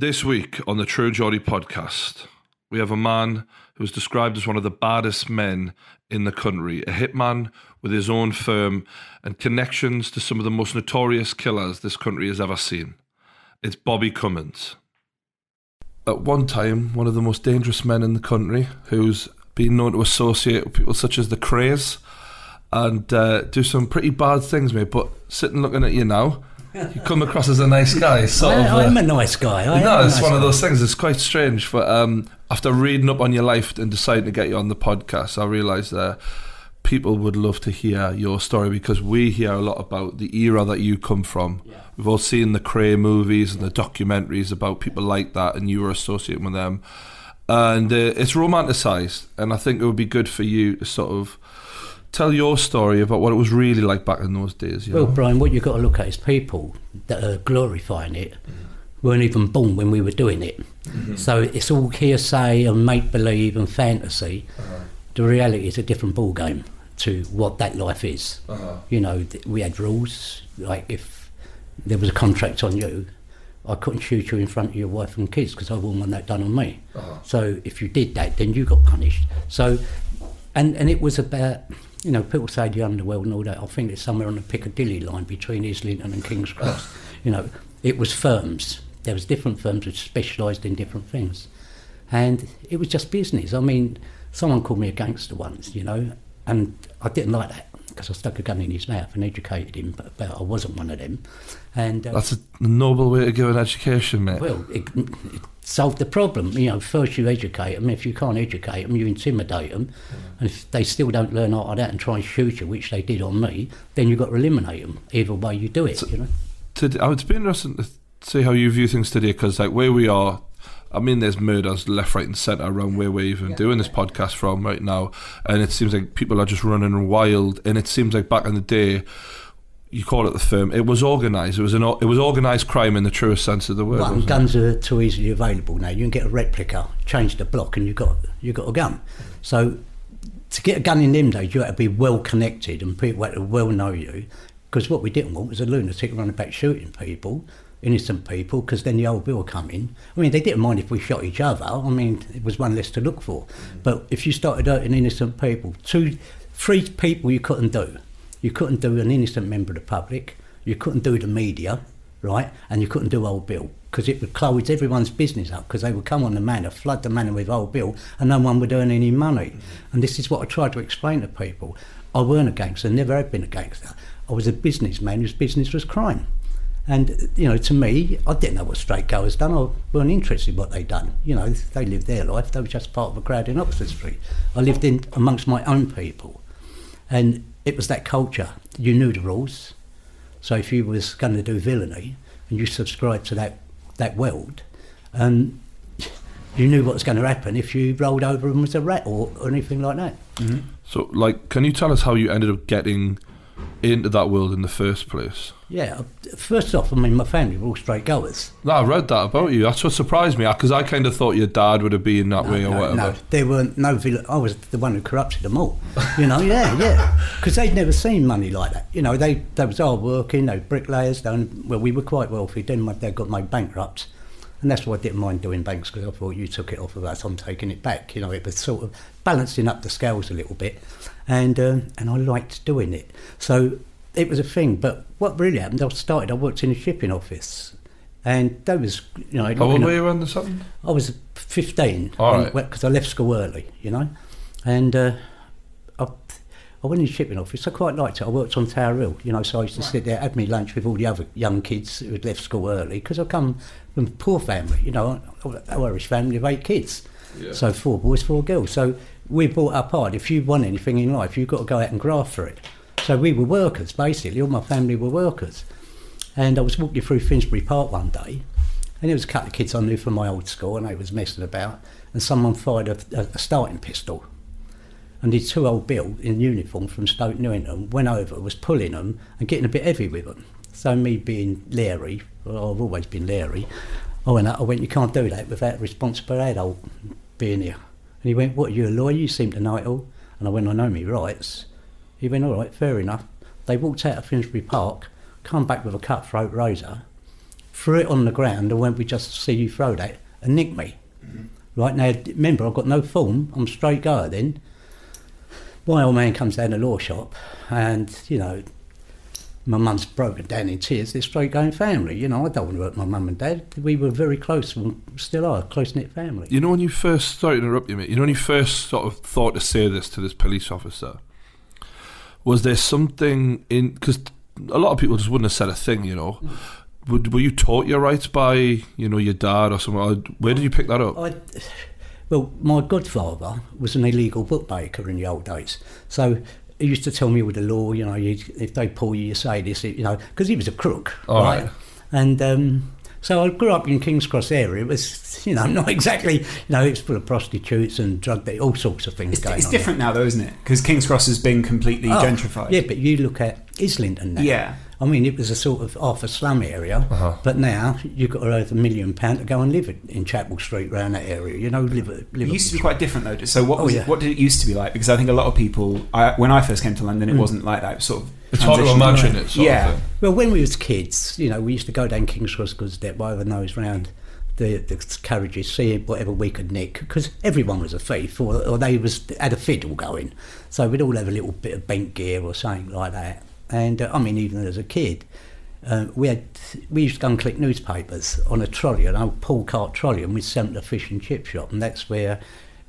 This week on the True Geordie podcast, we have a man who is described as one of the baddest men in the country, a hitman with his own firm and connections to some of the most notorious killers this country has ever seen. It's Bobby Cummines. At one time, one of the most dangerous men in the country, who's been known to associate with people such as the Krays and uh, do some pretty bad things, mate. But sitting looking at you now, you come across as a nice guy. Sort I, of, uh, I'm a nice guy. I no, it's nice one of those things. It's quite strange. But um, after reading up on your life and deciding to get you on the podcast, I realised that people would love to hear your story because we hear a lot about the era that you come from. Yeah. We've all seen the Kray movies and the documentaries about people like that, and you were associating with them. And uh, it's romanticised, and I think it would be good for you to sort of tell your story about what it was really like back in those days. You Well, know? Brian, what you've got to look at is people that are glorifying it weren't even born when we were doing it. So it's all hearsay and make believe and fantasy. The reality is a different ball game to what that life is. Uh-huh. You know, th- we had rules. Like if there was a contract on you, I couldn't shoot you in front of your wife and kids because I wouldn't want that done on me. Uh-huh. So if you did that, then you got punished. So, and and it was about you know people say the underworld and all that. I think it's somewhere on the Piccadilly line between Islington and King's Cross. you know, it was firms. There was different firms which specialised in different things, and it was just business. I mean, someone called me a gangster once, you know, and I didn't like that because I stuck a gun in his mouth and educated him, but, but I wasn't one of them. And uh, That's a noble way to give an education, mate. well, it, it solved the problem. You know, first you educate them. If you can't educate them, you intimidate them. And if they still don't learn out of that and try and shoot you, which they did on me, then you've got to eliminate them. Either way you do it, you know. to, oh, I would be interested to see how you view things today because like where we are I mean there's murders left right and centre around where we're even doing this podcast from right now and it seems like people are just running wild and it seems like back in the day you call it the firm it was organised it was an it was organised crime in the truest sense of the word Well, wasn't it? guns are too easily available now. You can get a replica, change the block, and you got you got a gun. So to get a gun in them days, you had to be well connected, and people had to well know you. Because what we didn't want was a lunatic running about shooting people, innocent people, because then the old bill would come in. I mean, they didn't mind if we shot each other. I mean, it was one less to look for. But if you started hurting innocent people, two, three people you couldn't do. You couldn't do an innocent member of the public. You couldn't do the media, right? And you couldn't do Old Bill because it would close everyone's business up because they would come on the manor, flood the manor with Old Bill, and no one would earn any money. And this is what I tried to explain to people. I weren't a gangster, never have been a gangster. I was a businessman whose business was crime. And, you know, to me, I didn't know what straight goers done. I weren't interested in what they'd done. You know, they lived their life. They were just part of a crowd in Oxford Street. I lived in amongst my own people. And it was that culture. You knew the rules. So if you was going to do villainy and you subscribed to that, that world, um, and you knew what was going to happen if you rolled over and was a rat or, or anything like that. Mm-hmm. so like can you tell us how you ended up getting into that world in the first place Yeah, first off, I mean, my family were all straight goers. no, I read that about you that's what surprised me because I kind of thought your dad would have been that way or no, whatever no, there weren't no. I was the one who corrupted them all. You know, yeah, yeah, because they'd never seen money like that. You know, they they was hard working, they were bricklayers. They, well, we were quite wealthy. Then my dad got made bankrupt, and that's why I didn't mind doing banks because I thought you took it off of us, I'm taking it back. You know, it was sort of balancing up the scales a little bit, and um, and I liked doing it. So it was a thing. But what really happened? I started. I worked in a shipping office. And that was, you know, how old were you when this happened I was 15 All right. because I left school early, you know, and uh, I went in the shipping office. I quite liked it. I worked on Tower Hill, you know, so I used to sit there, have me lunch with all the other young kids who had left school early because I come from a poor family, you know, an Irish family of eight kids. Yeah. So four boys, four girls. So we brought up hard. If you want anything in life, you've got to go out and graft for it. So we were workers, basically. All my family were workers. And I was walking through Finsbury Park one day, and there was a couple of kids I knew from my old school, and they was messing about, and someone fired a, a, a starting pistol. And these two old Bill in uniform from Stoke Newington went over, was pulling them and getting a bit heavy with them. So me being leery, well, I've always been leery, I went I went, you can't do that without responsible adult being here. And he went, what, are you a lawyer? You seem to know it all. And I went, I know me rights. He went, all right, fair enough. They walked out of Finsbury Park, come back with a cutthroat razor, threw it on the ground and went, we just see you throw that and nick me. Right now, remember, I've got no form. I'm straight guy then. My old man comes down the law shop and, you know, my mum's broken down in tears. They're straight going family. You know, I don't want to hurt my mum and dad. We were very close and still are a close knit family. You know when you first, sorry to interrupt you, mate, you know when you first sort of thought to say this to this police officer, was there something in, because a lot of people just wouldn't have said a thing, you know. Mm. Would, were you taught your rights by, you know, your dad or someone? Where did you pick that up? I, well, my godfather was an illegal bookmaker in the old days. So he used to tell me with the law, you know, you, if they pull you, you say this, you know, because he was a crook, All right? right. And um, so I grew up in King's Cross area. It was, you know, not exactly, you know, it was full of prostitutes and drug, all sorts of things It's, going it's on. different now, though, isn't it? Because King's Cross has been completely Oh, gentrified. Yeah, but you look at Islington now. Yeah. I mean, it was a sort of half a slum area, Uh-huh. but now you've got over a million pound to go and live in, in Chapel Street around that area. You know, live, It live used to be quite different though. So what Oh, was yeah. it, what did it used to be like? Because I think a lot of people, I, when I first came to London, it Mm. wasn't like that. It was sort of It's hard to imagine it, sort yeah. of thing. Well, when we was kids, you know, we used to go down King's Cross because that by the nose round the, the carriages, see whatever we could nick, because everyone was a thief, or, or they was had a fiddle going. So we'd all have a little bit of bent gear or something like that. And uh, I mean, even as a kid, uh, we had we used to go and collect newspapers on a trolley, an old pull cart trolley, and we sent to the fish and chip shop, and that's where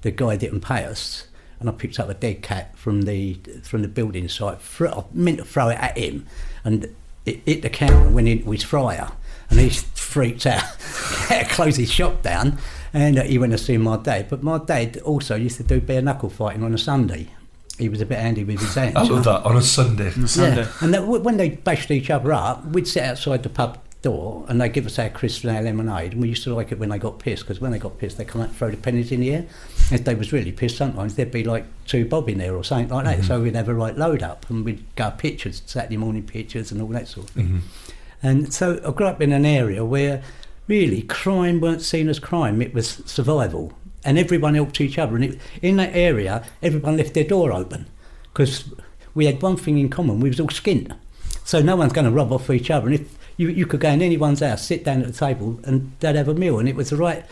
the guy didn't pay us. And I picked up a dead cat from the from the building site. I meant to throw it at him, and it hit the counter and went into his fryer. And he freaked out, had to close his shop down, and uh, he went to see my dad. But my dad also used to do bare knuckle fighting on a Sunday. He was a bit handy with his hands. I love that on a Sunday. Sunday. Yeah, and that, when they bashed each other up, we'd sit outside the pub door and they'd give us our crisps and our lemonade. And we used to like it when they got pissed because when they got pissed, they'd come out and throw the pennies in the air. If they was really pissed, sometimes there'd be like two bob in there or something like that. Mm-hmm. So we'd have a right load up and we'd go pictures, Saturday morning pictures and all that sort of thing. Mm-hmm. And so I grew up in an area where really crime weren't seen as crime, it was survival. And everyone helped each other. And it, in that area, everyone left their door open because we had one thing in common we was all skint. So no one's going to rob off each other. And if you, you could go in anyone's house, sit down at the table, and they'd have a meal. And it was the right.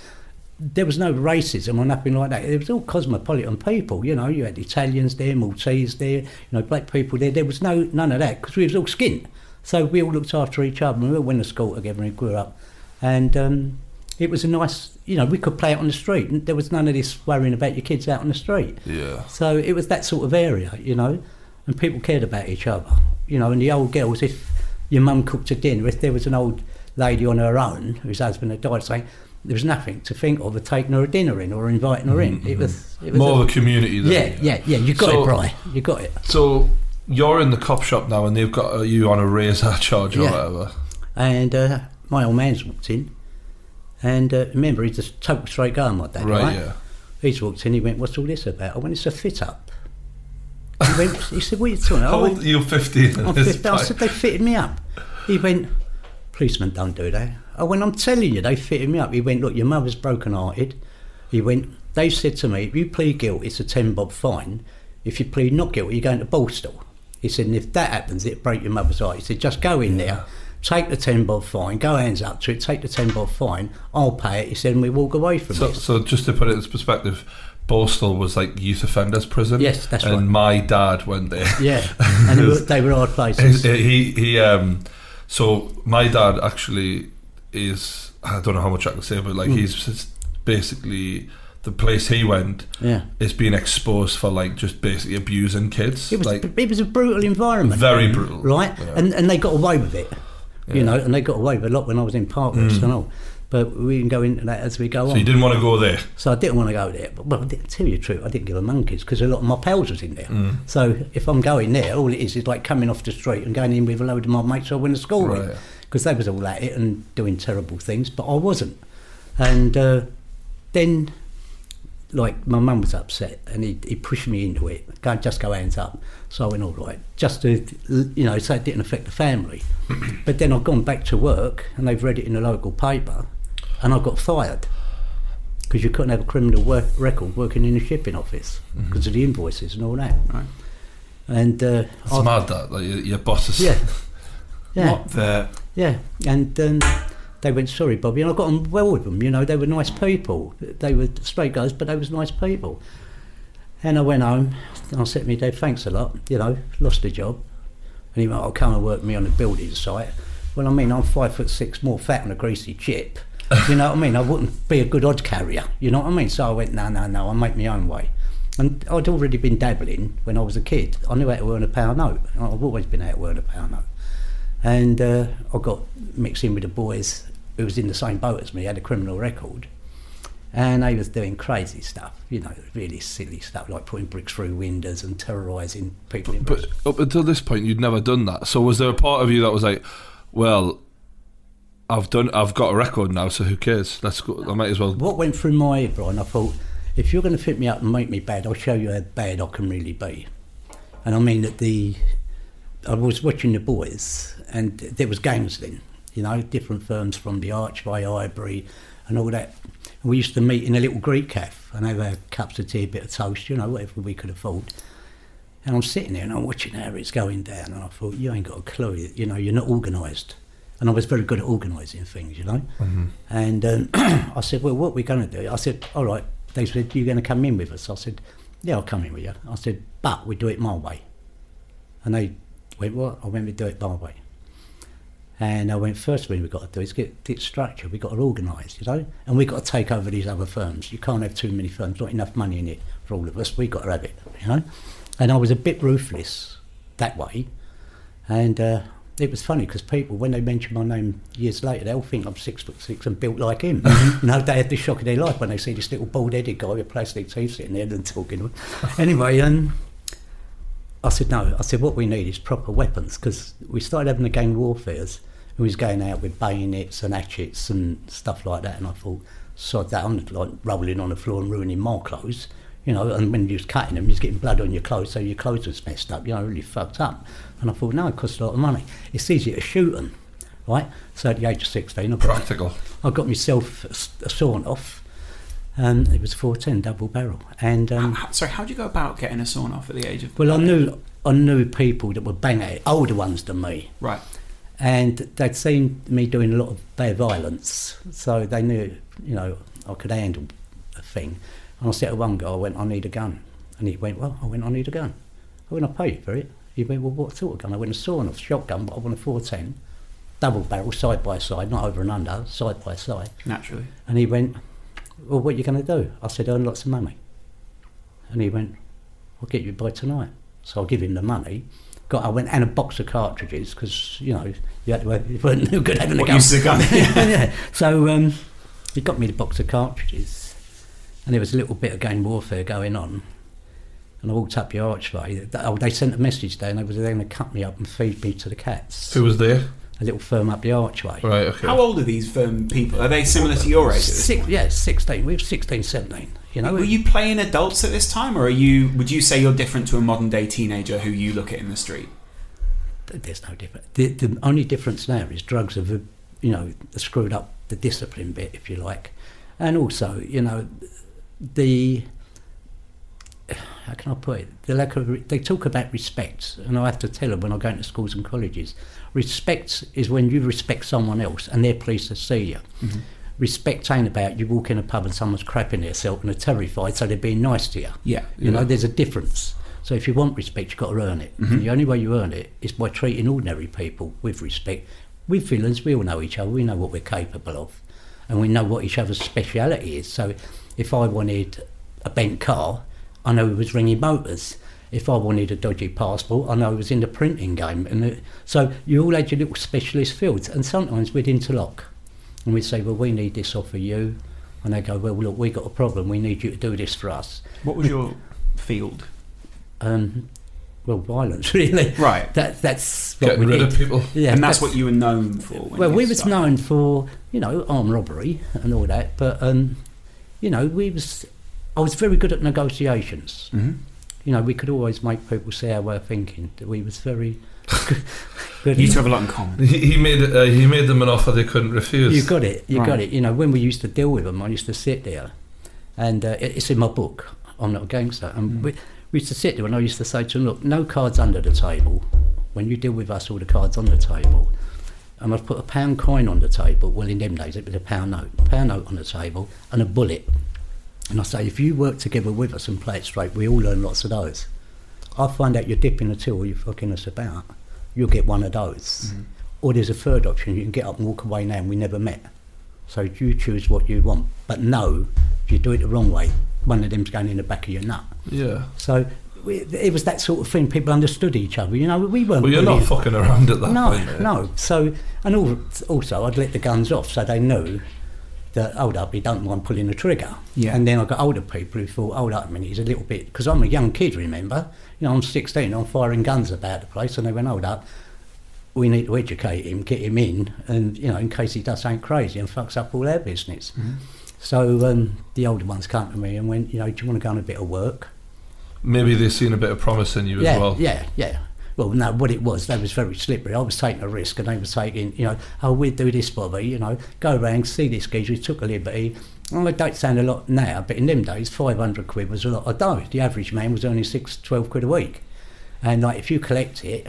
There was no racism or nothing like that. It was all cosmopolitan people. You know, you had Italians there, Maltese there, you know, black people there. There was no none of that because we was all skint. So we all looked after each other. We all went to school together and grew up. And um, it was a nice, you know, we could play out on the street. And there was none of this worrying about your kids out on the street. Yeah. So it was that sort of area, you know, and people cared about each other, you know. And the old girls, if your mum cooked a dinner, if there was an old lady on her own whose husband had died, saying there was nothing to think of of taking her a dinner in or inviting her in. It was, it was More a- of a community than yeah, yeah, yeah. You got So- it, Bry. You got it. So you're in the cop shop now, and they've got uh, you on a razor charge or Yeah. whatever. And uh, my old man's walked in, and uh, remember he's a total straight guy, my dad, Right, right? yeah. He's walked in. He went, "What's all this about?" I went, "It's a fit up." He went. He said, "What are you talking about?" I How went, old are you? 15. I'm at this 50. I said, they fitted me up. He went, policemen don't do that. I went, I'm telling you, they fitted me up. He went, look, your mother's broken hearted. He went, they said to me, if you plead guilty, it's a 10 bob fine. If you plead not guilty, you're going to Borstal. He said, and if that happens, it'll break your mother's heart. He said, just go in there, take the 10 bob fine, go hands up to it, take the 10 bob fine, I'll pay it. He said, and we walk away from So, it. so just to put it into perspective, Borstal was like youth offenders prison. Yes, that's and right. my dad went there. Yeah, and they were, they were hard places. His- he he um so my dad actually is I don't know how much I can say but like he's basically the place he went Yeah. is being exposed for like just basically abusing kids It was, like it was a brutal environment. very brutal right? Yeah. And and they got away with it, Yeah. you know, and they got away with a lot when I was in Parkhurst Mm. and all. But we can go into that as we go so on. So you didn't want to go there So I didn't want to go there. But well, I didn't tell you the truth, I didn't give a monkeys because a lot of my pals was in there. Mm. So if I'm going there, all it is is like coming off the street and going in with a load of my mates I went to school with. Right. Because they was all at it and doing terrible things, but I wasn't. And uh, then, like, my mum was upset and he, he pushed me into it. Go, just go hands up. So I went, all right, just to, you know, so it didn't affect the family. but then I've gone back to work and they've read it in the local paper and I got fired because you couldn't have a criminal work record working in a shipping office because of the invoices and all that. Right. And uh, it's I- mad that like your, your boss is yeah, yeah, What the? yeah. And um, they went, sorry, Bobby, and I got on well with them. You know, they were nice people. They were straight guys, but they was nice people. And I went home. And I said to my dad, thanks a lot. You know, lost the job. And he went, I'll come and work me on the building site. Well, I mean, I'm five foot six, more fat than a greasy chip. you know what I mean? I wouldn't be a good odd carrier. You know what I mean? So I went, no, no, no, I'll make my own way. And I'd already been dabbling when I was a kid. I knew how to earn a pound note. I've always been able to earn a pound note. And uh, I got mixed in with the boys who was in the same boat as me, had a criminal record. And they was doing crazy stuff, you know, really silly stuff, like putting bricks through windows and terrorising people in But up until this point, you'd never done that. So was there a part of you that was like, well, I've done, I've got a record now, so who cares? Let's go. I might as well. What went through my head, Brian, I thought, if you're going to fit me up and make me bad, I'll show you how bad I can really be. And I mean that the, I was watching the boys, and there was games then, you know, different firms from the Archway, Highbury, and all that. And we used to meet in a little Greek cafe and have our cups of tea, a bit of toast, you know, whatever we could afford. And I'm sitting there and I'm watching how it's going down, and I thought, you ain't got a clue, you know, you're not organised. And I was very good at organising things, you know. And um, I said, well, what are we going to do? I said, all right. They said, you're going to come in with us? I said, yeah, I'll come in with you. I said, but we do it my way. And they went, what? I went, we do it my way. And I went, first thing we've got to do is get it structured. We've got to organise, you know, and we've got to take over these other firms. You can't have too many firms, not enough money in it for all of us. We've got to have it, you know. And I was a bit ruthless that way. And uh, it was funny because people, when they mention my name years later, they all think I'm six foot six and built like him. you know, they had the shock of their life when they see this little bald headed guy with plastic teeth sitting there and talking. anyway, um, I said, no. I said, what we need is proper weapons because we started having the gang warfares. And we was going out with bayonets and hatchets and stuff like that. And I thought, sod that, I'm like rolling on the floor and ruining my clothes. You know, and when you was cutting them, you was getting blood on your clothes, so your clothes was messed up, you know, really fucked up. And I thought, no, it costs a lot of money. It's easier to shoot them, right? So at the age of 16, I got, Practical. I got myself a sawn off. And it was 410 double barrel. And um, How- sorry, how do you go about getting a sawn off at the age of? well, I knew I knew people that were bang at it, older ones than me, Right. And they'd seen me doing a lot of bare violence, so they knew, you know, I could handle a thing. And I said to one guy, I went, I need a gun, and he went, well, I went, I need a gun. I went, I pay you for it. He went, well, what sort of gun? I went, a sawn off shotgun, but I want a 410, double barrel, side by side, not over and under, side by side. Naturally. And he went, Well, what are you going to do? I said, Earn lots of money. And he went, I'll get you by tonight. So I'll give him the money. Got, I went and a box of cartridges because, you know, you, had to have, you weren't good having a What gun. use is a gun? yeah. So um, he got me the box of cartridges and there was a little bit of gang warfare going on. And I walked up the archway. They- Oh, they sent a message there and they were going to cut me up and feed me to the cats. Who was there? A little firm up the archway. Right. Okay. How old are these um, people? Are they similar to your age? Six, yeah, 16. We were 16, 17. You know, Were you playing adults at this time, or are you? Would you say you're different to a modern day teenager who you look at in the street? there's no difference. The, the only difference now is drugs have, you know, screwed up the discipline bit, if you like, and also, you know, the how can I put it? The lack of they talk about respect, and I have to tell them when I go into schools and colleges, respect is when you respect someone else and they're pleased to see you. Mm-hmm. Respect ain't about you walk in a pub and someone's crapping themselves and they're terrified, so they're being nice to you. Yeah. You know, there's a difference. So if you want respect, you've got to earn it. Mm-hmm. And the only way you earn it is by treating ordinary people with respect. With villains, we all know each other. We know what we're capable of, and we know what each other's speciality is. So if I wanted a bent car, I know it was ringing motors. If I wanted a dodgy passport, I know it was in the printing game. And it, so you all had your little specialist fields, and sometimes we'd interlock, and we'd say, "Well, we need this off of you," and they go, "Well, look, we've got a problem. We need you to do this for us." What was your field? um, well, violence really. Right. That that's what Getting we rid did. of people. Yeah, and that's what you were known for. When Well, we was started. known for you know armed robbery and all that, but um, you know we was I was very good at negotiations. Mhm. You know, we could always make people see our way of thinking. That we was very good. You two have a lot in common. He, he made uh, he made them an offer they couldn't refuse. You got it. You got it. You know, when we used to deal with them, I used to sit there, and uh, it- it's in my book. I'm not a gangster, and we, we used to sit there, and I used to say to them, "Look, no cards under the table. When you deal with us, all the cards on the table." and I've put a pound coin on the table. Well, in them days, it was a pound note. Pound note on the table and a bullet. And I say, if you work together with us and play it straight, we all learn lots of those. I find out you're dipping the till or you're fucking us about, you'll get one of those. Mm-hmm. Or there's a third option, you can get up and walk away now and we never met. So you choose what you want. But no, if you do it the wrong way, one of them's going in the back of your nut. Yeah. So we, it was that sort of thing. People understood each other. You know, we weren't. Well, you're not fucking around at that No, point. mate. no. So, and al- also, I'd let the guns off so they knew that, hold up, he don't mind pulling the trigger. Yeah. And then I got older people who thought, hold up a minute, he's a little bit, because I'm a young kid, remember? You know, I'm 16, I'm firing guns about the place, and they went, hold up, we need to educate him, get him in, and, you know, in case he does something crazy and fucks up all our business. So um, the older ones come to me and went, you know, do you want to go on a bit of work? Maybe they've seen a bit of promise in you yeah, as well. Yeah, yeah. Well, no, what it was, they was very slippery. I was taking a risk, and they were taking, you know, oh, we'd do this, Bobby, you know, go round, see this geezer, we took a liberty. Well, it don't sound a lot now, but in them days, 500 quid was a lot of dough. The average man was earning six, 12 quid a week. And, like, if you collect it,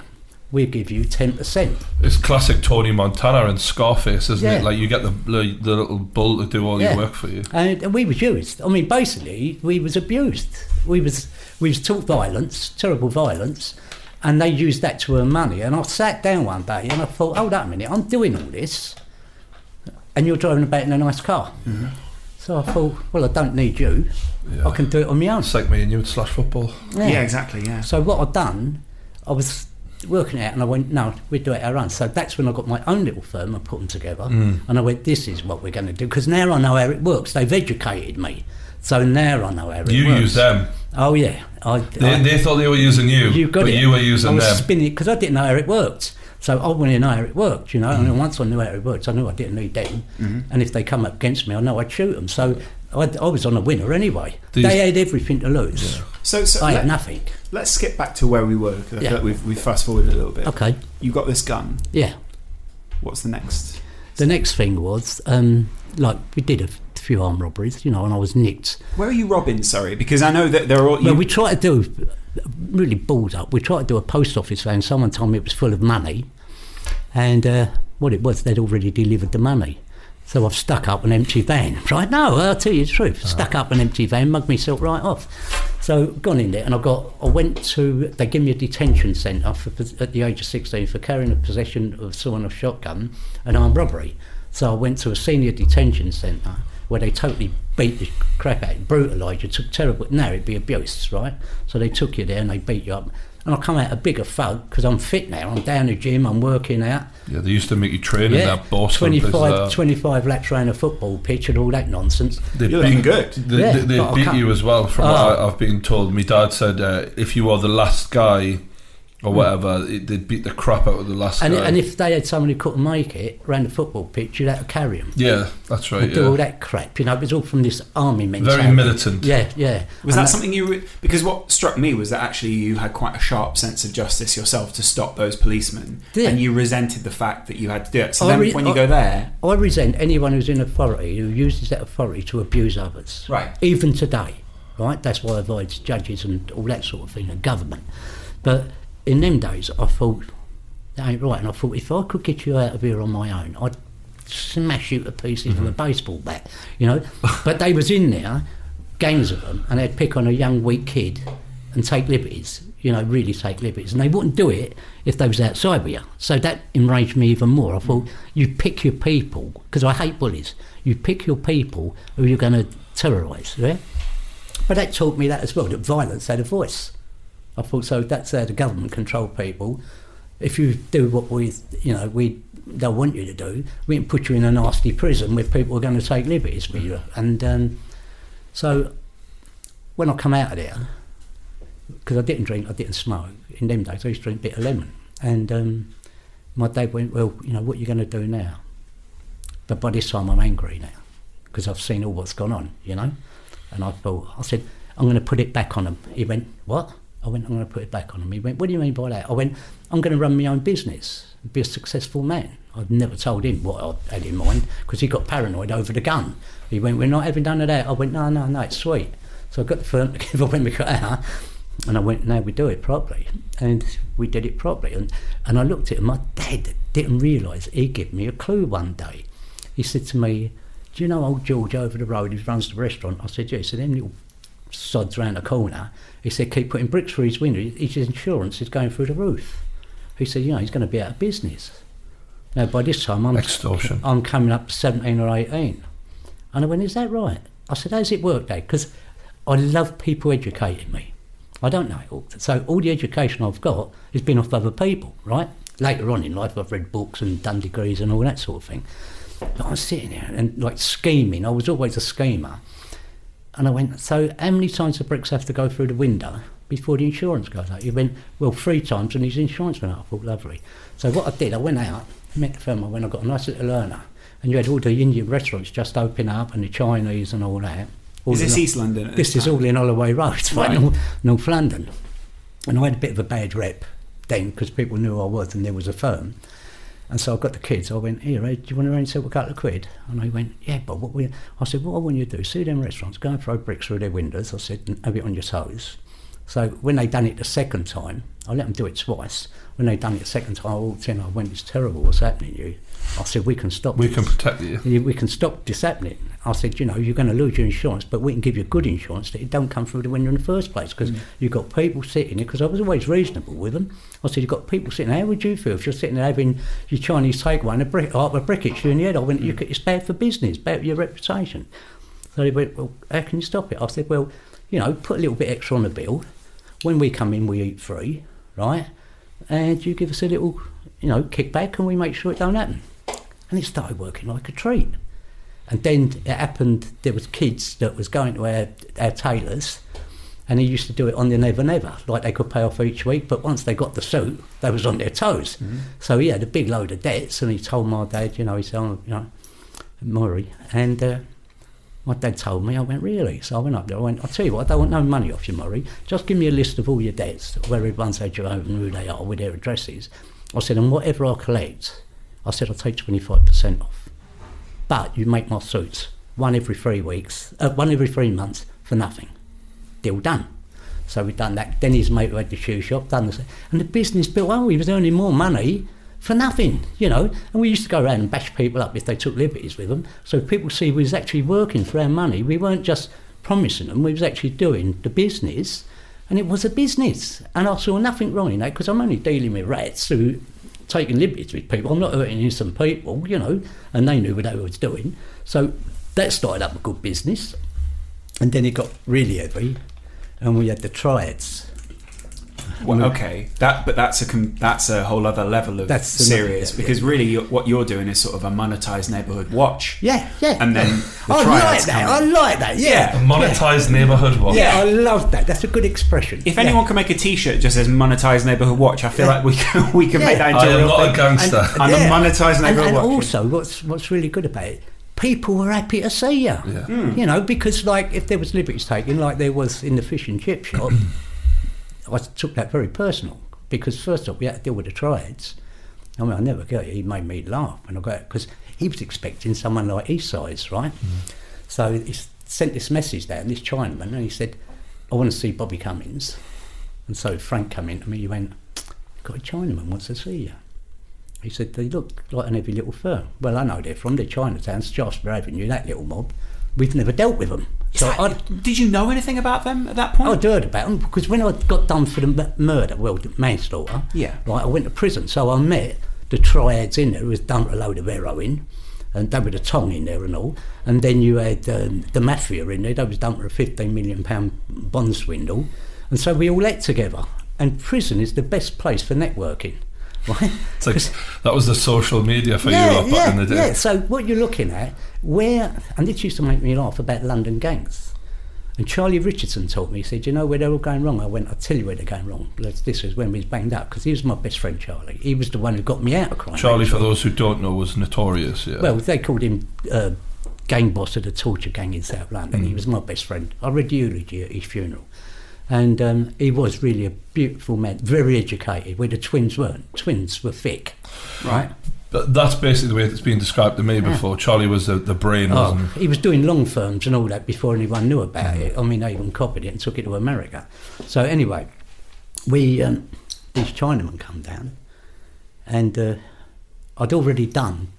we give you 10%. It's classic Tony Montana and Scarface, isn't Yeah. it? Like you get the the, the little bull to do all Yeah. your work for you. And, and we was used. I mean, basically, we was abused. We was we was taught violence, terrible violence, and they used that to earn money. And I sat down one day and I thought, hold up a minute, I'm doing all this, and you're driving about in a nice car. So I thought, well, I don't need you. Yeah. I can do it on my own. It's like me and you at slash football. Yeah, exactly. Yeah. So what I'd done, I was working it out and I went, no, we'd do it our own. So that's when I got my own little firm and put them together. Mm. And I went, this is what we're going to do. Because now I know how it works. They've educated me. So now I know how it You works. You use them. Oh, yeah. I, They, I, they thought they were using you, you got but it. you were using I was them. spinning because I didn't know how it worked. So I wanted to know how it worked, you know. Mm. And once I knew how it worked, I knew I didn't need them. Mm-hmm. And if they come up against me, I know I'd shoot them. So I, I was on a winner anyway. These- they had everything to lose. So, so I let, had nothing. let's skip back to where we were. 'cause I feel Yeah. like we've, we've fast forwarded a little bit. Okay. You got this gun. Yeah. What's the next? The next thing was, um, like, we did a f- few armed robberies, you know, and I was nicked. Where are you robbing? Sorry, because I know that there are. all- You, Well, we tried to do, really balled up, we tried to do a post office van. Someone told me it was full of money, and uh, what it was, they'd already delivered the money. So I've stuck up an empty van. Right? No, I'll tell you the truth. Stuck up an empty van, mugged myself right off. So gone in there, and I got. I went to. They gave me a detention centre for, at the age of sixteen for carrying a possession of someone of shotgun and armed robbery. So I went to a senior detention centre where they totally beat the crap out, you, brutalised you, took terrible. Now it'd be abuse, right? So they took you there and they beat you up. And I come out a bigger thug because I'm fit now. I'm down the gym. I'm working out. Yeah, they used to make you train in that boss 25, 25 laps around a football pitch and all that nonsense. They You're looking good. They, Yeah, they, they beat you as well, from Oh. what I, I've been told. My dad said uh, if you are the last guy or whatever, it, they'd beat the crap out of the last. And, guy. and if they had someone who couldn't make it around the football pitch, you'd have to carry them. yeah, that's right. and do all that crap. You know, it was all from this army mentality. Very militant. Yeah, yeah. Was And that something you? Re- because what struck me was that actually you had quite a sharp sense of justice yourself to stop those policemen, Yeah. and you resented the fact that you had to do it. So I then, re- when you I- go there, I resent anyone who's in authority who uses that authority to abuse others. Right. Even today, right? That's why I avoid judges and all that sort of thing and government. But in them days, I thought, that ain't right. And I thought, if I could get you out of here on my own, I'd smash you to pieces with a mhm. baseball bat, you know? but they was in there, gangs of them, and they'd pick on a young, weak kid and take liberties, you know, really take liberties. And they wouldn't do it if they was outside with you. So that enraged me even more. I thought, you pick your people, because I hate bullies, you pick your people who you're going to terrorise, yeah? But that taught me that as well, that violence had a voice. I thought, so that's how the government control people. If you do what we, you know, we they'll want you to do, we can put you in a nasty prison with people are going to take liberties with you. And um, so when I come out of there, because I didn't drink, I didn't smoke. In them days, I used to drink bitter lemon. And um, my dad went, well, you know, what are you going to do now? But by this time, I'm angry now because I've seen all what's gone on, you know. And I thought, I said, I'm going to put it back on him. He went, what? I went, I'm going to put it back on him. He went, what do you mean by that? I went, I'm going to run my own business, and be a successful man. I'd never told him what I had in mind because he got paranoid over the gun. He went, we're not having none of that. I went, no, no, no, it's sweet. So I got the firm together when we got out. And I went, now we do it properly. And we did it properly. And, and I looked at him, my dad didn't realise he gave me a clue one day. He said to me, do you know old George over the road who runs the restaurant? I said, yeah. He said, them little sods round the corner. He said, keep putting bricks through his window. His insurance is going through the roof. He said, you know, he's going to be out of business. Now, by this time, I'm, Extortion. I'm coming up 17 or 18. And I went, is that right? I said, how's it work, Dad? Because I love people educating me. I don't know it all. So all the education I've got has been off other people, right? Later on in life, I've read books and done degrees and all that sort of thing. But I was sitting there and like scheming. I was always a schemer. And I went, so how many times the bricks have to go through the window before the insurance goes out? He went, well, three times and his insurance went out. I thought, lovely. So what I did, I went out, met the firm, I went, I got a nice little learner. And you had all the Indian restaurants just open up and the Chinese and all that. All Is this East London? at this is all in Holloway Road, right. North, North London. And I had a bit of a bad rep then because people knew who I was and there was a firm. And so I got the kids. I went, here, do you want to arrange a couple of quid? And they went, yeah, but what we... I said, what I want you to do, see them restaurants, go and throw bricks through their windows. I said, have it on your toes. So when they done it the second time, I let them do it twice. When they done it the second time, I walked in, I went, it's terrible, what's happening to you? I said, we can stop We this. can protect you. We can stop this happening. I said, you know, you're going to lose your insurance, but we can give you good insurance that it don't come through the window in the first place because mm. you've got people sitting there, because I was always reasonable with them. I said, you've got people sitting there, how would you feel if you're sitting there having your Chinese takeaway and a brick, oh, a brick hits you in the head? I went, mm. you, it's bad for business, bad for your reputation. So they went, well, how can you stop it? I said, well, you know, put a little bit extra on the bill. When we come in, we eat free, right? And you give us a little, you know, kickback and we make sure it don't happen and it started working like a treat. And then it happened, there was kids that was going to our, our tailors, and he used to do it on the never never, like they could pay off each week, but once they got the suit, they was on their toes. So he had a big load of debts, and he told my dad, you know, he said, oh, you know, Murray, and uh, my dad told me, I went, really? So I went up there, I went, I'll tell you what, I don't want no money off you, Murray. Just give me a list of all your debts, where everyone's had your own, who they are, with their addresses. I said, and whatever I collect, I said, I'll take 25% off. But you make my suits, one every three weeks, uh, one every three months for nothing. Deal done. So we've done that. Then his mate who had the shoe shop, done same. And the business built on. He was earning more money for nothing, you know. And we used to go around and bash people up if they took liberties with them. So people see we was actually working for our money. We weren't just promising them, we was actually doing the business. And it was a business. And I saw nothing wrong in that because I'm only dealing with rats who taking liberties with people. I'm not hurting innocent people, you know, and they knew what they was doing. So that started up a good business. And then it got really heavy, and we had the triads. Well, okay, that but that's a com- that's a whole other level of That's another- serious yeah, because really you're, what you're doing is sort of a monetized neighborhood watch. Yeah, yeah. And then the I like that. come I like that. Yeah. A monetized neighbourhood watch. Yeah, I love that. That's a good expression. If Yeah. anyone can make a T-shirt that just says "monetized neighborhood watch," I feel like we can we can Yeah. make that into I a am real not a thing. gangster. I'm a monetised and, neighbourhood and watch. also, what's what's really good about it, people were happy to see you. Yeah. Hmm. You know, because like if there was liberties taken, like there was in the fish and chip shop, I took that very personal because first off, we had to deal with the triads. I mean, I never it. He made me laugh when I got because he was expecting someone like East Sides, right? Mm. So he sent this message down, this Chinaman, and he said, "I want to see Bobby Cummines. And so Frank came in to me. He went, "Got a Chinaman wants to see you." He said, they look like an heavy little firm. Well, I know they're from the Chinatown, Shaftesbury Avenue, that little mob. We've never dealt with them. So I, did you know anything about them at that point? I'd heard about them because when I got done for the murder, well, the manslaughter, Yeah. right, I went to prison. So I met the triads in there who was done for a load of heroin. And they were the tongue in there and all. And then you had um, the mafia in there. They was done for a £15 million bond swindle. And so we all ate together. And prison is the best place for networking? It's like that was the social media for Europe lot back in the day. yeah. So what you're looking at, where, and this used to make me laugh about London gangs. And Charlie Richardson told me, he said, you know where they're all going wrong? I went, I'll tell you where they're going wrong. This is when we was banged up, because he was my best friend, Charlie. He was the one who got me out of crime. Charlie, for those who don't know, was notorious. Yeah. Well, they called him uh, gang boss of the torture gang in South London. Mm. He was my best friend. I read the eulogy at his funeral. And um, he was really a beautiful man, very educated, where the twins weren't. Twins were thick, right? But that's basically the way it's been described to me before. Charlie was the, the brain, Oh, wasn't he? he was doing long firms and all that before anyone knew about it. I mean, they even copied it and took it to America. So anyway, we um, these Chinamen come down, and uh, I'd already done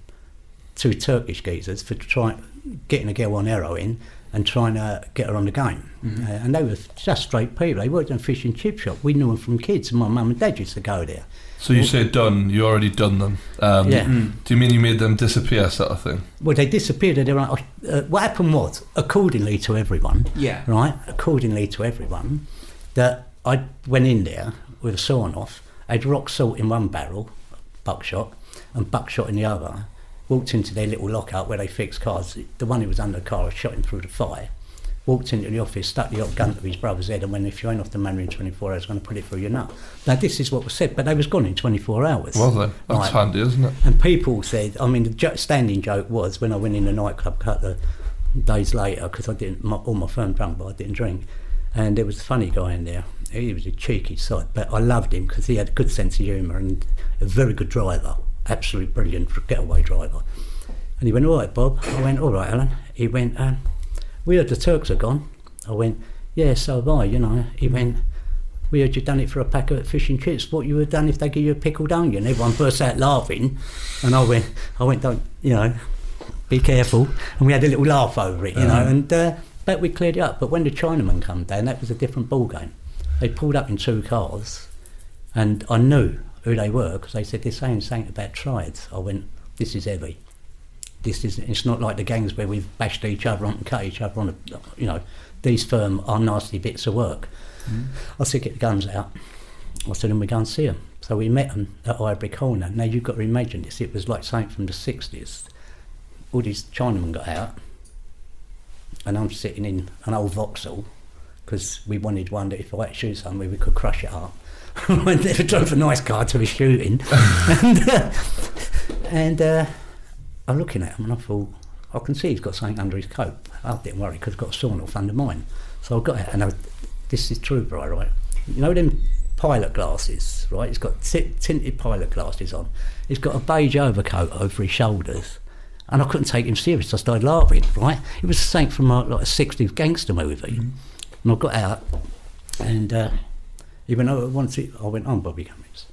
two Turkish geezers for trying getting a girl on heroin and trying to get her on the game. Uh, and they were just straight people. They worked in a fish and chip shop. We knew them from kids, and my mum and dad used to go there. So you say done, you already done them. Um, Yeah. Do you mean you made them disappear, sort of thing? Well, they disappeared. At their own, uh, what happened was, accordingly to everyone, Yeah. right, accordingly to everyone, that I went in there with a sawn off, I had rock salt in one barrel, buckshot, and buckshot in the other, walked into their little lockout where they fix cars. The one who was under the car, I shot him through the thigh. Walked into the office, stuck the gun to his brother's head, and went, if you ain't off the manor in 24 hours, I'm going to put it through your nut. Now, this is what was said, but they was gone in 24 hours. Well then, that's Right. handy, isn't it? And people said, I mean, the jo- standing joke was when I went in the nightclub couple of days later, because I didn't, my, all my firm drunk, but I didn't drink. And there was a funny guy in there. He was a cheeky sight, but I loved him because he had a good sense of humour and a very good driver, absolutely brilliant getaway driver. And he went, all right, Bob. I went, all right, Alan. He went, um, we heard the Turks are gone. I went, yeah, so have I, you know. He went, we heard you done it for a pack of fish and chips. What you would have done if they give you a pickled onion? Everyone burst out laughing, and I went, I went, don't, you know, be careful. And we had a little laugh over it, you know. And uh, but we cleared it up. But when the Chinaman come down, that was a different ball game. They pulled up in two cars, and I knew who they were because they said they're saying something about triads. I went, this is heavy. This is. It's not like the gangs where we've bashed each other on and cut each other on. A, you know, these firm are nasty bits of work. Mm. I said, get the guns out. I said, and we go and see them. So we met them at Highbury Corner. Now you've got to imagine this, it was like something from the 60s. All these Chinamen got out, and I'm sitting in an old Vauxhall because we wanted one that if I had to shoot somebody, we could crush it up. I never drove a nice car to a shooting. and uh, and uh, I'm looking at him and I thought, I can see he's got something under his coat. I didn't worry because I've got a sawn off under mine. So I got out and I, this is true, bro, right? You know them pilot glasses, right? He's got t- tinted pilot glasses on. He's got a beige overcoat over his shoulders. And I couldn't take him serious. I started laughing, right? It was something from a, like a 60s gangster movie. And I got out and uh, he went, oh, I want to see. I went, I'm Bobby Cummines.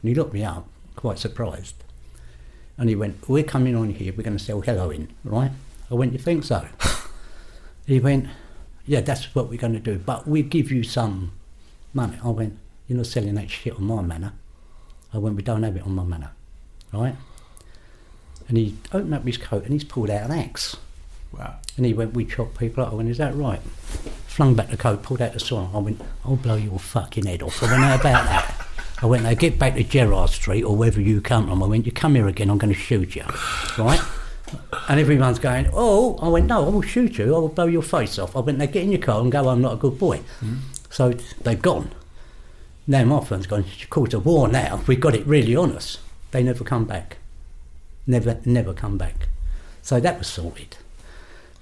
And he looked me up, quite surprised. And he went, We're coming on here, we're going to sell heroin, right? I went, You think so? he went, Yeah, that's what we're going to do, but we'll give you some money. I went, You're not selling that shit on my manor. I went, We don't have it on my manor, right? And he opened up his coat and he's pulled out an axe. Wow. And he went, We chop people up. I went, Is that right? Flung back the coat, pulled out the saw. I went, I'll blow your fucking head off. I went, How about that? I went, Now get back to Gerrard Street or wherever you come from. I went, You come here again, I'm going to shoot you. Right? And everyone's going, Oh, I went, No, I will shoot you. I will blow your face off. I went, Now get in your car and go, I'm not a good boy. So they've gone. Now my friend's gone, Of course, a war now. We've got it really on us. They never come back. Never, never come back. So that was sorted.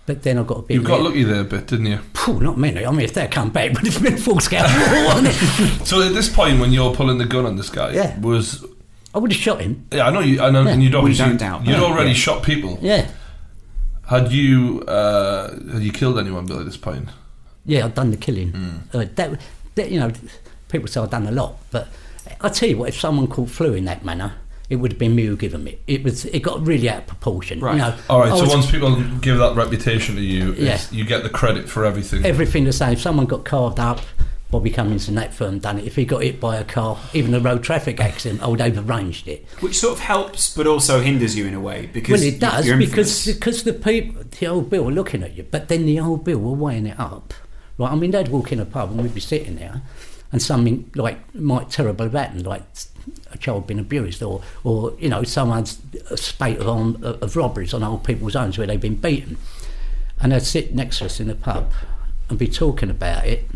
But then I've got a bit. You've got lucky there a bit, didn't you? Phew, not many. I mean, if they come back, but it's been full scale war, wasn't it? So at this point, when you're pulling the gun on this guy, Yeah. was I would have shot him. yeah, I know you, I know, Yeah. and you'd obviously don't doubt you'd that, already yeah. shot people. Yeah, Had you uh, had you killed anyone, Bill, at this point? yeah. I've done the killing. Uh, that, that, you know, people say I've done a lot, but I tell you what, if someone called flu in that manner, it would have been me who gave it. It was. It got really out of proportion. Right. You know, All right. I So was- once people give that reputation to you, it's, Yeah. you get the credit for everything. everything the same. If someone got carved up, Bobby Cummines and that firm done it. If he got hit by a car, even a road traffic accident, I would have arranged it. Which sort of helps, but also hinders you in a way because Well, it does because because the people, the old Bill were looking at you, but then the old Bill were weighing it up. Right? I mean, they'd walk in a pub and we'd be sitting there, and something like might terrible have happened, like a child being abused, or or you know someone's a spate of, arm, of robberies on old people's homes where they've been beaten, and they'd sit next to us in the pub and be talking about it.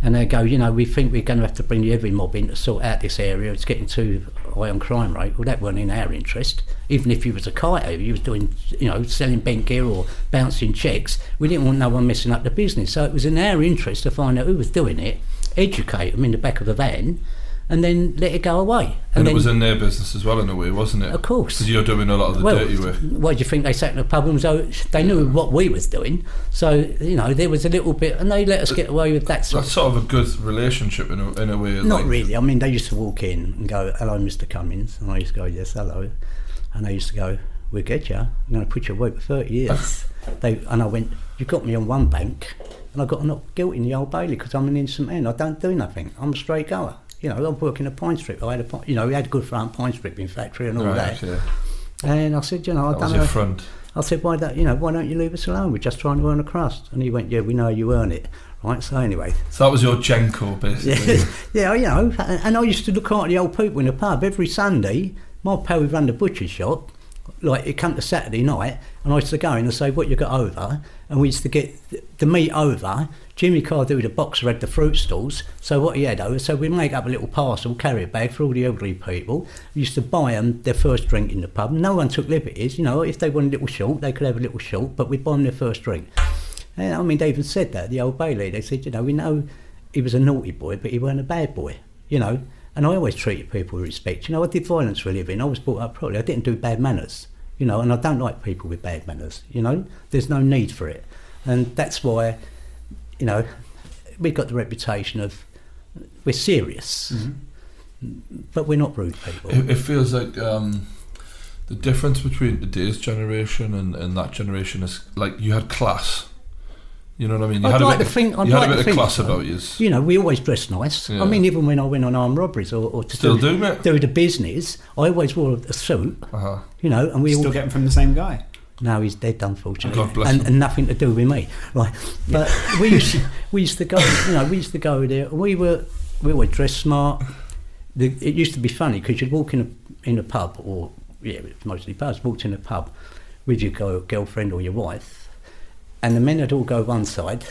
And they'd go, you know, we think we're going to have to bring the heavy mob in to sort out this area. It's getting too high on crime rate. Well, that weren't in our interest. Even if you was a kiter, you was doing, you know, selling bent gear or bouncing checks, we didn't want no one messing up the business. So it was in our interest to find out who was doing it, educate them in the back of the van, and then let it go away. And, then, it was in their business as well, in a way, wasn't it? Of course. Because you're doing a lot of the well, dirty work. why do you think they sat in the pub and so they knew what we was doing? So you know there was a little bit, and they let us get away with that. Sort That's sort of a good relationship in a, in a way. Not like, really. I mean, they used to walk in and go, "Hello, Mr. Cummines," and I used to go, "Yes, hello," and they used to go, "We'll get you. I'm going to put you away for thirty years." they and I went, "You got me on one bank, and I got not guilty in the Old Bailey because I'm an innocent man. I don't do nothing. I'm a straight goer." You know, I'm working a pine strip. I had a, you know, we had a good front pine stripping factory and all Right, that. okay. And I said, you know, I That don't know. front. I said, why don't you know? Why don't you leave us alone? We're just trying to earn a crust. And he went, yeah, we know you earn it, right? So anyway, So that was your Genko, basically. yeah, yeah, you know. And and I used to look after the old people in the pub every Sunday. My pal would run the butcher shop. Like it come to Saturday night, and I used to go in and say, "What you got over?" And we used to get the meat over. Jimmy Cardew, the boxer, had the fruit stalls. So what he had over, so we'd make up a little parcel, carry it back for all the elderly people. We used to buy them their first drink in the pub. No one took liberties, you know. If they wanted a little short, they could have a little short, but we'd buy them their first drink. And I mean, they even said that, the old Bailey. They said, you know, we know he was a naughty boy, but he weren't a bad boy, you know. And I always treated people with respect. You know, I did violence for a living. I was brought up properly. I didn't do bad manners, you know, and I don't like people with bad manners, you know. There's no need for it. And that's why, you know, we've got the reputation of we're serious, but we're not rude people. It, it feels like um, the difference between today's generation and, and that generation is like you had class. You know what I mean? You I'd had like a bit, to think- I'd you had like a bit of think class about you. You know, we always dress nice. Yeah. I mean, even when I went on armed robberies or, or to Still do, do, mate? do the business, I always wore a suit. Uh-huh. You know, and we Still all getting from the same guy. now he's dead, unfortunately, God bless and, him. and nothing to do with me, right? But we used we used to go, you know, we used to go there. We were we were dressed smart. The, it used to be funny because you'd walk in a in a pub or yeah, mostly pubs. Walked in a pub with your girlfriend or your wife, and the men had all go one side.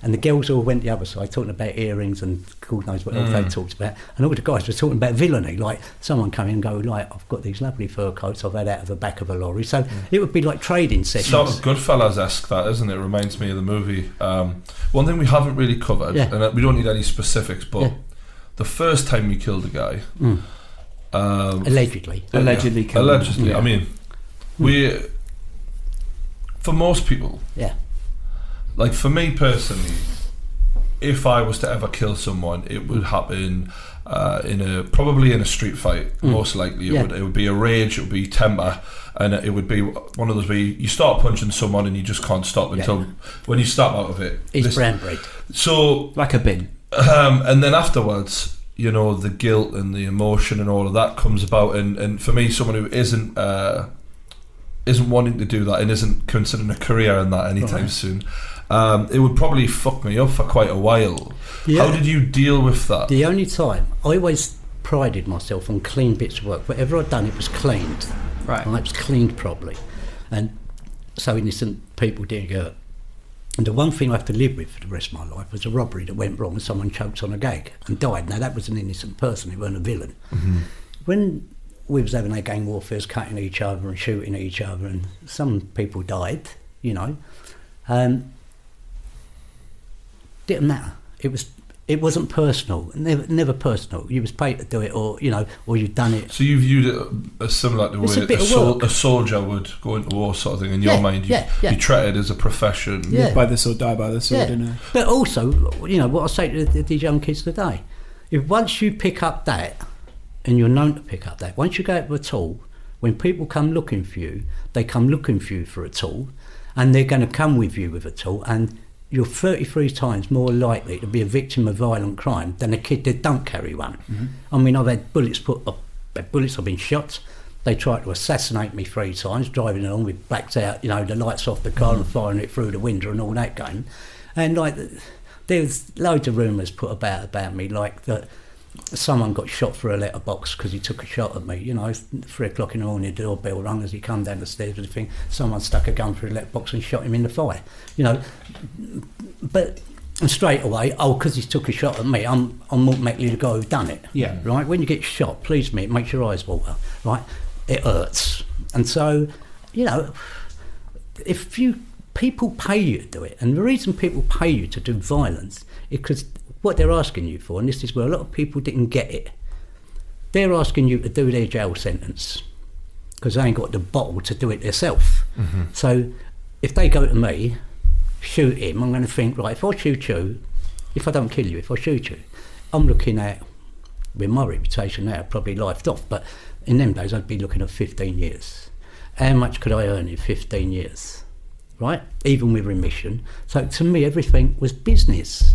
And the girls all went the other side, talking about earrings and God knows what else they Mm. talked about. And all the guys were talking about villainy, like someone coming and go, like, I've got these lovely fur coats I've had out of the back of a lorry. So it would be like trading sessions. Sort of Goodfellas-esque, that isn't it? Reminds me of the movie. Um, one thing we haven't really covered, Yeah. and we don't need any specifics, but Yeah. the first time we killed a guy, Mm. um, Allegedly. Allegedly yeah, killed him. allegedly. Yeah. I mean, we for most people, Yeah. Like for me personally, if I was to ever kill someone, it would happen uh, in a probably in a street fight. Most likely, it Yeah. would it would be a rage, it would be temper, and it would be one of those where you, you start punching someone and you just can't stop until when you snap out of it. It's brown breed. So Like a bin. um, and then afterwards, you know, the guilt and the emotion and all of that comes about. And, and for me, someone who isn't uh, isn't wanting to do that and isn't considering a career in that anytime Right. soon, um, it would probably fuck me up for quite a while. Yeah. How did you deal with that? The only time I always prided myself on clean bits of work. Whatever I'd done, it was cleaned. Right. It was cleaned properly, and so innocent people didn't get. hurt. And the one thing I have to live with for the rest of my life was a robbery that went wrong and someone choked on a gag and died. Now that was an innocent person; it weren't a villain. When we was having our gang warfare, cutting each other and shooting each other, and some people died, you know. Um, didn't matter. It was. It wasn't personal. Never, never personal. You was paid to do it, or you know, or you'd done it. so you viewed it as similar to It's a way bit a, sol- a soldier would go into war, sort of thing. In your Yeah, mind, you, yeah, yeah. you treat it as a profession. Yeah. Live by the sword, die by the sword. Yeah. In a, But also, you know, what I say to the- these young kids today, if once you pick up that, and you're known to pick up that, once you go out with a tool, when people come looking for you, they come looking for you for a tool, and they're going to come with you with a tool, and you're 33 times more likely to be a victim of violent crime than a kid that don't carry one. Mm-hmm. I mean, I've had bullets put up, uh, bullets, I've been shot. They tried to assassinate me three times, driving along with blacked out, you know, the lights off the car and mm-hmm. firing it through the window and all that game. And like, there's loads of rumours put about about me, like that someone got shot through a letterbox because he took a shot at me. You know, three o'clock in the morning, the doorbell rung as he come down the stairs with the thing. Someone stuck a gun through the letterbox and shot him in the thigh. You know, but straight away, oh, because he took a shot at me, I'm I'm automatically the guy who done it. Yeah. Right. When you get shot, please me, it makes your eyes water. Right. It hurts, and so, you know, if you people pay you to do it, and the reason people pay you to do violence is because what they're asking you for, and this is where a lot of people didn't get it. they're asking you to do their jail sentence because they ain't got the bottle to do it themselves. Mm-hmm. So if they go to me, shoot him, I'm going to think, right, if I shoot you, if I don't kill you, if I shoot you, I'm looking at, with my reputation now, probably lifed off, but in them days I'd be looking at 15 years. How much could I earn in 15 years? Right? Even with remission. So to me, everything was business.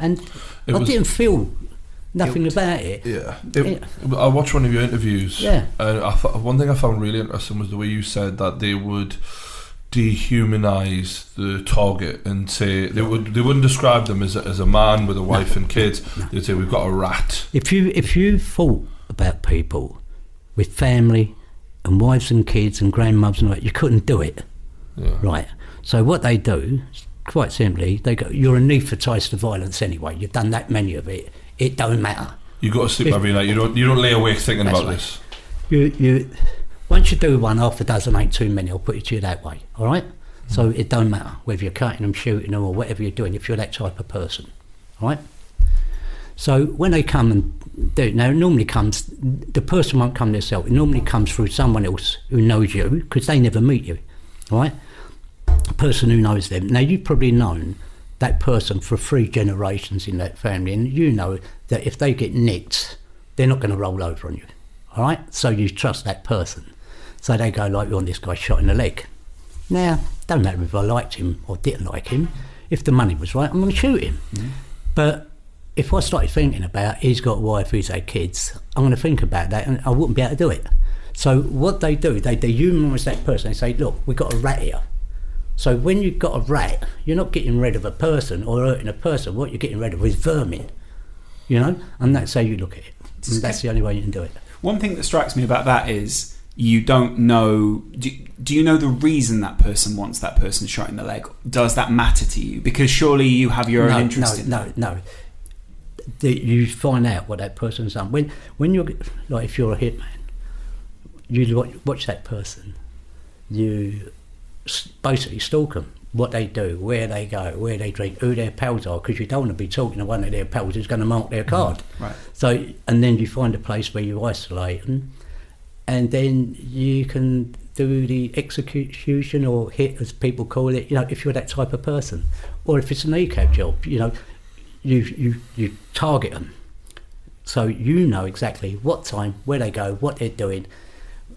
And It I was- didn't feel nothing about it. Yeah. It, I watched one of your interviews. Yeah. And I th- one thing I found really interesting was the way you said that they would dehumanize the target and say they would they wouldn't describe them as a, as a man with a wife and kids. They'd say we've got a rat. If you if you thought about people with family and wives and kids and grandmothers and all that, you couldn't do it. Yeah. Right. So what they do, quite simply, they go, "You're anaesthetised to violence anyway. You've done that many of it. It don't matter. You've got to sleep If- every night. You don't you don't lay awake thinking about right. this. You you once you do one, half a dozen ain't too many. I'll put it to you that way. All right. So it don't matter whether you're cutting them, shooting them, or whatever you're doing. If you're that type of person, all right. So when they come and do it, now it normally comes, the person won't come themselves. It normally comes through someone else who knows you because they never meet you, all right? A person who knows them. Now you've probably known that person for three generations in that family, and you know that if they get nicked, they're not going to roll over on you, all right? So you trust that person. So they go like, "Oh, this guy shot in the leg." Now, don't matter if I liked him or didn't like him. If the money was right, I'm going to shoot him. Mm-hmm. But if I started thinking about he's got a wife, he's had kids, I'm going to think about that and I wouldn't be able to do it. So what they do, they dehumanise that person. They say, look, we've got a rat here. So when you've got a rat, you're not getting rid of a person or hurting a person. What you're getting rid of is vermin, you know? And that's how you look at it. And that's the only way you can do it. One thing that strikes me about that is you don't know. Do, do you know the reason that person wants that person shot in the leg? Does that matter to you? Because surely you have your no, own interest no, in no, no. The, you find out what that person's done. When, when you're like, if you're a hitman, you watch, watch that person. You basically stalk them. What they do, where they go, where they drink, who their pals are, because you don't want to be talking to one of their pals who's going to mark their mm-hmm. card. Right. So, and then you find a place where you isolate them, and then you can do the execution or hit, as people call it. You know, if you're that type of person, or if it's an ECAB job, you know, you you you target them, so you know exactly what time, where they go, what they're doing.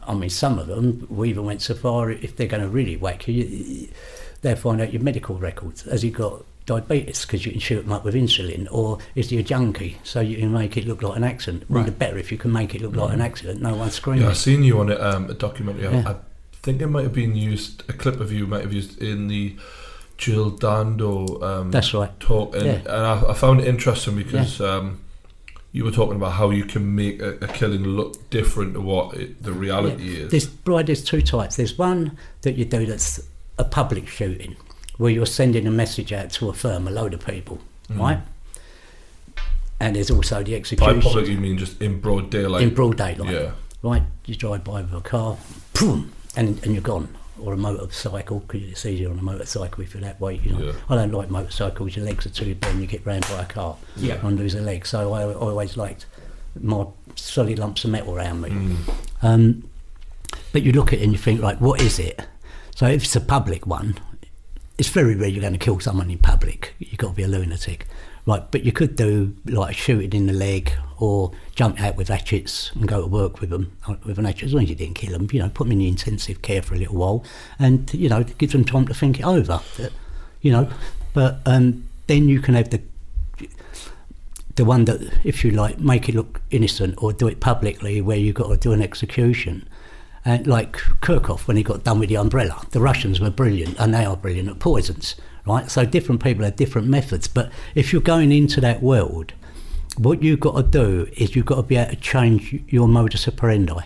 I mean, some of them we even went so far if they're going to really whack you, they'll find out your medical records. Has he got diabetes? Because you can shoot him up with insulin, or is he a junkie? So you can make it look like an accident. Well, Right. the better if you can make it look like an accident. No one's screaming. Yeah, I seen you on a, um, a documentary. I- Yeah. I think it might have been used. A clip of you might have used in the Jill Dando um, That's right. talk, and, Yeah. and I, I found it interesting because um, you were talking about how you can make a, a killing look different to what it, the reality Yeah. is. There's, right, there's two types. There's one that you do that's a public shooting, where you're sending a message out to a firm, a load of people, mm. right? And there's also the execution. By public, you mean just in broad daylight? in broad daylight. Yeah. Right, you drive by with a car, boom, and, and you're gone. Or a motorcycle, because it's easier on a motorcycle if you're that weight. You know, Yeah. I don't like motorcycles. Your legs are too big, and you get rammed by a car Yeah. and lose a leg. So I, I always liked more solid lumps of metal around me. Mm. Um, but you look at it and you think, like, what is it? So if it's a public one, it's very rare you're going to kill someone in public. You've got to be a lunatic. Right, but you could do like shooting in the leg or jump out with hatchets and go to work with them uh, with an hatchet. As long as you didn't kill them, you know, put them in the intensive care for a little while and, you know, give them time to think it over, uh, you know. But um, then you can have the the one that, if you like, make it look innocent or do it publicly where you've got to do an execution. And like Markov, when he got done with the umbrella, the Russians were brilliant, and they are brilliant at poisons, right? So different people have different methods. But if you're going into that world, what you've got to do is you've got to be able to change your modus operandi.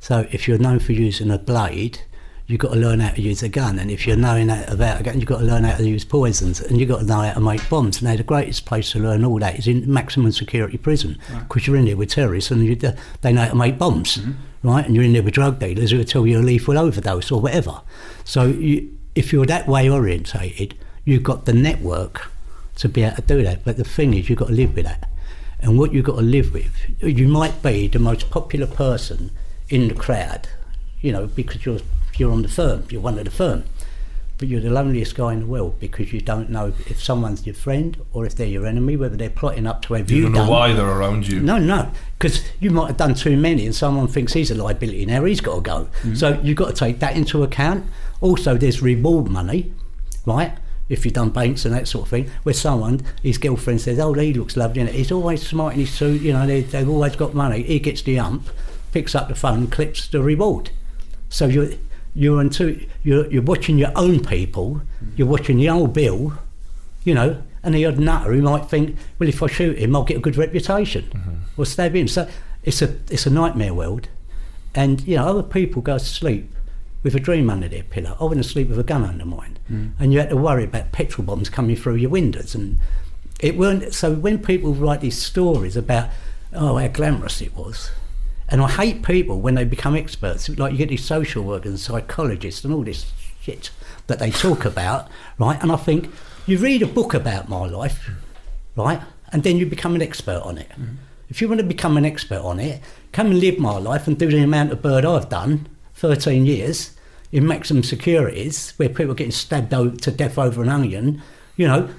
So if you're known for using a blade, you've got to learn how to use a gun. And if you're knowing how about a gun, you've got to learn how to use poisons. And you've got to know how to make bombs. Now, the greatest place to learn all that is in maximum security prison because you're in there with terrorists and you, they know how to make bombs, mm-hmm. right? And you're in there with drug dealers who will tell you a lethal overdose or whatever. So you, if you're that way orientated, you've got the network to be able to do that. But the thing is, you've got to live with that. And what you've got to live with, you might be the most popular person in the crowd, you know, because you're you're on the firm, you're one of the firm. But you're the loneliest guy in the world because you don't know if someone's your friend or if they're your enemy, whether they're plotting up to have You you, don't know done. why they're around you. No, no, because you might have done too many, and someone thinks he's a liability now. He's got to go. Mm-hmm. So you've got to take that into account. Also, there's reward money, right? If you've done banks and that sort of thing, where someone, his girlfriend says, "Oh, he looks lovely," and he's always smart in his suit. You know, they, they've always got money. He gets the ump, picks up the phone, clips the reward. So you're you're into you're you're watching your own people. You're watching the old bill, you know, and the odd nutter who might think, well, if I shoot him, I'll get a good reputation, mm-hmm. or stab him. So it's a it's a nightmare world, and you know, other people go to sleep with a dream under their pillow. I went to sleep with a gun under mine, hmm. and you had to worry about petrol bombs coming through your windows, and it weren't. So when people write these stories about oh how glamorous it was. And I hate people when they become experts. Like you get these social workers and psychologists and all this shit that they talk about, right? And I think you read a book about my life, right? And then you become an expert on it. Hmm. If you want to become an expert on it, come and live my life and do the amount of bird I've done, 13 years, in maximum securities, where people are getting stabbed to death over an onion, you know,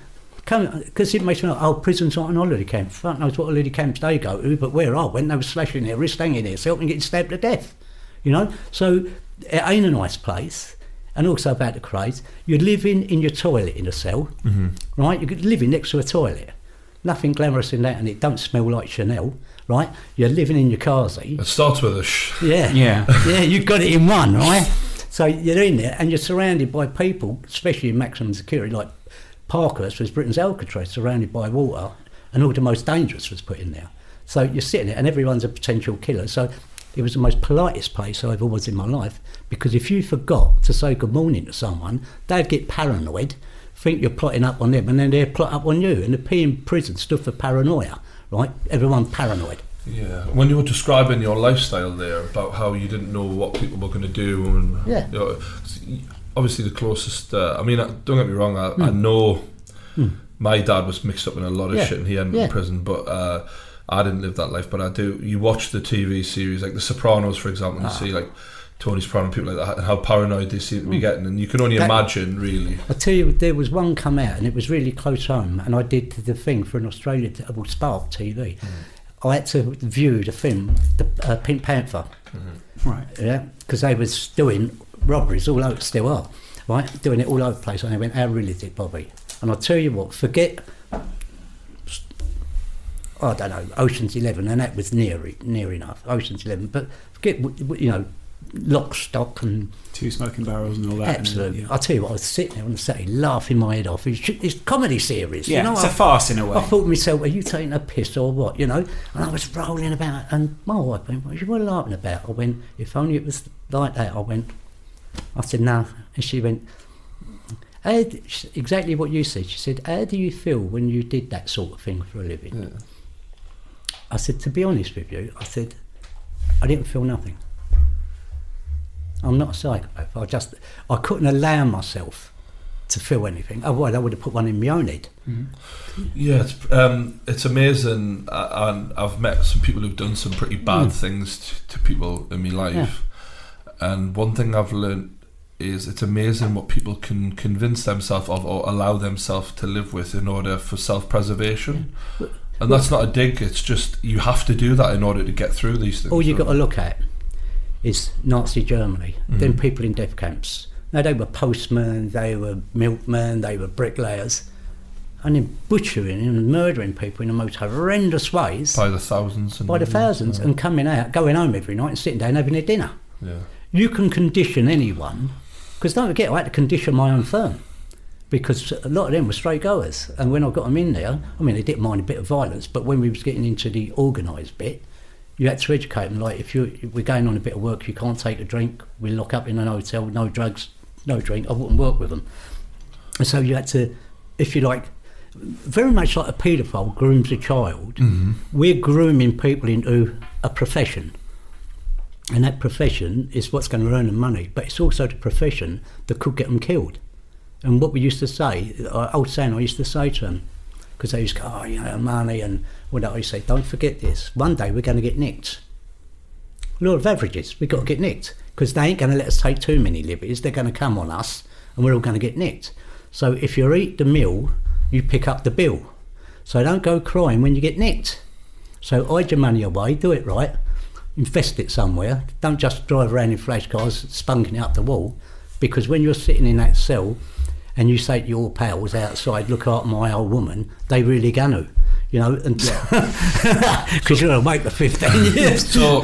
because it makes me like, oh, prison's not an holiday camp. Fuck knows what holiday camps they go to, but where I went, they were slashing their wrist hanging there, helping getting stabbed to death. You know? So it ain't a nice place. And also about the Krays, you're living in your toilet in a cell, mm-hmm. right? You're living next to a toilet. Nothing glamorous in that, and it don't smell like Chanel, right? You're living in your carsy. It starts with a sh. Yeah. Yeah. yeah, you've got it in one, right? So you're in there and you're surrounded by people, especially in maximum security, like Parkhurst was Britain's Alcatraz, surrounded by water, and all the most dangerous was put in there. So you're sitting there and everyone's a potential killer. So it was the most politest place I ever was in my life because if you forgot to say good morning to someone, they'd get paranoid, think you're plotting up on them, and then they'd plot up on you. And the P in prison stood for paranoia, right? Everyone paranoid. Yeah, when you were describing your lifestyle there about how you didn't know what people were going to do, and Yeah. you know, obviously the closest. Uh, I mean, uh, don't get me wrong. I, I Hmm. know my dad was mixed up in a lot of Yeah. shit, and he ended up Yeah. in prison. But uh, I didn't live that life. But I do. You watch the TV series like The Sopranos, for example, and Ah. you see like Tony Soprano people like that, and how paranoid they seem to be mm. getting, and you can only. That- imagine, really. I tell you, there was one come out and it was really close home, and I did the thing for an Australian, well, Spark TV. Mm. I had to view the film, the uh, Pink Panther, mm-hmm. Right. yeah, because they was doing robberies all over, still are, right, doing it all over the place. And they went, "How really did Bobby?" And I tell you what, forget, I don't know, Ocean's Eleven, and that was near it, near enough, Ocean's Eleven. But forget, w- w- you know, lock, stock, and Two smoking barrels and all that. and, Absolutely. yeah. I'll tell you what, I was sitting there on the Saturday laughing my head off. It's, it's a comedy series. Yeah, you know, it's I, a farce in a way. I thought to myself, are you taking a piss or what? You know? And I was rolling about, and my wife went, what are you laughing about? I went, if only it was like that. I went, I said, no. And she went, exactly what you said. She said, how do you feel when you did that sort of thing for a living? I said, to be honest with you, I said, I didn't feel nothing. I'm not a psychopath. I just, I couldn't allow myself to feel anything. Otherwise, I would have put one in my own head. Yeah, it's, um, it's amazing, and I've met some people who've done some pretty bad Mm. things to, to people in my life. And one thing I've learned is it's amazing what people can convince themselves of or allow themselves to live with in order for self-preservation. And that's not a dig; it's just you have to do that in order to get through these things. All you got to look at is Nazi Germany. Then mm-hmm. people in death camps. Now they were postmen, they were milkmen, they were bricklayers, and then butchering and murdering people in the most horrendous ways by the thousands. And by the thousands, Yeah. and coming out, going home every night and sitting down having a dinner. yeah. You can condition anyone, because don't forget, I had to condition my own firm because a lot of them were straight goers. And when I got them in there, I mean, they didn't mind a bit of violence, but when we was getting into the organised bit, you had to educate them. Like, if you if we're going on a bit of work, you can't take a drink. We lock up in an hotel, no drugs, no drink. I wouldn't work with them. And so you had to, if you like, very much like a paedophile grooms a child, mm-hmm. we're grooming people into a profession. And that profession is what's going to earn them money, but it's also the profession that could get them killed. And what we used to say, old saying I used to say to them, because they used to go, oh, you know, money and what I say, don't forget this. One day we're going to get nicked. Law of averages, we've got to get nicked because they ain't going to let us take too many liberties. They're going to come on us and we're all going to get nicked. So if you eat the meal, you pick up the bill. So don't go crying when you get nicked. So hide your money away, do it right, invest it somewhere. Don't just drive around in flash cars, spunking it up the wall. Because when you're sitting in that cell and you say to your pals outside, look at my old woman, they really gonna. You know, and because you're going to wait for 15 years. So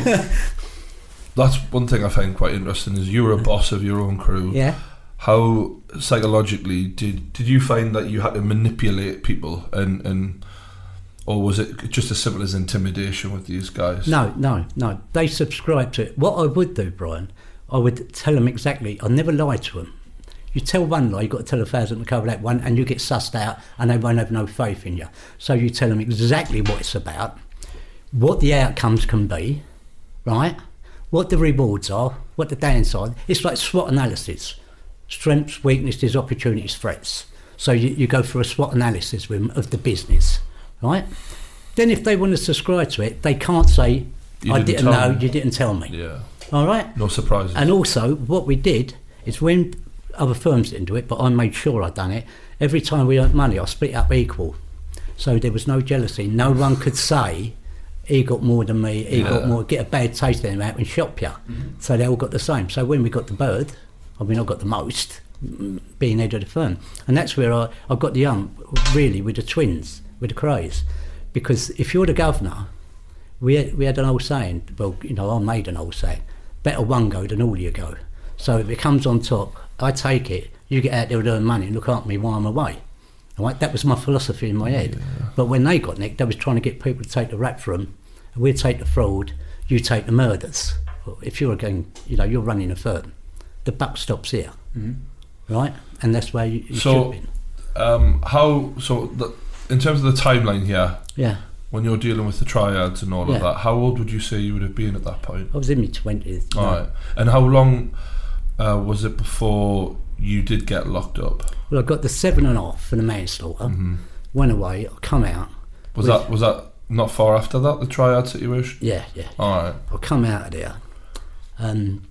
that's one thing I find quite interesting is you're a boss of your own crew. Yeah. How psychologically did did you find that you had to manipulate people and and or was it just as simple as intimidation with these guys? No, no, no. They subscribe to it. What I would do, Brian, I would tell them exactly. I never lie to them. You tell one lie, you've got to tell a thousand to cover that one, and you get sussed out, and they won't have no faith in you. So you tell them exactly what it's about, what the outcomes can be, right? What the rewards are, what the downside. It's like SWOT analysis: strengths, weaknesses, opportunities, threats. So you, you go for a SWOT analysis with of the business, right? Then if they want to subscribe to it, they can't say, You "I didn't didn't, know, me." you didn't tell me." Yeah. All right. No surprises. And also, what we did is when other firms didn't do it, but I made sure I'd done it. Every time we earned money, I split up equal, so there was no jealousy. No one could say he got more than me. He got more. Get a bad taste in their mouth and shop you. So they all got the same. So when we got the bird, I mean, I got the most, being head of the firm, and that's where I, I got the um really with the twins, with the Krays, because if you're the governor, we had, we had an old saying. Well, you know, I made an old saying: better one go than all you go. So if it comes on top, I take it. You get out there and earn money and look after me while I'm away. All right, that was my philosophy in my head. But when they got nicked, they was trying to get people to take the rap for them. We'd take the fraud, you take the murders. If you're going, you know, you're running a firm, the buck stops here, right? And that's where you, you So- should be. um, how so the, in terms of the timeline here, Yeah, when you're dealing with the triads and all Yeah. of that, how old would you say you would have been at that point? I was in my twenties. All right. And how long uh, was it before you did get locked up? Well, I got the seven and a half for the manslaughter. Mm-hmm. Went away. I come out. Was With- that was that not far after that the triad situation? Yeah, yeah. All right. I come out of there. Um,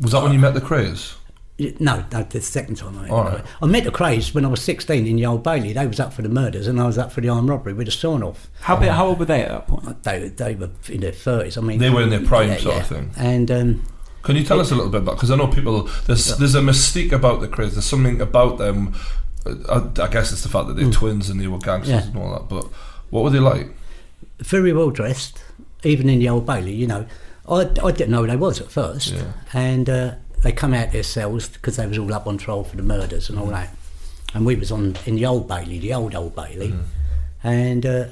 Was that when you met the Krays? y- no, no, the second time I met All the right. I met the Krays when I was 16 in the Old Bailey. They was up for the murders and I was up for the armed robbery with a sawn off. How, bit, how old were they at that point? They, they were in their 30s. I mean, They were in their prime sort of thing. And um, Can you tell us a little bit about? Because I know people. There's there's a mystique about the Krays. There's something about them. uh, I, I guess it's the fact that they're twins and they were gangsters Mm. Yeah. and all that. But what were they like? very well dressed, even in the Old Bailey, you know. I, I didn't know who they was at first. Yeah. And uh, they come out their cells because they was all up on trial for the murders and all Mm. that. And we was on in the Old Bailey, the old Old Bailey. Mm. And uh,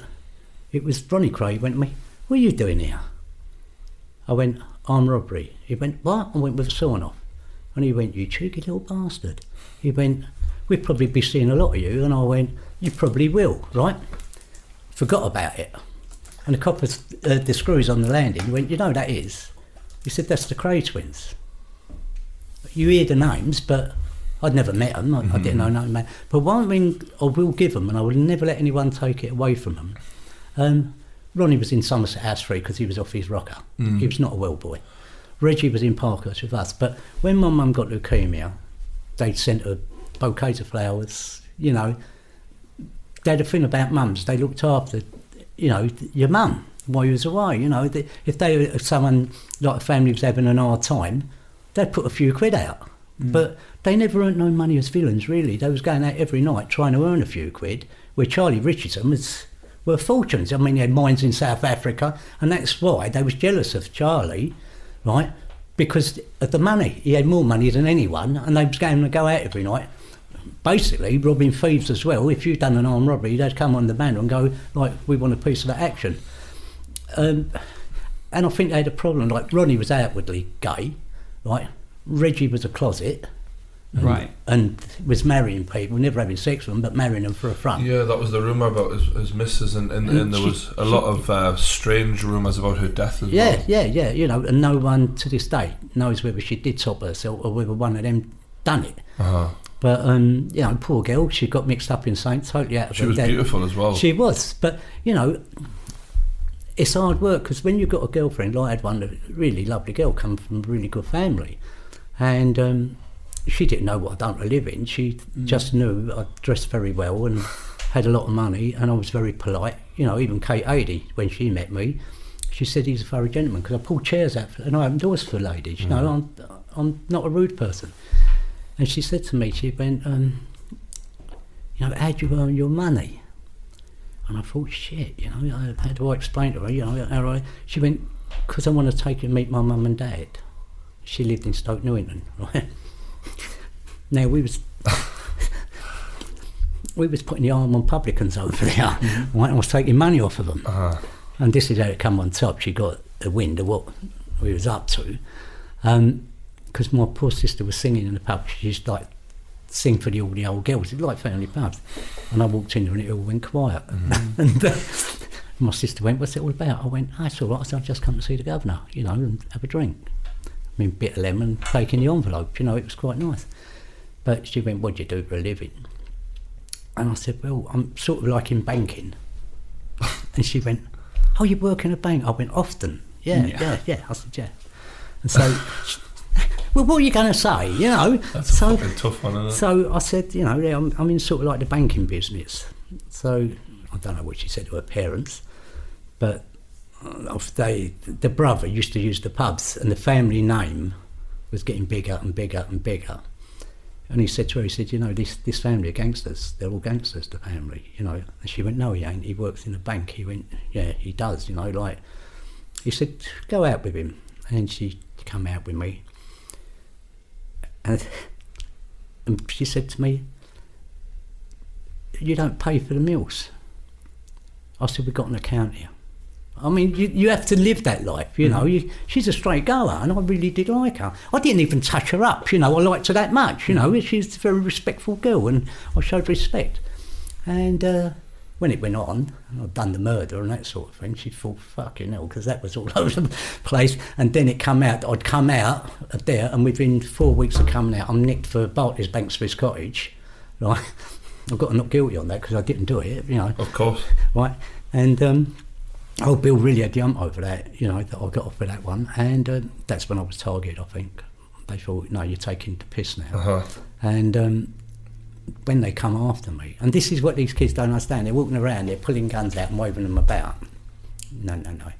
it was Ronnie Kray went to me, what are you doing here? I went, armed robbery. He went, what? I went with a sawn off. And he went, you cheeky little bastard. He went, we'd probably be seeing a lot of you. And I went, you probably will, right? Forgot about it. And the copper, uh, the screws on the landing, he went, you know that is? He said, that's the Kray twins. You hear the names, but I'd never met them. I, I didn't know no man. But one thing I will give them, and I will never let anyone take it away from them. Um, Ronnie was in Somerset House Free because he was off his rocker. Mm. He was not a well boy. Reggie was in Parkhurst with us. But when my mum got leukemia, they sent her bouquets of flowers. You know, they had a thing about mums. They looked after, you know, your mum while you was away. You know, if they if someone like a family was having an hard time, they'd put a few quid out. Mm. But they never earned no money as villains. Really, they was going out every night trying to earn a few quid. Where Charlie Richardson was were fortunes. I mean, he had mines in South Africa, and that's why they was jealous of Charlie, right? Because of the money. He had more money than anyone, and they was going to go out every night basically robbing thieves as well. If you'd done an armed robbery, they'd come on the banner and go, like, we want a piece of that action. Um, and I think they had a problem. Like, Ronnie was outwardly gay, right? Reggie was a closet. And, Right. And was marrying people, never having sex with them, but marrying them for a front. Yeah, that was the rumor about his, his missus, and, and, Mm, and there she- was a lot of uh, strange rumors about her death as Yeah, well. yeah, yeah. yeah. You know, and no one to this day knows whether she did top herself or whether one of them done it. Uh-huh. But um, you know, poor girl, she got mixed up in something totally out of She her was depth. beautiful as well. She was, but you know, it's hard work because when you've got a girlfriend, like I had one, a really lovely girl, come from a really good family, and um, she didn't know what I'd done for a living. She just knew I dressed very well and had a lot of money, and I was very polite. You know, even Kate Adie, when she met me, she said he's a thorough gentleman because I pulled chairs out for, and I opened doors for ladies. You know, I'm I'm not a rude person. And she said to me, she went, um, you know, how do you earn your money? And I thought, shit, you know, how do I explain to her? You know, how I, she went, because I want to take you and meet my mum and dad. She lived in Stoke Newington, right? Now we was we was putting the arm on publicans over there, right? I was taking money off of them, Uh-huh. and this is how it come on top. She got the wind of what we was up to, because my poor sister was singing in the pub. She used to like sing for the all the old girls. It's like family pubs. And I walked in there and it all went quiet. and uh, my sister went, "What's it all about?" I went, "Ah, "It's all right. I said, I've just come to see the governor, you know, and have a drink." Mean, bit of lemon, taking the envelope. You know, it was quite nice. But she went, "What do you do for a living?" And I said, "Well, I'm sort of like in banking." and she went, "Oh, you work in a bank?" I went, "Often." Yeah, Yeah. yeah, yeah. I said, "Yeah." And so, well, what are you going to say? You know, That's a so fucking tough one, so I said, you know, yeah, I'm, I'm in sort of like the banking business. So I don't know what she said to her parents, but Uh, of they, the brother used to use the pubs, and the family name was getting bigger and bigger and bigger. And he said to her, he said, you know, this, this family are gangsters. They're all gangsters, the family, you know. And she went, no, he ain't. He works in a bank. He went, yeah, he does, you know, like. He said, go out with him. And she come out with me. And, and she said to me, you don't pay for the meals. I said, we've got an account here. I mean, you, you have to live that life, you know. You, she's a straight goer, and I really did like her. I didn't even touch her up, you know. I liked her that much, you know. She's a very respectful girl, and I showed respect. And uh, when it went on, and I'd done the murder and that sort of thing, she thought, fucking hell, because that was all over the place. And then it come out, I'd come out of there, and within four weeks of coming out, I'm nicked for Barclays Bank Swiss Cottage. Right? I've got to not guilty on that because I didn't do it, you know Of course. right? And um, oh, Bill really had the ump over that, you know, that I got off with that one, and uh, that's when I was targeted. I think they thought, no, you're taking the piss now, Uh-huh. and um, when they come after me, and this is what these kids don't understand. They're walking around, they're pulling guns out and waving them about. No, no, no.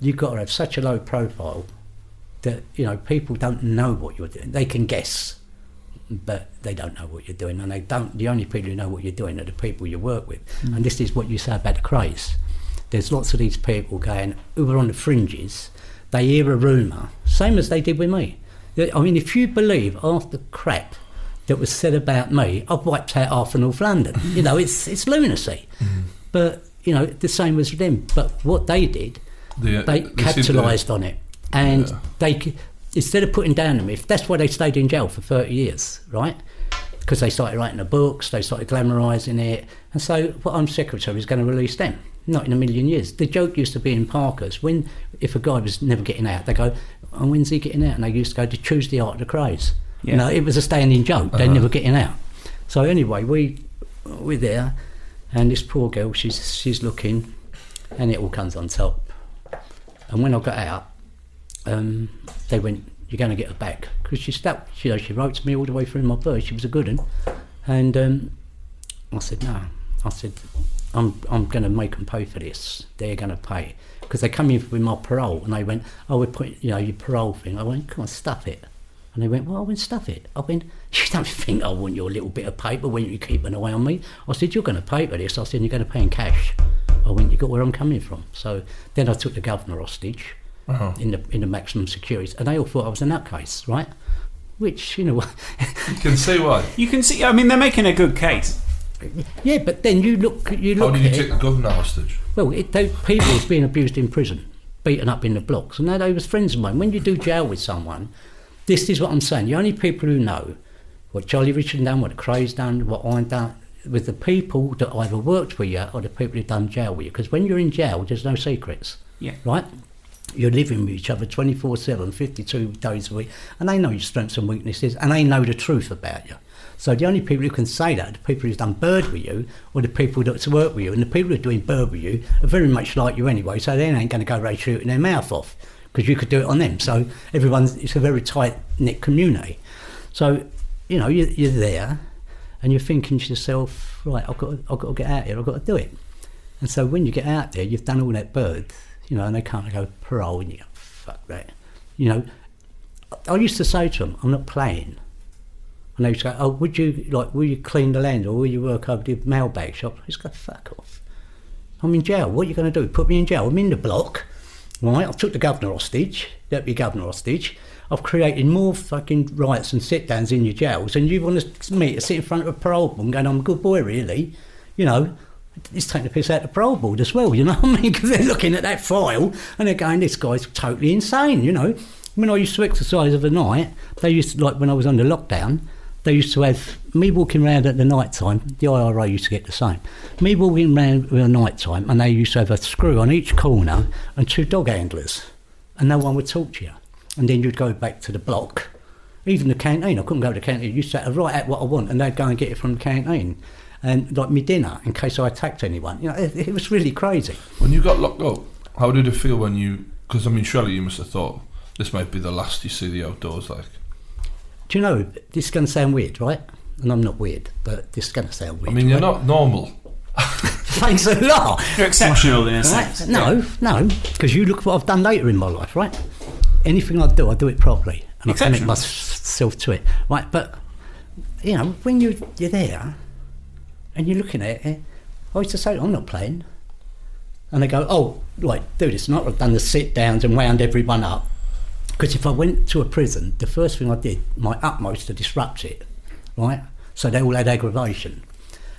You've got to have such a low profile that you know people don't know what you're doing. They can guess, but they don't know what you're doing, and they don't. The only people who know what you're doing are the people you work with. And this is what you say about the Krays. There's lots of these people going who are on the fringes. They hear a rumour, same as they did with me. I mean, if you believe after crap that was said about me, I've wiped out half of North London. You know, it's it's lunacy. But you know, the same was with them. But what they did, The, uh, they capitalised on it, and Yeah. they instead of putting down the myth, that's why they stayed in jail for thirty years, right? Because they started writing the books, they started glamorising it, and so what Home Secretary is going to release them. Not in a million years. The joke used to be in Parkhurst when if a guy was never getting out, they go, "Oh, when's he getting out?" And they used to go to choose the art of the Krays. Yeah. You know, it was a standing joke. They're never getting out. So anyway, we we're there, and this poor girl, she's she's looking, and it all comes on top. And when I got out, um, they went, "You're going to get her back," because she stuck. You know, she wrote to me all the way through my birth. She was a good one, and um, I said, "No." I said, "I'm I'm going to make them pay for this. They're going to pay." Because they come in with my parole, and they went, "Oh, we're putting, you know, your parole thing." I went, "Come on, stuff it." And they went, well, I went, stuff it. I went, you don't think I want your little bit of paper when you keep an eye on me? I said, you're going to pay for this. I said, you're going to pay in cash. I went, you got where I'm coming from. So then I took the governor hostage Uh-huh. in the in the maximum security, and they all thought I was a nutcase, right? Which, you know, You can see why. You can see. I mean, they're making a good case. Yeah, but then you look, you How did you at take it, the governor hostage? well, it, they, people was being abused in prison, beaten up in the blocks, and now they was friends of mine. When you do jail with someone, this is what I'm saying. The only people who know what Charlie Richard done, what Kray's done, what I've done, with the people that either worked with you or the people who've done jail with you. Because when you're in jail, there's no secrets, Yeah. right? You're living with each other 24 7, 52 days a week, and they know your strengths and weaknesses, and they know the truth about you. So the only people who can say that are the people who've done bird with you or the people that's worked with you. And the people who are doing bird with you are very much like you anyway, so they ain't going to go right shooting their mouth off because you could do it on them. So everyone's, it's a very tight knit community. So, you know, you're, you're there and you're thinking to yourself, right, I've got, to, I've got to get out here, I've got to do it. And so when you get out there, you've done all that bird, you know, and they can't go parole and you go, fuck that. You know, I used to say to them, I'm not playing. And they to go, oh, would you, like, will you clean the land or will you work over the mailbag shop? I just go, fuck off. I'm in jail. What are you going to do? Put me in jail? I'm in the block, right? I've took the governor hostage, deputy governor hostage. I've created more fucking riots and sit-downs in your jails and you want to me to sit in front of a parole board and going, I'm a good boy, really. You know, it's taking the piss out of the parole board as well, you know what I mean? Because they're looking at that file and they're going, this guy's totally insane, you know. When I used to exercise of the night, they used to, like when I was under lockdown, they used to have me walking around at the night time. The IRA used to get the same. Me walking around at the night time, and they used to have a screw on each corner and two dog handlers, and no one would talk to you. And then you'd go back to the block. Even the canteen, I couldn't go to the canteen. You sat right at what I want, and they'd go and get it from the canteen and like me dinner in case I attacked anyone. You know, it, it was really crazy. When you got locked up, how did it feel when you? Because I mean, surely you must have thought this might be the last you see the outdoors. Like, Do you know this is going to sound weird, right? And I'm not weird, but this is going to sound weird. I mean, you're right? not normal. Thanks a lot. You're exceptional in a sense. No, no, because you look what I've done later in my life, right? Anything I do, I do it properly, and I commit myself to it, right? But you know, when you you're there and you're looking at it, I used to say, "I'm not playing," and they go, "Oh, right, do this." Not I've done the sit downs and wound everyone up. Because if I went to a prison, the first thing I did, my utmost to disrupt it, right? So they all had aggravation.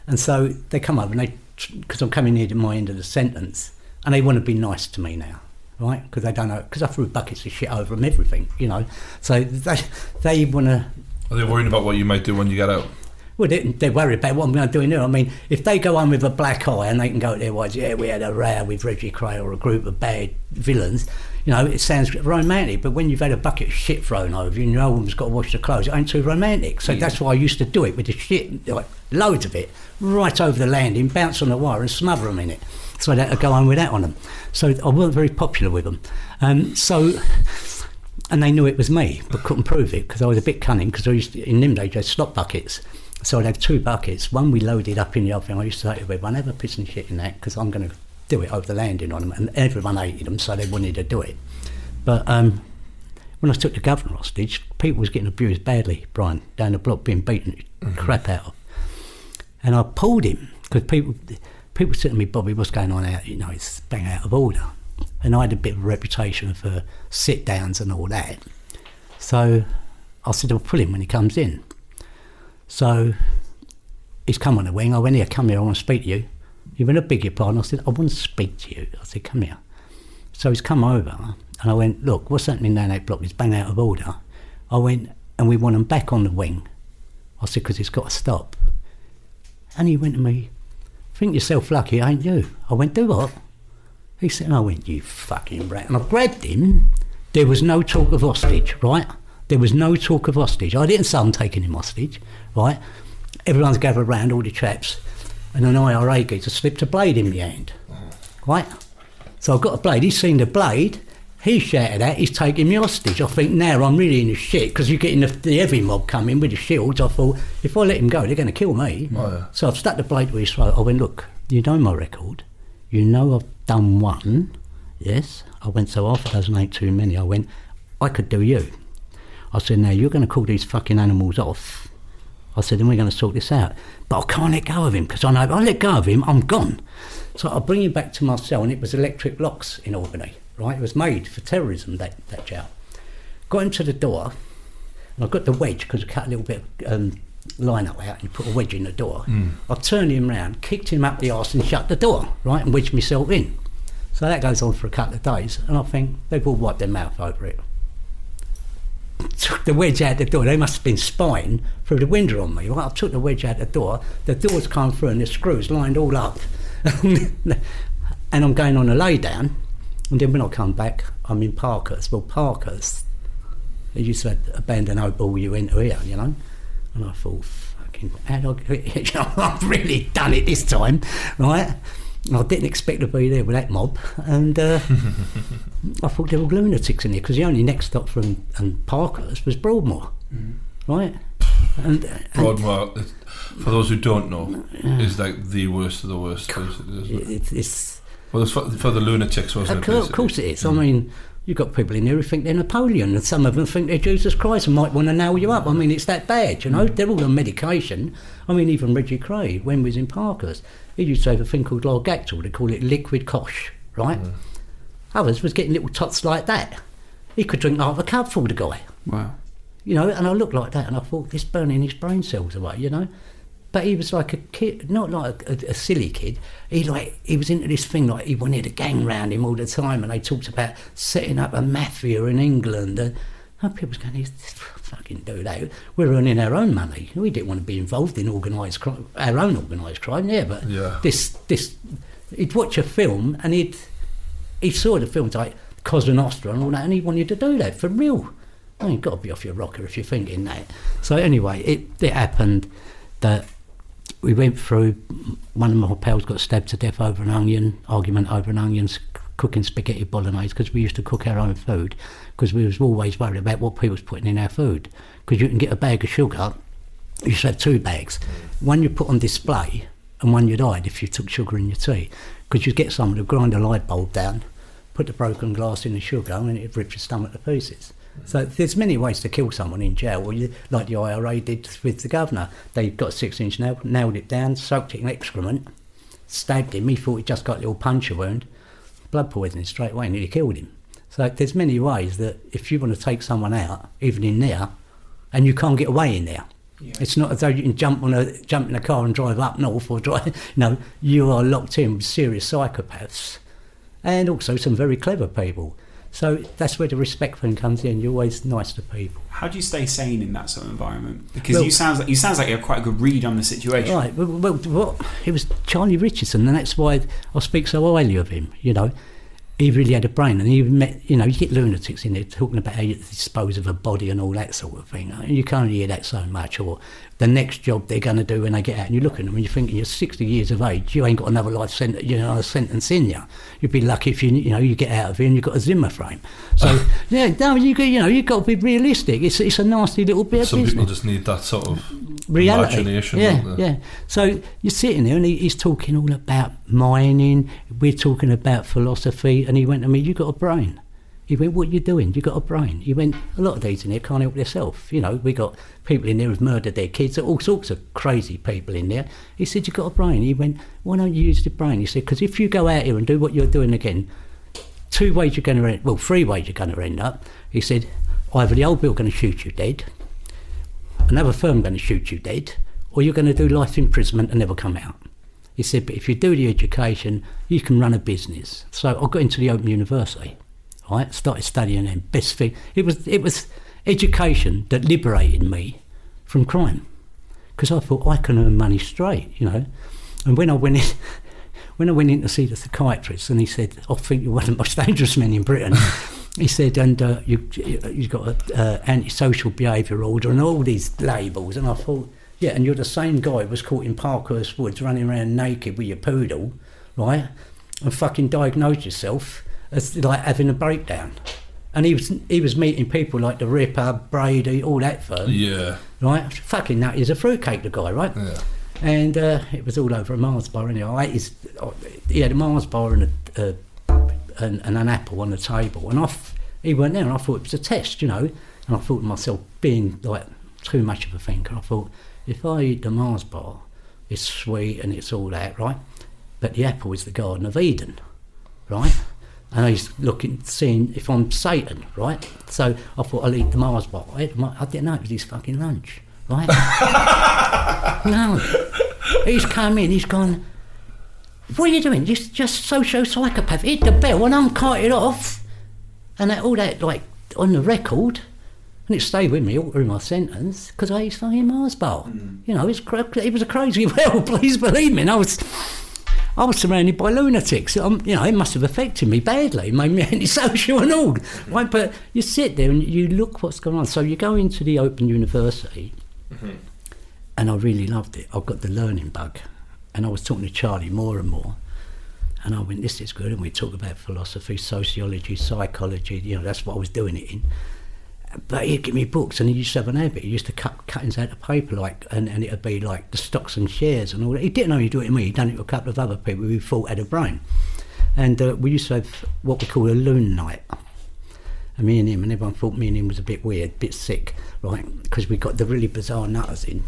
And so they come over and they, because I'm coming near to my end of the sentence, and they want to be nice to me now, right? Because they don't know, because I threw buckets of shit over them, everything, you know. So they, they want to, Are they worried about what you might do when you get out? well, they, they're worried about what I'm going to do now. I mean, if they go on with a black eye and they can go to their wives, yeah, we had a row with Reggie Kray or a group of bad villains, you know, it sounds romantic, but when you've had a bucket of shit thrown over you and no one's got to wash the clothes, it ain't too romantic. So that's why I used to do it with the shit, like loads of it, right over the landing, bounce on the wire and smother them in it. So I'd have to go on with that on them. So I wasn't very popular with them. Um, so and they knew it was me, but couldn't prove it because I was a bit cunning. Because I used to, in them days, I had slop buckets, so I'd have two buckets. One we loaded up in the oven. I used to say to everyone, "Have a piss and shit in that," because I'm going to do it over the landing on them, and everyone hated them, so they wanted to do it. But um, when I took the governor hostage, people was getting abused badly, Brian, down the block, being beaten the crap out of. And I pulled him because people people said to me, Bobby, what's going on out? You know, it's bang out of order. And I had a bit of a reputation for sit downs and all that. So I said, I'll pull him when he comes in. So he's come on the wing. I went, Here, come here, I want to speak to you. He went, I beg your pardon. I said, I want to speak to you. I said, Come here. So he's come over and I went, Look, what's happening down that block? It's bang out of order. I went, And we want him back on the wing. I said, Because it's got to stop. And he went to me, Think yourself lucky, ain't you? I went, Do what? He said, I went, You fucking rat. And I grabbed him. There was no talk of hostage, right? There was no talk of hostage. I didn't say I'm taking him hostage, right? Everyone's gathered round, all the chaps, and an IRA geezer slipped a blade in the hand, right? So I've got a blade. He's seen the blade. He shouted at, he's taking me hostage. I think now I'm really in the shit because you're getting the, the heavy mob coming with the shields. I thought, if I let him go, they're going to kill me. Oh, yeah. So I've stuck the blade to his throat. I went, look, you know my record. You know I've done one. Yes. I went, so half a dozen ain't too many. I went, I could do you. I said, now you're going to call these fucking animals off. I said, then we're going to sort this out. But I can't let go of him because I know if I let go of him, I'm gone. So I bring him back to my cell, and it was electric locks in Albany, right? It was made for terrorism, that, that jail. Got him to the door, and I got the wedge because I cut a little bit of um, line up out and you put a wedge in the door. I turned him round, kicked him up the arse and shut the door, right, and wedged myself in. So that goes on for a couple of days, and I think they've all wiped their mouth over it. Took the wedge out the door. They must have been spying through the window on me. Right? I took the wedge out the door. The doors come through and the screws lined all up. and I'm going on a lay down. And then when I come back, I'm in Parkhurst. Well, Parkhurst, they used to abandon Old Ball you into here, you know. And I thought, fucking how I, I've really done it this time, right? I didn't expect to be there with that mob, and uh, I thought there were lunatics in there because the only next stop from and Parkhurst was Broadmoor, mm-hmm. right? And, and Broadmoor, for those who don't know, is like the worst of the worst. Basically, it? it, it's Well, it's for, for the lunatics, wasn't Of it? of course it is. I mm. mean, you've got people in here who think they're Napoleon, and some of them think they're Jesus Christ and might want to nail you up. I mean, it's that bad, you know. Mm. They're all on medication. I mean, even Reggie Kray, when he was in Parkhurst, he used to have a thing called Largactil. They call it liquid cosh, right? Others was getting little tots like that. He could drink half a cup full, the guy. Wow. You know, and I looked like that, and I thought, this burning his brain cells away, you know. But he was like a kid, not like a, a, a silly kid. He like he was into this thing like he wanted a gang round him all the time, and they talked about setting up a mafia in England. And, and people was going, "He's fucking do that." We're earning our own money. We didn't want to be involved in organised crime, our own organised crime, yeah. But Yeah. this this he'd watch a film and he'd he saw the films like Cosa and all that, and he wanted to do that for real. I mean, you've got to be off your rocker if you're thinking that. So anyway, it, it happened that we went through. One of my pals got stabbed to death over an onion argument over an onion, cooking spaghetti bolognese because we used to cook our own food because we was always worried about what people was putting in our food because you can get a bag of sugar. You should have two bags. One you put on display and one you'd hide if you took sugar in your tea because you'd get someone to grind a light bulb down, put the broken glass in the sugar and it'd rip your stomach to pieces. So there's many ways to kill someone in jail, or you, like the IRA did with the governor. They got a six-inch nail, nailed it down, soaked it in excrement, stabbed him. He thought he just got a little puncture wound, blood poisoning straight away, and he killed him. So there's many ways that if you want to take someone out, even in there, and you can't get away in there. It's not as though you can jump on a jump in a car and drive up north or drive. No, you are locked in with serious psychopaths, and also some very clever people. So that's where the respect thing comes in. You're always nice to people. How do you stay sane in that sort of environment? Because Well- you sounds like you sounds like you have quite a good read on the situation. Right. Well, well, well, it was Charlie Richardson, and that's why I speak so highly of him. You know, he really had a brain, and he met. You know, you get lunatics in there talking about how you dispose of a body and all that sort of thing. And you can't hear that so much. Or the next job they're going to do when they get out, and you look at them and you're thinking you're 60 years of age, you ain't got another life sentence, you know, a sentence in you. You'd be lucky if you, you know, you get out of here and you've got a Zimmer frame. So yeah, no, you, you know, you've got to be realistic. It's it's a nasty little bit of Some business people just need that sort of reality. imagination. yeah, yeah. So you're sitting there, and he, he's talking all about mining. We're talking about philosophy, and he went to me, you've got a brain." He went, "What are you doing? You got a brain?" He went, "A lot of these in here can't help themselves. You know, we got people in there who've murdered their kids. All sorts of crazy people in there." He said, "You got a brain?" He went, "Why don't you use the brain?" He said, "Because if you go out here and do what you're doing again." Two ways you're going to end, well, three ways you're going to end up. He said, either the old bill going to shoot you dead, another firm going to shoot you dead, or you're going to do life imprisonment and never come out. He said, but if you do the education, you can run a business. So I got into the Open University, right? Started studying and best thing. It was it was education that liberated me from crime, because I thought I can earn money straight, you know. And when I went in, when I went in to see the psychiatrist, and he said, "I think you're one of the most dangerous men in Britain." he said, "And uh, you, you've got an uh, antisocial behaviour order and all these labels." And I thought, "Yeah, and you're the same guy who was caught in Parkhurst Woods running around naked with your poodle, right? And fucking diagnosed yourself as like having a breakdown." And he was he was meeting people like the Ripper, Brady, all that firm, Yeah, right? Fucking that is a fruitcake, the guy, right? yeah. and uh, it was all over a Mars bar. Anyway, I his, he had a Mars bar and, a, uh, and, and an apple on the table, and I f- he went there, and I thought it was a test, you know. And I thought to myself, being like too much of a thinker, I thought if I eat the Mars bar, it's sweet and it's all that, right? But the apple is the Garden of Eden, right? And I was looking, seeing if I'm Satan, right? So I thought I'll eat the Mars bar. I, ate the Mar- I didn't know it was his fucking lunch, right? No. He's come in, he's gone, what are you doing? Just just social psychopath. Hit the bell and I'm carted off. And that, all that, like, on the record. And it stayed with me all through my sentence because I ate fucking Mars bar. Mm. You know, it's cra- it was a crazy world, please believe me. And I was, I was surrounded by lunatics. Um, you know, it must have affected me badly, made me antisocial and all. Right? But you sit there and you look what's going on. So you go into the Open University and I really loved it. I got the learning bug, and I was talking to Charlie more and more. And I went, this is good. And we talk about philosophy, sociology, psychology. You know, that's what I was doing it in. But he'd give me books, and he used to have an habit. He used to cut cuttings out of paper, like, and, and it'd be like the stocks and shares and all that. He didn't only do it to me; he'd done it to a couple of other people who thought had a brain. And uh, we used to have what we call a loon night. And me and him, and everyone thought me and him was a bit weird, a bit sick, right? Because we got the really bizarre nutters in.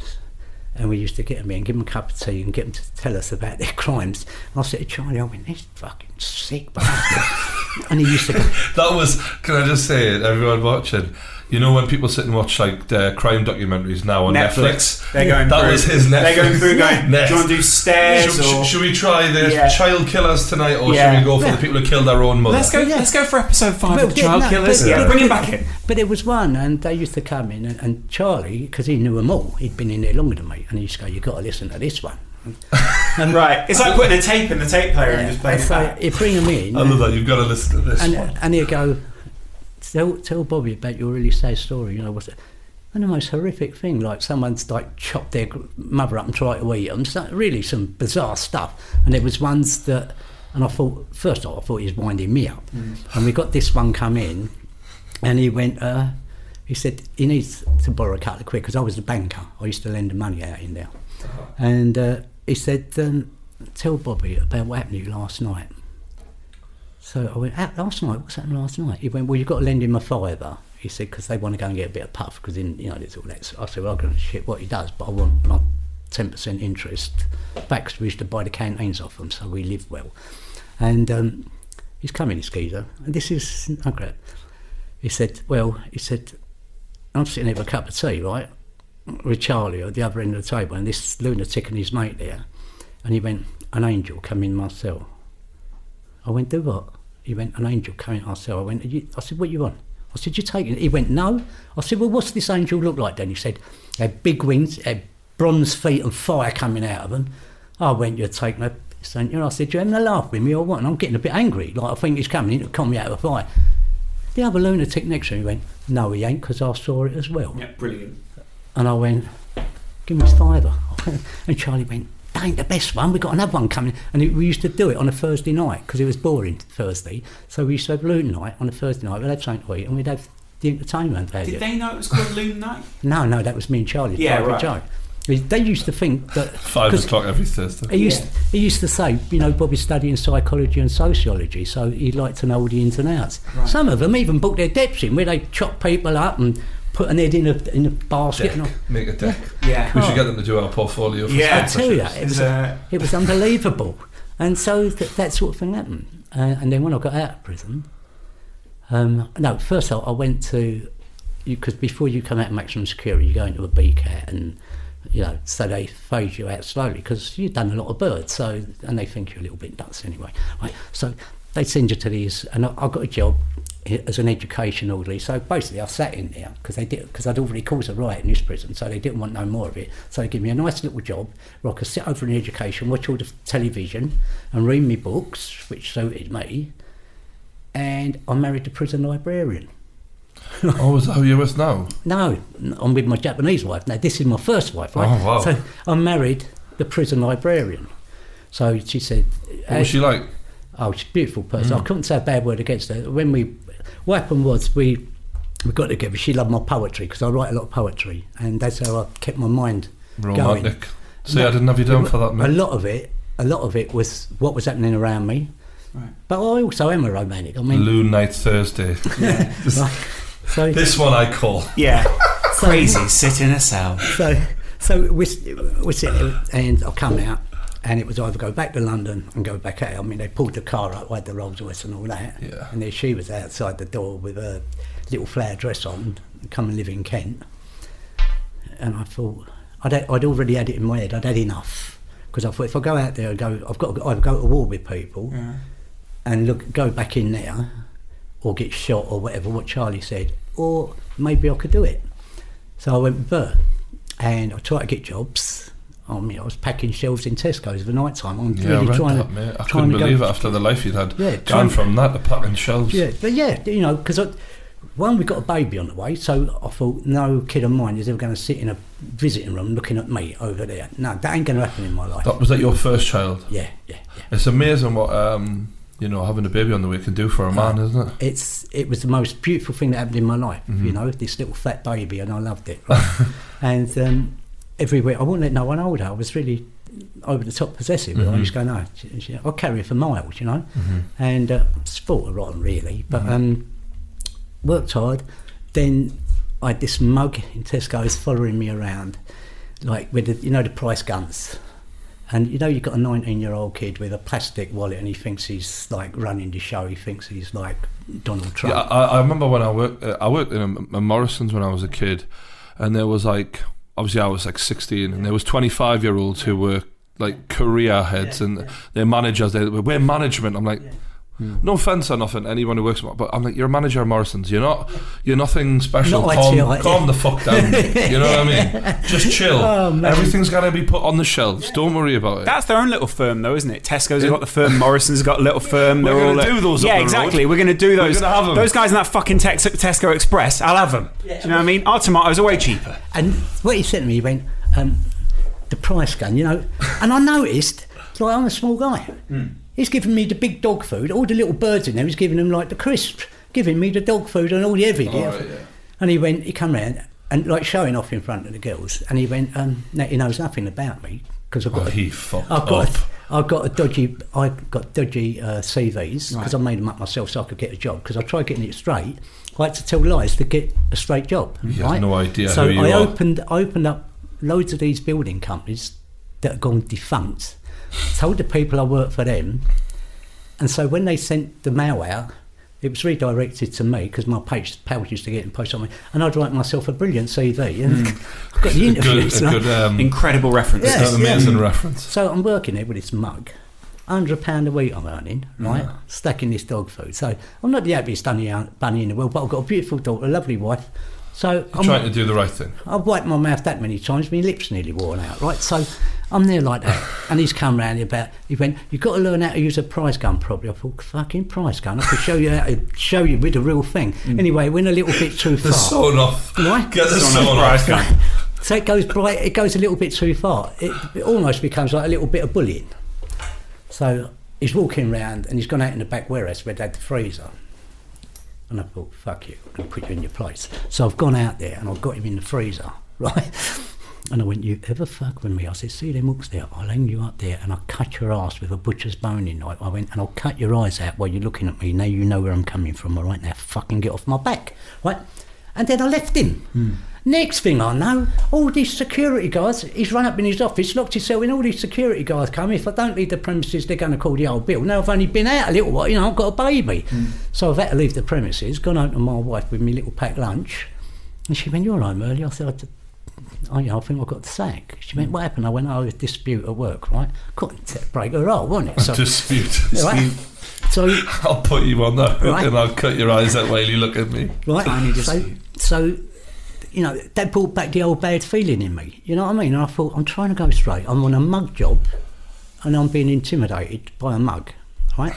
And we used to get them in give them a cup of tea and get them to tell us about their crimes. And I said to Charlie, I went, this fucking sick bastard. And he used to That was, can I just say it, everyone watching? You know when people sit and watch like uh, crime documentaries now on Netflix? They're going That through. was his Netflix. They're going Netflix. through. Going. Next. Do you want to do stairs Should, or? should- should we try the Yeah. child killers tonight, or Yeah. should we go for Yeah. the people who killed their own mother? Let's go. Yeah. Let's go for episode five Well, of the yeah, Child no, Killers. but- Yeah, bring him back in. But there was one, and they used to come in, and, and Charlie, because he knew them all, he'd been in there longer than me, and he used to go, "You've got to listen to this one." Right. It's like putting a tape in the tape player and just playing it so back. he'd bring them in, I love that. You've got to listen to this and, one. and he'd go, tell, "Tell Bobby about your really sad story." You know, what's it? And the most horrific thing, like someone's like chopped their mother up and tried to eat them. So really, some bizarre stuff. And it was ones that, and I thought first off, I thought he was winding me up. And we got this one come in, and he went. Uh, he said he needs to borrow a couple of quid because I was a banker. I used to lend the money out in there. And uh, he said, um, "Tell Bobby about what happened to you last night." So I went, out last night, what's happened last night? He went, well, you've got to lend him a fiver. He said, because they want to go and get a bit of puff, because, you know, there's all that. So I said, well, I don't know shit what he does, but I want my 10% interest back, 'cause we used to buy the canteens off him, so we lived well. And um, he's coming, this geezer, and this is, okay. He said, well, he said, I'm sitting there with a cup of tea, right, with Charlie at the other end of the table, and this lunatic and his mate there, and he went, an angel come in my cell. I went, do what? He went, an angel came in our cell. I went, "Are you, I said, what you want? I said, you taking it? He went, no. I said, well, what's this angel look like then? He said, he had big wings, he had bronze feet and fire coming out of them. I went, you're taking a piss, ain't you? I said, you're having a laugh with me or what? And I'm getting a bit angry. Like, I think he's coming in to con me out of a fire. The other lunatic next to me went, no, he ain't, because I saw it as well. Yeah, brilliant. And I went, give me his fiver. and Charlie went, that ain't the best one. We've got another one coming. And it, we used to do it on a Thursday night because it was boring Thursday. So we used to have Loon night on a Thursday night. We'd have something to eat and we'd have the entertainment value. Did they know it was called Loon Night? No, no, that was me and Charlie. Yeah, right. joke. They used to think that five o'clock every Thursday. He used, Yeah. he used to say, you know, Bobby's studying psychology and sociology, so he'd like to know all the ins and outs. Right. Some of them even booked their depths in, where they chop people up and put an head in a in a basket. Deck. And all. Make a deck. Yeah. We should get them to do our portfolio. For Yeah. I tell you, it was, uh, it was unbelievable. And so th- that sort of thing happened. Uh, and then when I got out of prison, um, no, first I, I went to, because before you come out of maximum security, you go into a BCAT and, you know, so they phase you out slowly because you've done a lot of birds, so, and they think you're a little bit nuts anyway. Right, so they send you to these, and I, I got a job i- as an education orderly. So basically, I sat in there because they did because I'd already caused a riot in this prison, so they didn't want no more of it. So they gave me a nice little job where I could sit over in education, watch all the television, and read me books, which suited me. And I married the prison librarian. Oh, is that who you're with now? No, I'm with my Japanese wife. Now, this is my first wife, right? Oh, wow. So I married the prison librarian. So she said, What was she like? Oh, she's a beautiful person. Mm. I couldn't say a bad word against her. When we, what happened was we, we got together. She loved my poetry because I write a lot of poetry, and that's how I kept my mind going. Romantic. See, No, I didn't have you down for that, A lot of it, a lot of it was what was happening around me. Right. But I also am a romantic. I mean, Loon Night Thursday. Yeah. so this one I call. yeah. Crazy. Sit in a cell. so so we we sit there and I come out and it was either go back to London and go back out. I mean, they pulled the car up, I had the Rolls Royce and all that. Yeah. And there she was outside the door with a little flower dress on, come and live in Kent. And I thought, I'd, I'd already had it in my head, I'd had enough. Because I thought if I go out there and go, I've got to either go to war with people Yeah. and look, go back in there or get shot or whatever, what Charlie said, or maybe I could do it. So I went with Bert and I tried to get jobs. I mean, I was packing shelves in Tesco's the night time. I'm Yeah, I really trying that, to, mate. I trying couldn't to go- believe it after the life you'd had. Yeah, Gone trying- from that to packing shelves. Yeah, but yeah, you know, because One, we got a baby on the way, so I thought no kid of mine is ever going to sit in a visiting room looking at me over there. No, that ain't going to happen in my life. That, was that your first child? Yeah, yeah, yeah. It's amazing what um, you know having a baby on the way can do for a man, isn't it? It's it was the most beautiful thing that happened in my life. You know, this little fat baby, and I loved it. right? and um, every week, I wouldn't let no one hold her. I was really over the top possessive. I was going, no, she- she- I'll carry her for miles, you know. And uh, sport her rotten, really. But um, worked hard. Then I had this mug in Tesco's following me around, like with the, you know the price guns. And you know you've got a 19 year old kid with a plastic wallet and he thinks he's like running the show. He thinks he's like Donald Trump. Yeah, I, I remember when I worked. Uh, I worked in a, a Morrison's when I was a kid, and there was like obviously I was like sixteen, and there was twenty five year olds who were like career heads, and their managers. They were we're management. I'm like. No offense or nothing, anyone who works, but I'm like, you're a manager at Morrison's. You're not, you're nothing special. Not calm, ITI, calm the fuck down. you know what I mean? Just chill. Oh, man. Everything's gonna be put on the shelves. Don't worry about it. That's their own little firm, though, isn't it? Tesco's have got the firm, Morrison's got a little firm. We're they're all gonna do those Yeah, up the exactly. road. We're going to do those. gonna have 'em. Those guys in that fucking Tex- Tesco Express, I'll have them. Do you know what I mean? Our tomatoes are way cheaper. And what he said to me, he went, um, the price gun, you know. And I noticed, like, I'm a small guy. Hmm. He's giving me the big dog food, all the little birds in there, he's giving them like the crisps, giving me the dog food and all the gear. right, yeah. And he went, he come round and like showing off in front of the girls. And he went, um, now he knows nothing about me because I've got, Oh, a- he fucked I've got, up. a, I've got a dodgy, I've got dodgy uh, CVs because I made them up myself so I could get a job. Because I tried getting it straight, I had to tell lies to get a straight job. Has right? no idea So who you I are. opened opened up loads of these building companies that had gone defunct. Told the people I worked for them, and so when they sent the mail out, it was redirected to me because my page, pals used to get in post on me, and I'd write myself a brilliant CV and I've got the Hmm. a good, interviews. a good, um, Incredible reference. Yes, an amazing reference. So I'm working there with this mug. Hundred pound a week I'm earning, right? Stacking this dog food. So I'm not the happiest bunny, bunny in the world, but I've got a beautiful daughter, a lovely wife. So I'm Trying to do the right thing. I've wiped my mouth that many times, my lips nearly worn out, right? So I'm there like that. And he's come round about, he went, You've got to learn how to use a prize gun properly. I thought, fucking prize gun. I could show you how to show you with the real thing. Mm. Anyway, it went a little bit too The far. sewn off. Right? Get the Sewn sewn off off. gun. So it goes bright, it goes a little bit too far. It, it almost becomes like a little bit of bullying. So he's walking round and he's gone out in the back warehouse where they had the freezer. And I thought, fuck you, I'm going to put you in your place. So I've gone out there and I've got him in the freezer, right? And I went, you ever fuck with me? I said, see them hooks there? I'll hang you up there and I'll cut your ass with a butcher's boning knife. I went, and I'll cut your eyes out while you're looking at me. Now you know where I'm coming from, all right? Now fucking get off my back, right? And then I left him. Hmm. Next thing I know, all these security guards, he's run up in his office, locked himself in, all these security guards come. If I don't leave the premises, they're going to call the old bill. Now I've only been out a little while, you know, I've got a baby. Hmm. So I've had to leave the premises, gone home to my wife with my little packed lunch. And she went, You're home early. I said, I, d- I, you know, I think I got the sack. She went, What happened? I went, Oh, a dispute at work, right? Couldn't break her roll, wasn't it? So, Dispute. right? so I'll put you on that hook Right. and I'll cut your eyes out while you look at me. right? Tiny so, dispute. so, you know, that brought back the old bad feeling in me. You know what I mean? And I thought, I'm trying to go straight. I'm on a mug job, and I'm being intimidated by a mug, right?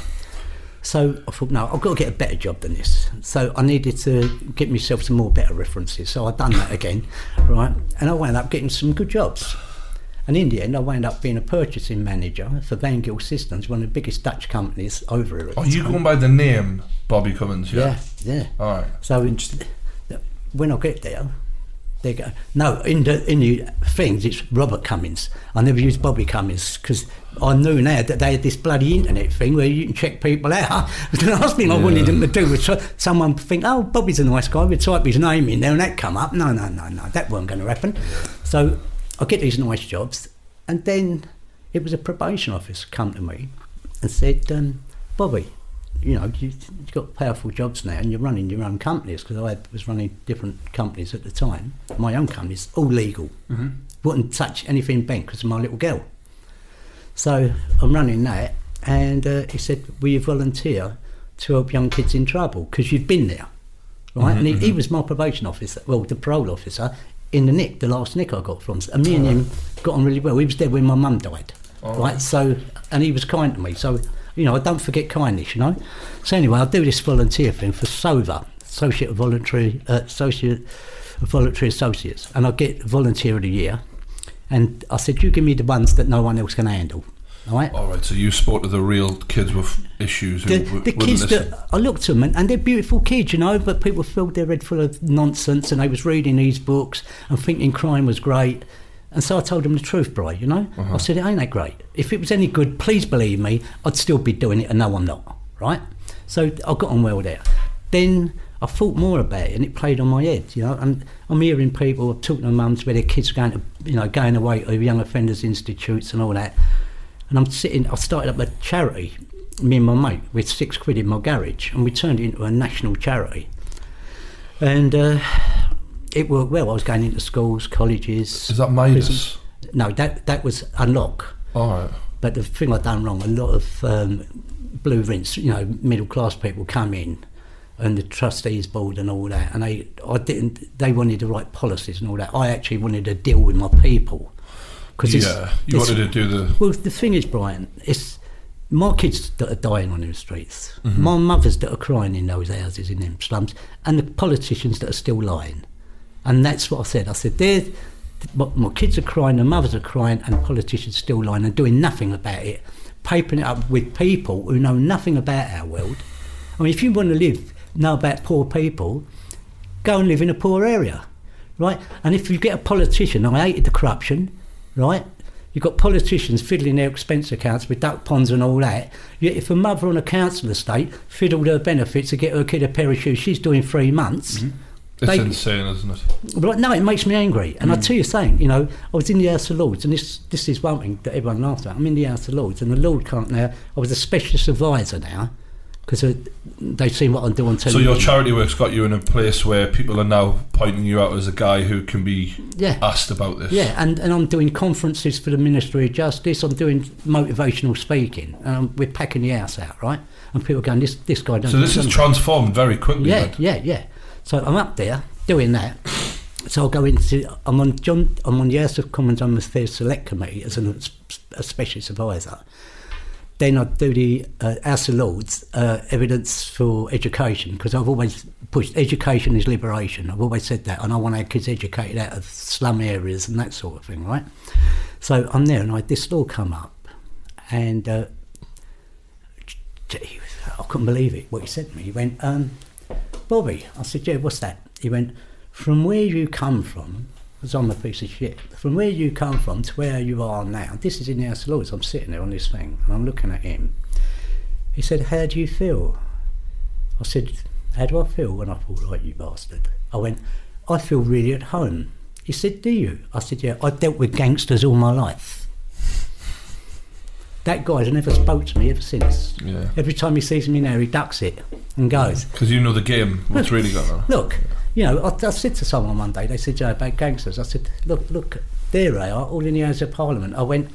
So I thought, no, I've got to get a better job than this. So I needed to get myself some more better references. So I've done that again, right? And I wound up getting some good jobs. And in the end, I wound up being a purchasing manager for Van Gill Systems, one of the biggest Dutch companies over here. Are the oh, you going by the name Bobby Cummines? Yeah. Yeah, yeah. All right. So when I get there, they go, no, in the in the things it's Robert Cummines. I never used Bobby Cummines because I knew now that they had this bloody internet thing where you can check people out. the last thing I wanted them to do was someone think, oh, Bobby's a nice guy. We type his name in there and that come up. No, no, no, no, that weren't going to happen. So I get these nice jobs, and then it was a probation officer come to me and said, um, Bobby, you know, you, you've got powerful jobs now and you're running your own companies because I had, was running different companies at the time. My own companies, all legal. Mm-hmm. Wouldn't touch anything bank because of my little girl. So I'm running that and uh, he said, will you volunteer to help young kids in trouble because you've been there, right? and he, he was my probation officer, well, the parole officer in the nick, the last nick I got from. And me and him got on really well. He was there when my mum died, right? So, and he was kind to me. So, you know, I don't forget kindness, you know. So anyway, I do this volunteer thing for SOVA, associate of voluntary uh, associate voluntary associates, and I get volunteer of the year. And I said, you give me the ones that no one else can handle. All right. All right, so you spoke to the real kids with issues. The, the kids listen. that I looked at them and, and they're beautiful kids, you know, but people filled their head full of nonsense and they was reading these books and thinking crime was great. And so I told them the truth, Bri, you know. I said, it ain't that great. If it was any good, please believe me, I'd still be doing it and no, I'm not, right? So I got on well there. Then I thought more about it and it played on my head, you know. And I'm hearing people talking to mums where their kids are going to, you know, going away to young offenders institutes and all that. And I'm sitting, I started up a charity, me and my mate, with six quid in my garage, and we turned it into a national charity. And uh, it worked well. I was going into schools, colleges. Is that Midas? No, that that was unlock. All right. But the thing I'd done wrong, a lot of um, blue rinse, you know, middle class people come in, and the trustees board and all that, and they, I didn't. They wanted the right policies and all that. I actually wanted to deal with my people. Cause it's- Yeah, you wanted to do the. well, the thing is, Brian, it's my kids that are dying on the streets, my mothers that are crying in those houses in them slums, and the politicians that are still lying. And that's what I said. I said, they're, my, my kids are crying, the mothers are crying, and politicians still lying and doing nothing about it, papering it up with people who know nothing about our world. I mean, if you want to live, know about poor people, go and live in a poor area, right? And if you get a politician, I hated the corruption, right? You've got politicians fiddling their expense accounts with duck ponds and all that. Yet if a mother on a council estate fiddled her benefits to get her kid a pair of shoes, she's doing three months. Mm-hmm. It's They- insane, isn't it? But no, it makes me angry. And I tell you something, you know, I was in the House of Lords, and this this is one thing that everyone laughs at. I'm in the House of Lords, and the Lord can't now. I was a specialist advisor now because they've seen what I'm doing on So your charity work's got you in a place where people are now pointing you out as a guy who can be Yeah. asked about this. Yeah, and, and I'm doing conferences for the Ministry of Justice. I'm doing motivational speaking. Um, we're packing the house out, right? And people are going, this this guy doesn't. So this has transformed very quickly. Yeah, then. yeah, yeah. So I'm up there doing that. So I'll go into. I'm on John. I'm on the House of Commons Home Affairs Select Committee as an, a specialist advisor. Then I do the uh, House of Lords uh, evidence for education because I've always pushed education is liberation. I've always said that, and I want our kids educated out of slum areas and that sort of thing, right? So I'm there, and I had this law come up, and uh, I couldn't believe it. What he said to me, he went, um, Bobby, I said, yeah, what's that? He went, from where you come from, because I'm a piece of shit, from where you come from to where you are now, this is in the House of Lords, I'm sitting there on this thing, and I'm looking at him. He said, how do you feel? I said, how do I feel? And I thought, right, you bastard. I went, I feel really at home. He said, do you? I said, yeah, I've dealt with gangsters all my life. That guy's never spoke to me ever since. Yeah. Every time he sees me now, he ducks it and goes. Because you know the game, what's really going on. Look, you know, I, I said to someone one day, they said, Joe, about gangsters. I said, look, look, there they are, all in the House of Parliament. I went,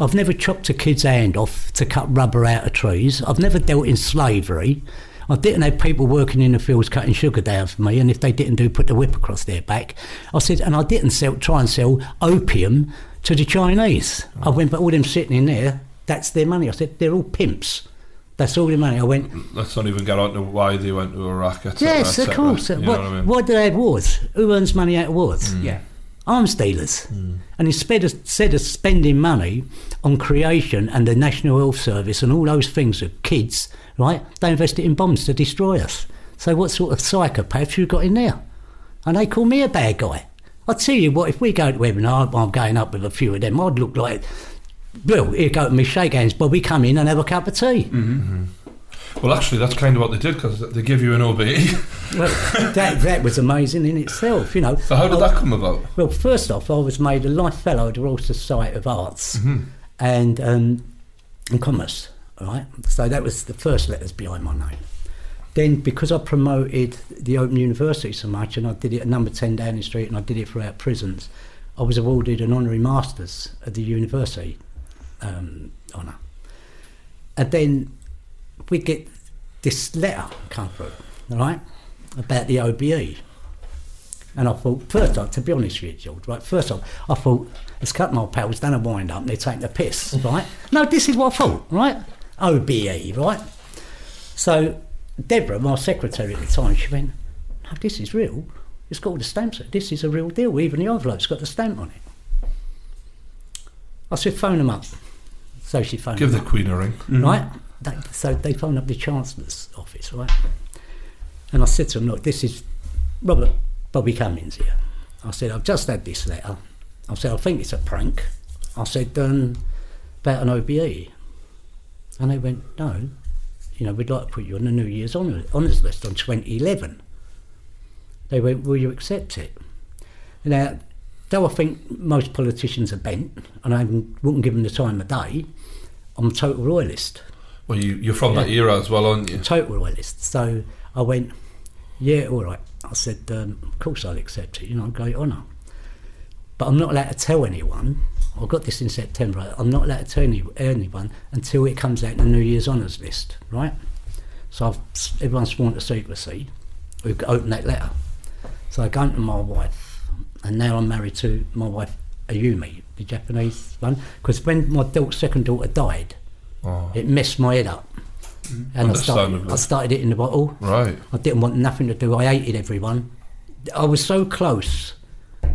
I've never chopped a kid's hand off to cut rubber out of trees. I've never dealt in slavery. I didn't have people working in the fields cutting sugar down for me, and if they didn't do, put the whip across their back. I said, and I didn't sell, try and sell opium to the Chinese. I went, but all them sitting in there, that's their money. I said, they're all pimps. That's all their money. I went, Let's not even get on to why they went to Iraq, etc. yes, of course. You know What, what I mean? why do they have wars? Who earns money out of wars? Mm. Yeah. arms dealers. Mm. And instead of, instead of spending money on creation and the National Health Service and all those things of kids, right, they invest it in bombs to destroy us. So what sort of psychopaths you got in there? And they call me a bad guy. I tell you what, if we go to webinar, I'm going up with a few of them, I'd look like, well, here go to me, shake hands, but we come in and have a cup of tea. Mm-hmm. Mm-hmm. Well, actually, that's kind of what they did because they give you an OBE. Well, that, that was amazing in itself, you know. so how did that come about? Well, first off, I was made a Life Fellow of the Royal Society of Arts mm-hmm. and um, and Commerce. All right, so that was the first letters behind my name. Then, because I promoted the Open University so much, and I did it at Number Ten Downing Street, and I did it throughout prisons, I was awarded an honorary masters at the university um, honour. And then we get this letter come through, right, about the OBE. And I thought, first off, to be honest with you, George, right, first off, I thought, let's cut my pals, done a wind up, and they're taking the piss, right? No, this is what I thought, right? OBE, right? So Deborah, my secretary at the time, she went, no, this is real. It's got all the stamps. This is a real deal. Even the envelope's got the stamp on it. I said, phone them up. So she phoned Give the up, Queen a ring. right? They, so they phoned up the Chancellor's office, right? And I said to them, look, this is Robert Bobby Cummines here. I said, I've just had this letter. I said, I think it's a prank. I said, um, about an OBE. And they went, no, you know, we'd like to put you on the New Year's honour, honours list on 2011. They went, will you accept it? Now, though I think most politicians are bent, and I wouldn't give them the time of day, I'm a total royalist Well, you, you're from that era as well, aren't you? total royalist. So I went, yeah, all right. I said, um, of course I'll accept it, you know, great honour. But I'm not allowed to tell anyone. I got this in September. I'm not allowed to tell any, anyone until it comes out in the New Year's honours list, right? So I've, everyone's sworn to secrecy. We've opened that letter. So I go to my wife, and now I'm married to my wife, Ayumi, the Japanese one. Because when my second daughter died, Oh, it messed my head up. And I started. I started it in the bottle. right. I didn't want nothing to do. I hated everyone. I was so close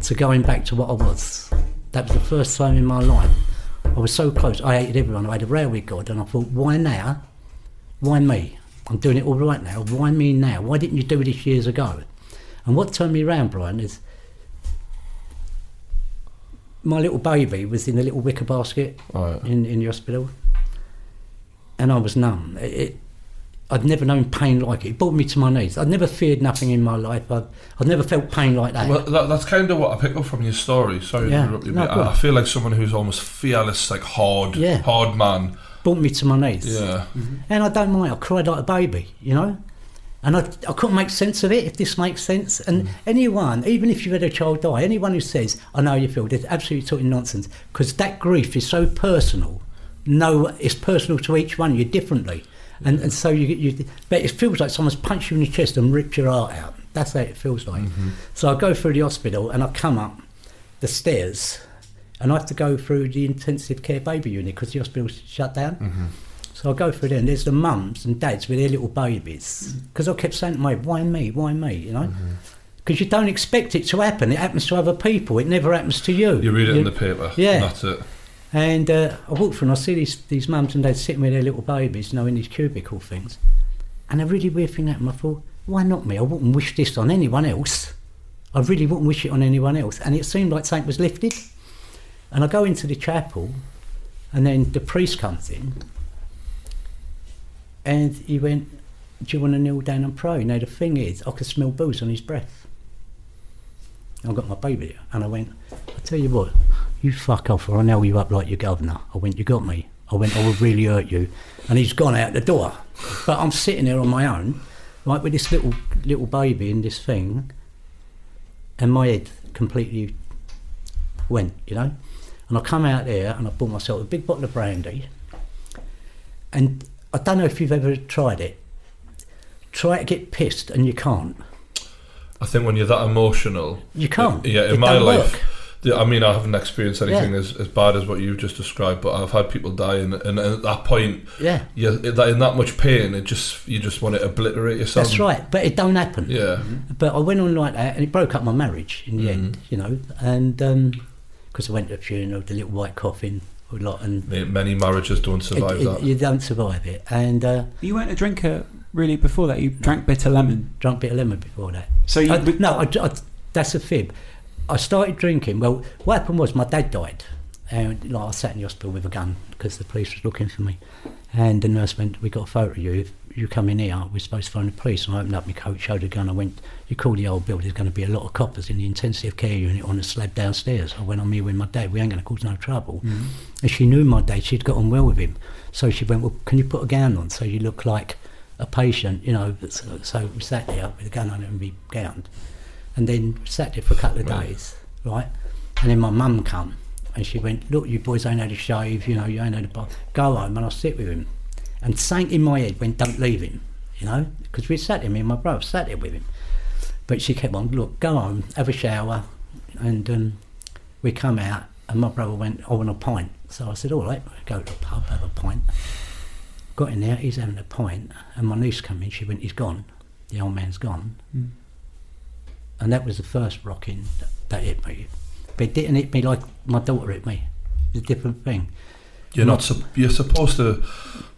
to going back to what I was. That was the first time in my life. I was so close. I hated everyone. I had a railway God, and I thought, why now? Why me? I'm doing it all right now. Why me now? Why didn't you do this years ago? And what turned me around, Brian, is my little baby was in a little wicker basket Right. in, in the hospital, and I was numb. It, it, I'd never known pain like it. It brought me to my knees. I'd never feared nothing in my life. I'd, I'd never felt pain like that. Well, that, that's kind of what I pick up from your story. Sorry Yeah. to interrupt you, No, but I, I feel like someone who's almost fearless, like hard, Yeah. hard man. brought me to my knees. Yeah. Mm-hmm. And I don't mind. I cried like a baby, you know. And I, I couldn't make sense of it, if this makes sense. And mm. anyone, even if you've had a child die, anyone who says, I know you feel, they're absolutely talking nonsense. Because that grief is so personal. No, it's personal to each one, you're differently. And, and so you, you, but it feels like someone's punched you in the chest and ripped your heart out. That's how it feels like. Mm-hmm. So I go through the hospital and I come up the stairs and I have to go through the intensive care baby unit because the hospital's shut down. Mm-hmm. So I go through there, and there's the mums and dads with their little babies. Because I kept saying to my, why me, why me, you know? Because you don't expect it to happen. It happens to other people. It never happens to you. You read it in the paper. Yeah. That's it. And uh, I walk through and I see these, these mums and dads sitting with their little babies, you know, in these cubicle things. And a really weird thing happened. I thought, why not me? I wouldn't wish this on anyone else. I really wouldn't wish it on anyone else. And it seemed like something was lifted. And I go into the chapel, and then the priest comes in, and he went, "Do you want to kneel down and pray?" Now the thing is, I could smell booze on his breath. I got my baby there, and I went, "I tell you what, you fuck off, or I nail you up like your governor." I went, "You got me." I went, "I would really hurt you," and he's gone out the door. But I'm sitting there on my own, right, with this little little baby in this thing, and my head completely went, you know. And I come out there and I bought myself a big bottle of brandy. And I don't know if you've ever tried it. Try to get pissed and you can't. I think when you're that emotional, You can't. Yeah, in It my life, work. I mean, I haven't experienced anything Yeah. as, as bad as what you've just described, but I've had people die, and, and at that point, Yeah, you're that in that much pain, it just you just want to obliterate yourself. that's right. But it don't happen. Yeah, But I went on like that, and it broke up my marriage in the Mm-hmm. end, you know. And because I went to a funeral, the little white coffin, a lot, and many marriages don't survive it- it- that. you don't survive it. And uh, You weren't a drinker really before that. You drank bitter lemon. drunk bitter lemon before that. So you I, no, I, I- that's a fib. I started drinking. Well, what happened was my dad died, and like, I sat in the hospital with a gun because the police was looking for me. And the nurse went, "We got a photo of you. You come in here, we're supposed to phone the police." And I opened up my coat, showed the gun. I went, "You call the old bill. There's going to be a lot of coppers in the intensive care unit on the slab downstairs." I went, "I'm here with my dad. We ain't going to cause no trouble." Mm-hmm. And she knew my dad. She'd got on well with him, so she went, "Well, can you put a gown on so you look like a patient?" You know. So, so we sat there with a gun on it and be gowned and then sat there for a couple of Right. days, right? And then my mum come and she went, look, you boys ain't had a shave, you know, you ain't had a bath. Go home and I'll sit with him. And something in my head went, don't leave him, you know, because we sat there, me and my brother sat there with him. But she kept on, look, go home, have a shower. And um, we come out and my brother went, I want a pint. So I said, all right, go to the pub, have a pint. Got in there, he's having a pint, and my niece come in, she went, he's gone. The old man's gone. and that was the first rocking that, that hit me. But it didn't hit me like my daughter hit me. It's a different thing. You're not. sup- You're supposed to.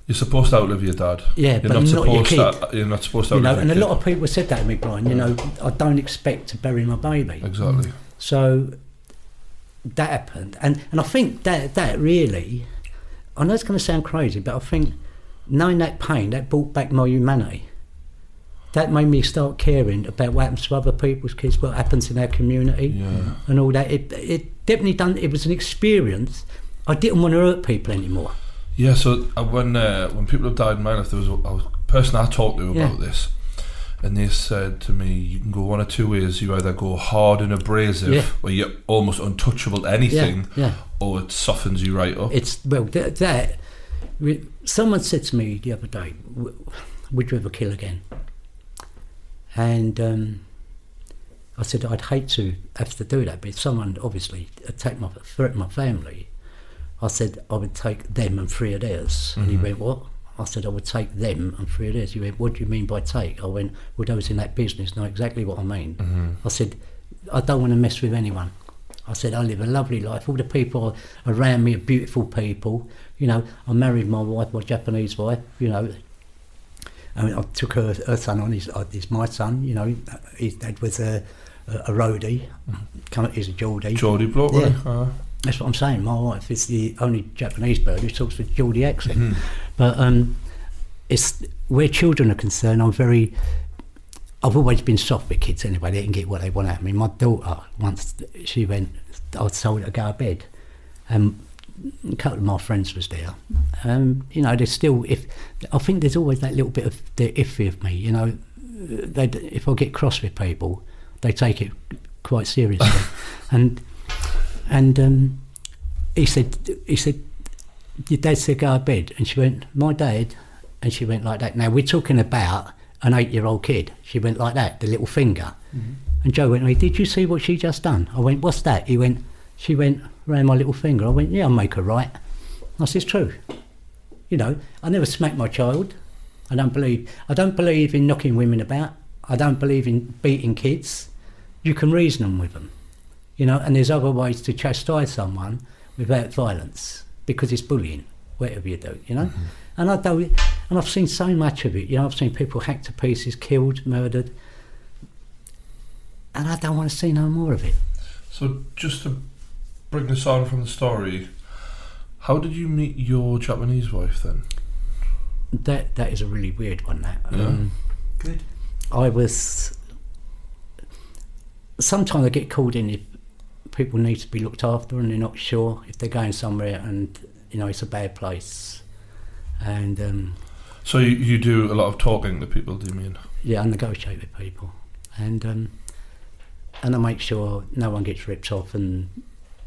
You're supposed to outlive your dad. Yeah, you're but not not your supposed kid. to. You're not supposed to You know, and a lot of people said that to me, Brian. You know, I don't expect to bury my baby. Exactly. So that happened, and and I think that that really, I know it's going to sound crazy, but I think knowing that pain that brought back my humanity. That made me start caring about what happens to other people's kids, what happens in our community, Yeah. and all that. It it definitely done. It was an experience. I didn't want to hurt people anymore. Yeah. So uh, when uh, when people have died in my life, there was a, a person I talked to Yeah. about this, and they said to me, "You can go one or two ways. You either go hard and abrasive, Yeah. where you're almost untouchable to anything, Yeah, yeah. or it softens you right up." It's well that, that someone said to me the other day, "Would you ever kill again?" And um, I said I'd hate to have to do that, but if someone obviously attacked my threatened my family, I said I would take them and three of theirs. And he went, "What?" I said I would take them and three of theirs. He went, "What do you mean by take?" I went, "Well, those in that business know exactly what I mean." I said, "I don't want to mess with anyone." I said, I live a lovely life. All the people around me are beautiful people. You know, I married my wife, my Japanese wife, you know. I mean, I took her, her son on, he's, uh, he's my son, you know. His dad was a, a, a roadie, kind of, he's a Geordie. Geordie bloke, Yeah. Uh, That's what I'm saying. My wife is the only Japanese bird who talks with Geordie accent. But um, it's where children are concerned. I'm very. I've always been soft with kids anyway. They can get what they want out of me. My daughter once she went. I told her to go to bed, and a couple of my friends was there. Um, you know, there's still if I think there's always that little bit of the iffy of me. You know, they if I get cross with people, they take it quite seriously, and and um, he said he said your dad said go to bed, and she went my dad, and she went like that. Now we're talking about an eight-year-old kid. She went like that, the little finger. And Joe went to me, did you see what she just done? I went, what's that? He went, she went round my little finger. I went, yeah, I'll make her right. I said, it's true. You know, I never smacked my child. I don't believe. I don't believe in knocking women about. I don't believe in beating kids. You can reason them with them, you know. And there's other ways to chastise someone without violence because it's bullying, whatever you do, you know. And I don't. And I've seen so much of it. You know, I've seen people hacked to pieces, killed, murdered, and I don't want to see no more of it. so just to bring this on from the story, how did you meet your Japanese wife then? That that is a really weird one. That. Yeah. Um, Good. I was. Sometimes I get called in if people need to be looked after and they're not sure if they're going somewhere and you know it's a bad place, and um, So you, you do a lot of talking to people, do you mean? yeah, I negotiate with people, and um, and I make sure no one gets ripped off and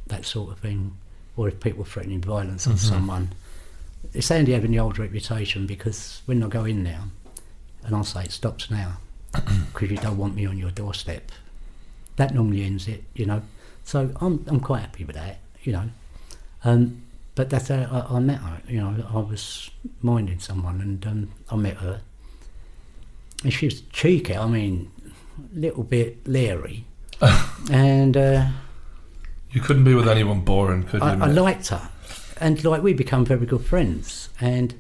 that sort of thing, or if people are threatening violence on someone. It's handy having the old reputation because when I go in now, and I say it stops now because you don't want me on your doorstep, that normally ends it, you know. So I'm I'm quite happy with that, you know. Um, but that's how I, I met her. You know, I was minding someone and um, I met her, and she was cheeky. I mean, a little bit leery, and uh, You couldn't be with anyone boring, could you? I, I liked her, and like we become very good friends. And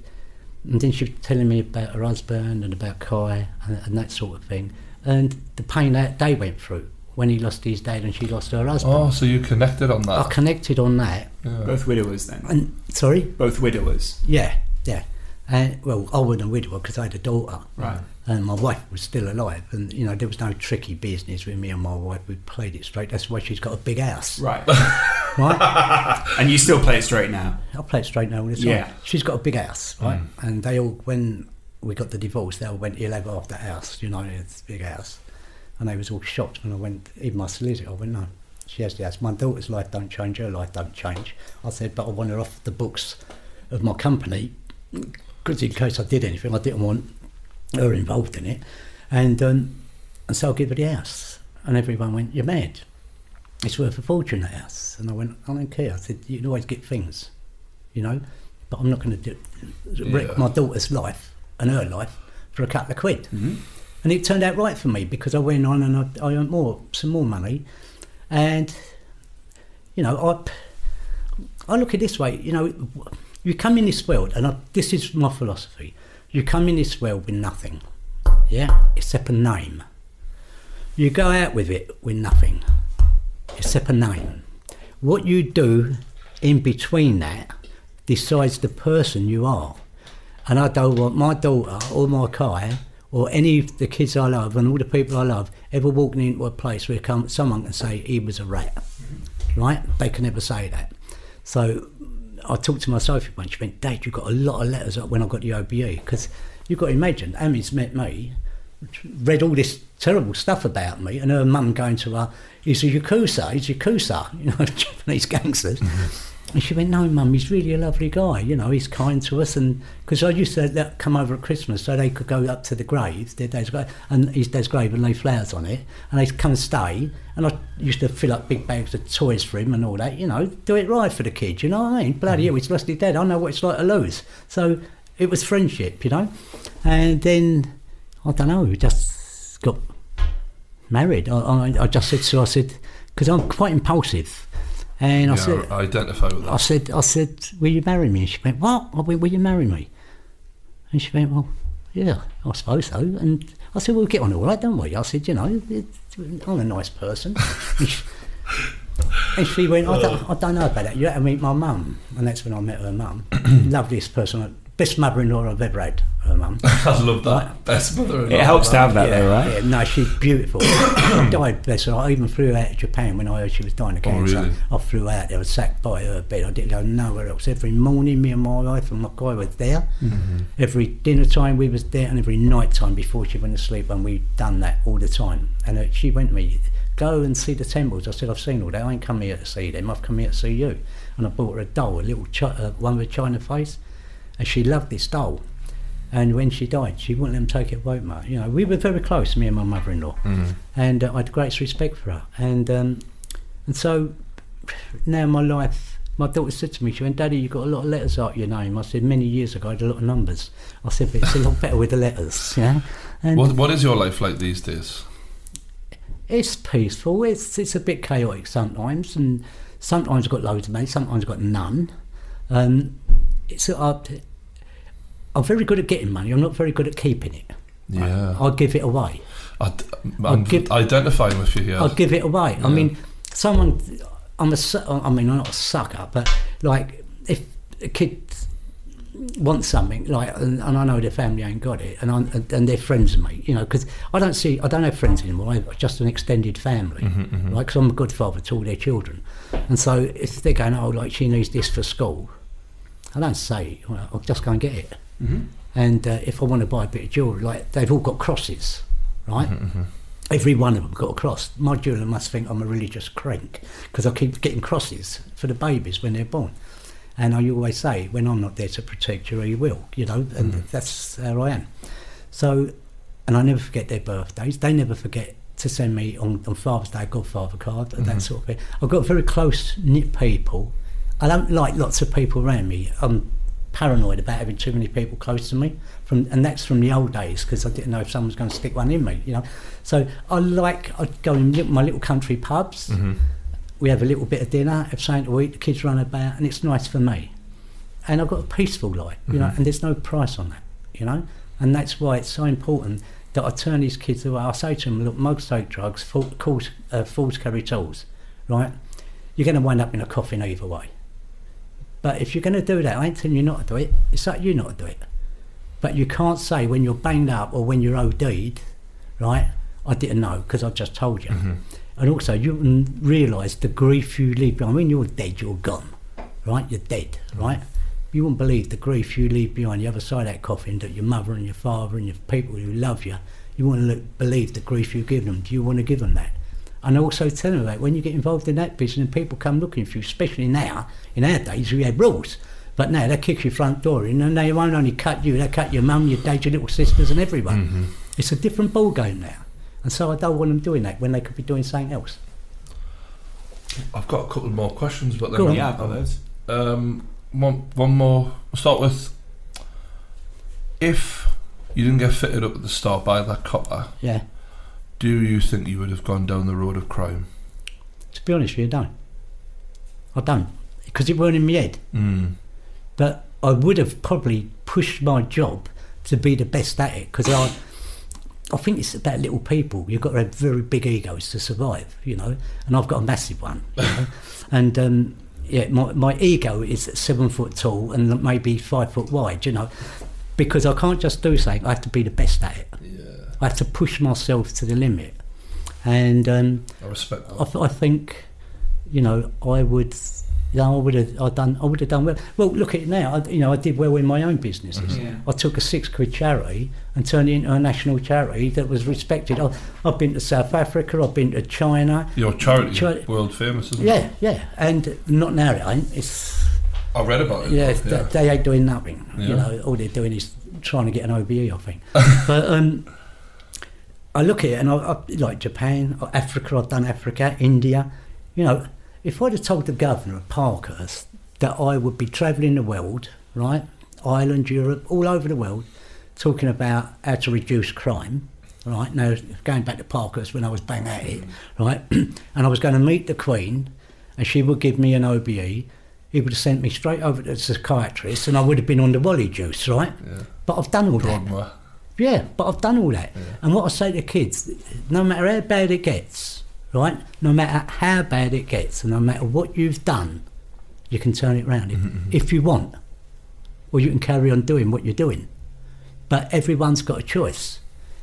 and then she was telling me about her husband and about Kai and, and that sort of thing, and the pain that they went through when he lost his dad and she lost her husband. oh, so you connected on that? I connected on that. Yeah. Both widowers then. And sorry, Both widowers. yeah, yeah. And well, I wasn't a widower because I had a daughter. Right. and my wife was still alive. And you know, there was no tricky business with me and my wife. We played it straight. That's why she's got a big house, Right. right? and you still play it straight now. I play it straight now all the time. Yeah. She's got a big house, mm. right? And they all, when we got the divorce, they all went, "You'll have half that house," you know, it's a big house. And they was all shocked when I went. Even my solicitor, I went, "No, she has the house. My daughter's life don't change. Her life don't change." I said, "But I want her off the books of my company because in case I did anything, I didn't want her involved in it." And um, and so I give her the house, and everyone went, "You're mad." It's worth a fortune, the house. And I went, I don't care. I said, you can always get things, you know, but I'm not going to wreck Yeah. my daughter's life and her life for a couple of quid. Mhm. And it turned out right for me because I went on and I, I earned more, some more money. And, you know, I, I look at this way, you know, you come in this world, and I, this is my philosophy. You come in this world with nothing, yeah, except a name. You go out with it with nothing, except a name. What you do in between that decides the person you are. And I don't want my daughter or my Kai or any of the kids I love and all the people I love ever walking into a place where come, someone can say he was a rat. Right? They can never say that. So I talked to my Sophie once. She went, Dad, you got a lot of letters when I got the OBE because you've got to imagine, Amy's met me, read all this terrible stuff about me, and her mum going to her, he's a Yakuza, he's a Yakuza, you know, Japanese gangsters. Mm-hmm. And she went, no, mum, he's really a lovely guy. You know, he's kind to us. And because I used to come over at Christmas so they could go up to the grave, their dad's grave, and his dad's grave and lay flowers on it. And they'd come and stay. And I used to fill up big bags of toys for him and all that. You know, do it right for the kid. You know what I mean? Bloody hell, mm. he's lost his dad. I know what it's like to lose. So it was friendship, you know. And then, I don't know, we just got married. I, I, I just said so I said, because I'm quite impulsive. And yeah, I said, I identify with that. I said, I said, will you marry me? And she went, what? I went, will you marry me? And she went, well, yeah, I suppose so. And I said, well, we get on all right, don't we? I said, you know, I'm a nice person. and, she, and she went, I don't, I don't know about that. You have to meet my mum. And that's when I met her mum. Loveliest person, best mother-in-law I've ever had her mum. I love that. Best mother in law. It helps to have that, yeah, though, right? Yeah, no, she's beautiful. she died, bless her. I even flew out to Japan when I heard she was dying of Oh, cancer. really? I flew out there, I was sat by her bed. I didn't go nowhere else. Every morning, me and my wife and my guy was there. Mm-hmm. Every dinner time, we was there, and every night time before she went to sleep, and we'd done that all the time. And uh, she went to me, go and see the temples. I said, I've seen all that. I ain't come here to see them. I've come here to see you. And I bought her a doll, a little chi- uh, one with a china face, and she loved this doll. And when she died, she wouldn't let them take it away from her. You know, we were very close, me and my mother-in-law, Mm. and uh, I had great respect for her. And um, and so now my life, my daughter said to me, she went, "Daddy, you've got a lot of letters out your name." I said, "Many years ago, I had a lot of numbers." I said, "But it's a lot better with the letters, yeah." And What, what is your life like these days? it's peaceful. It's it's a bit chaotic sometimes, and sometimes I've got loads of money, sometimes I've got none. Um, it's I, I'm very good at getting money. I'm not very good at keeping it. Yeah. I'll give it away. I, am identifying with you here. I'll give it away. I mean, someone. I'm a. I mean, I'm not a sucker, but like if a kid wants something, like, and, and I know their family ain't got it, and I'm, and they're friends of me, you know, because I don't see, I don't have friends anymore. I've just an extended family, Mm-hmm, right? Because I'm a good father to all their children, and so if they're going, oh, like she needs this for school, I don't say, well, I'll just go and get it. Mm-hmm. And uh, if I want to buy a bit of jewellery, like they've all got crosses, right? Mm-hmm, Every one of them got a cross. My jeweller must think I'm a religious crank because I keep getting crosses for the babies when they're born. And I always say, when I'm not there to protect you, he will, you know, and that's how I am. So, and I never forget their birthdays. They never forget to send me on, on Father's Day a Godfather card, and that sort of thing. I've got very close knit people. I don't like lots of people around me. I'm paranoid about having too many people close to me, from, and that's from the old days because I didn't know if someone was going to stick one in me, you know. So I like, I'd go in my little country pubs. Mm-hmm. We have a little bit of dinner, have something to eat, the kids run about, and it's nice for me. And I've got a peaceful life, you know, and there's no price on that, you know. And that's why it's so important that I turn these kids away. I say to them, look, mugs take drugs, fool- fools, uh, fools carry tools, right? You're going to wind up in a coffin either way. But if you're going to do that, I ain't telling you not to do it. It's up you not to do it. But you can't say when you're banged up or when you're OD'd, right? I didn't know because I just told you. Mm-hmm. And also, you realise the grief you leave behind. When you're dead, you're gone, right? You're dead, mm-hmm. right? You wouldn't believe the grief you leave behind the other side of that coffin that your mother and your father and your people who love you, you to look, believe the grief you give them. Do you want to give them that? And I also tell them about when you get involved in that business and people come looking for you, especially now, in our days, we had rules. But now they kick your front door in and they won't only cut you, they cut your mum, your dad, your little sisters and everyone. It's a different ball game now. And so I don't want them doing that when they could be doing something else. I've got a couple more questions, but then Go on. Yeah, I've got those. um, one, one more. I'll start with if You didn't get fitted up at the start by that copper. Yeah. Do you think you would have gone down the road of crime? To be honest with you, I don't. I don't. Because it weren't in my head. Mm. But I would have probably pushed my job to be the best at it because I, I think it's about little people. You've got to have very big egos to survive, you know. And I've got a massive one, you know. and um, yeah, my my ego is seven foot tall and maybe five foot wide, you know, because I can't just do something. I have to be the best at it. Yeah, I have to push myself to the limit, and um, I respect I, that. th- I think, you know, I would, you know, I would have, I done, I would have done well. Well, look at it now. I, you know, I did well in my own businesses. Yeah. I took a six quid charity and turned it into a national charity that was respected. I, I've been to South Africa. I've been to China. Your charity, Chari- world famous, isn't it? Yeah, yeah, and not now. It ain't. It's I read about it. yeah, yeah. th- they ain't doing nothing. You know, all they're doing is trying to get an OBE, I think. but um, I look at it and I, I like Japan, or Africa. I've done Africa, India. You know, if I'd have told the governor of Parkhurst that I would be travelling the world, right, Ireland, Europe, all over the world, talking about how to reduce crime. Right now, going back to Parkhurst when I was bang at it, right, and I was going to meet the Queen, and she would give me an OBE. He would have sent me straight over to the psychiatrist, and I would have been on the Wally juice, right? Yeah. But I've done all that. Yeah, but I've done all that. And what I say to kids, no matter how bad it gets, right? No matter how bad it gets, and no matter what you've done, you can turn it around if, mm-hmm. if you want, or you can carry on doing what you're doing. But everyone's got a choice,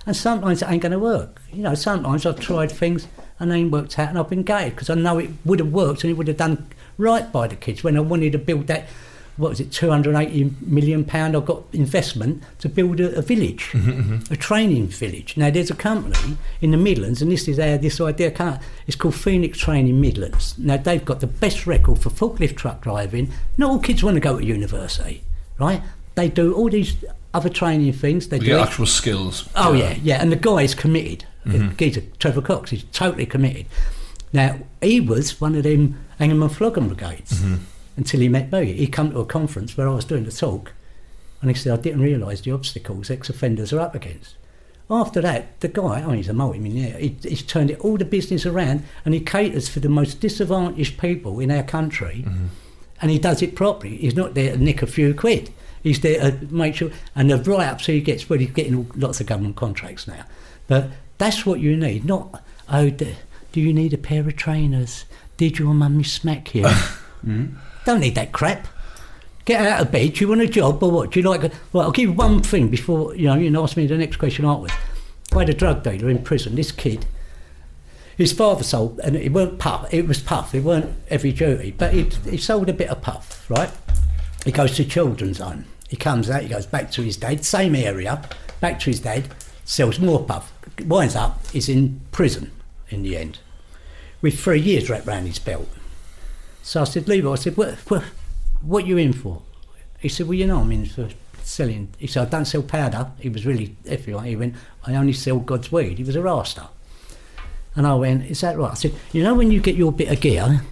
and sometimes it ain't going to work. You know, sometimes I've tried things and they ain't worked out, and I've been gutted because I know it would have worked and it would have done right by the kids when I wanted to build that. What was it, 280 million pound? I got investment to build a, a village, mm-hmm, mm-hmm. a training village. Now there's a company in the Midlands, and this is how this idea came. It's called Phoenix Training Midlands. Now they've got the best record for forklift truck driving. Not all kids want to go to university, right? They do all these other training things. They We do actual skills. Oh yeah, yeah, and the guy is committed. The mm-hmm. geezer, Trevor Cox, he's totally committed. Now he was one of them Angham and Flogging brigades until he met me. He come to a conference where I was doing the talk, and he said, "I didn't realise the obstacles ex-offenders are up against." After that, the guy, oh, he's a multi-millionaire. He, he's turned it, all the business around, and he caters for the most disadvantaged people in our country, mm-hmm. and he does it properly. He's not there to nick a few quid. He's there to make sure, and the write-ups he gets, well, he's getting lots of government contracts now. But that's what you need, not, oh, do, do you need a pair of trainers? Did your mummy smack you? Mm. Don't need that crap. Get out of bed. Do you want a job or what? Do you like? Well, I'll give you one thing before you know. You ask me the next question afterwards. I had a drug dealer in prison. This kid, his father sold, and it weren't puff. It was puff. It weren't heavy duty, but he he sold a bit of puff. Right. He goes to children's home. He comes out. He goes back to his dad, same area, back to his dad. Sells more puff. Winds up. He's in prison in the end, with three years wrapped round his belt. So I said, Levi, I said, what, what, what you in for? He said, well, you know, I'm in for selling. He said, I don't sell powder. He was really iffy. He went, I only sell God's weed. He was a rasta. And I went, is that right? I said, you know when you get your bit of gear?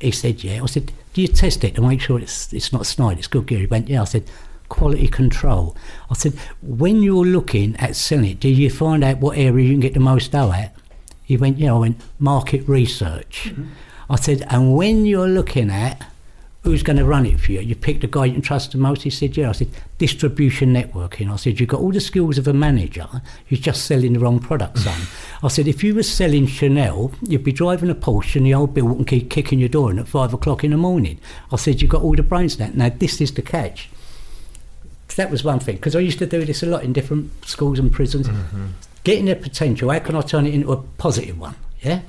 He said, yeah. I said, do you test it to make sure it's, it's not snide, it's good gear? He went, yeah. I said, quality control. I said, when you're looking at selling it, do you find out what area you can get the most dough at? He went, yeah. I went, market research. Mm-hmm. I said, and when you're looking at who's going to run it for you, you pick the guy you can trust the most. He said, yeah. I said, distribution networking. I said, you've got all the skills of a manager. You're just selling the wrong product, son. I said, if you were selling Chanel, you'd be driving a Porsche and the old bill wouldn't keep kicking your door in at five o'clock in the morning. I said, you've got all the brains now. Now, this is the catch. That was one thing, because I used to do this a lot in different schools and prisons. Mm-hmm. Getting their potential, how can I turn it into a positive one? Yeah?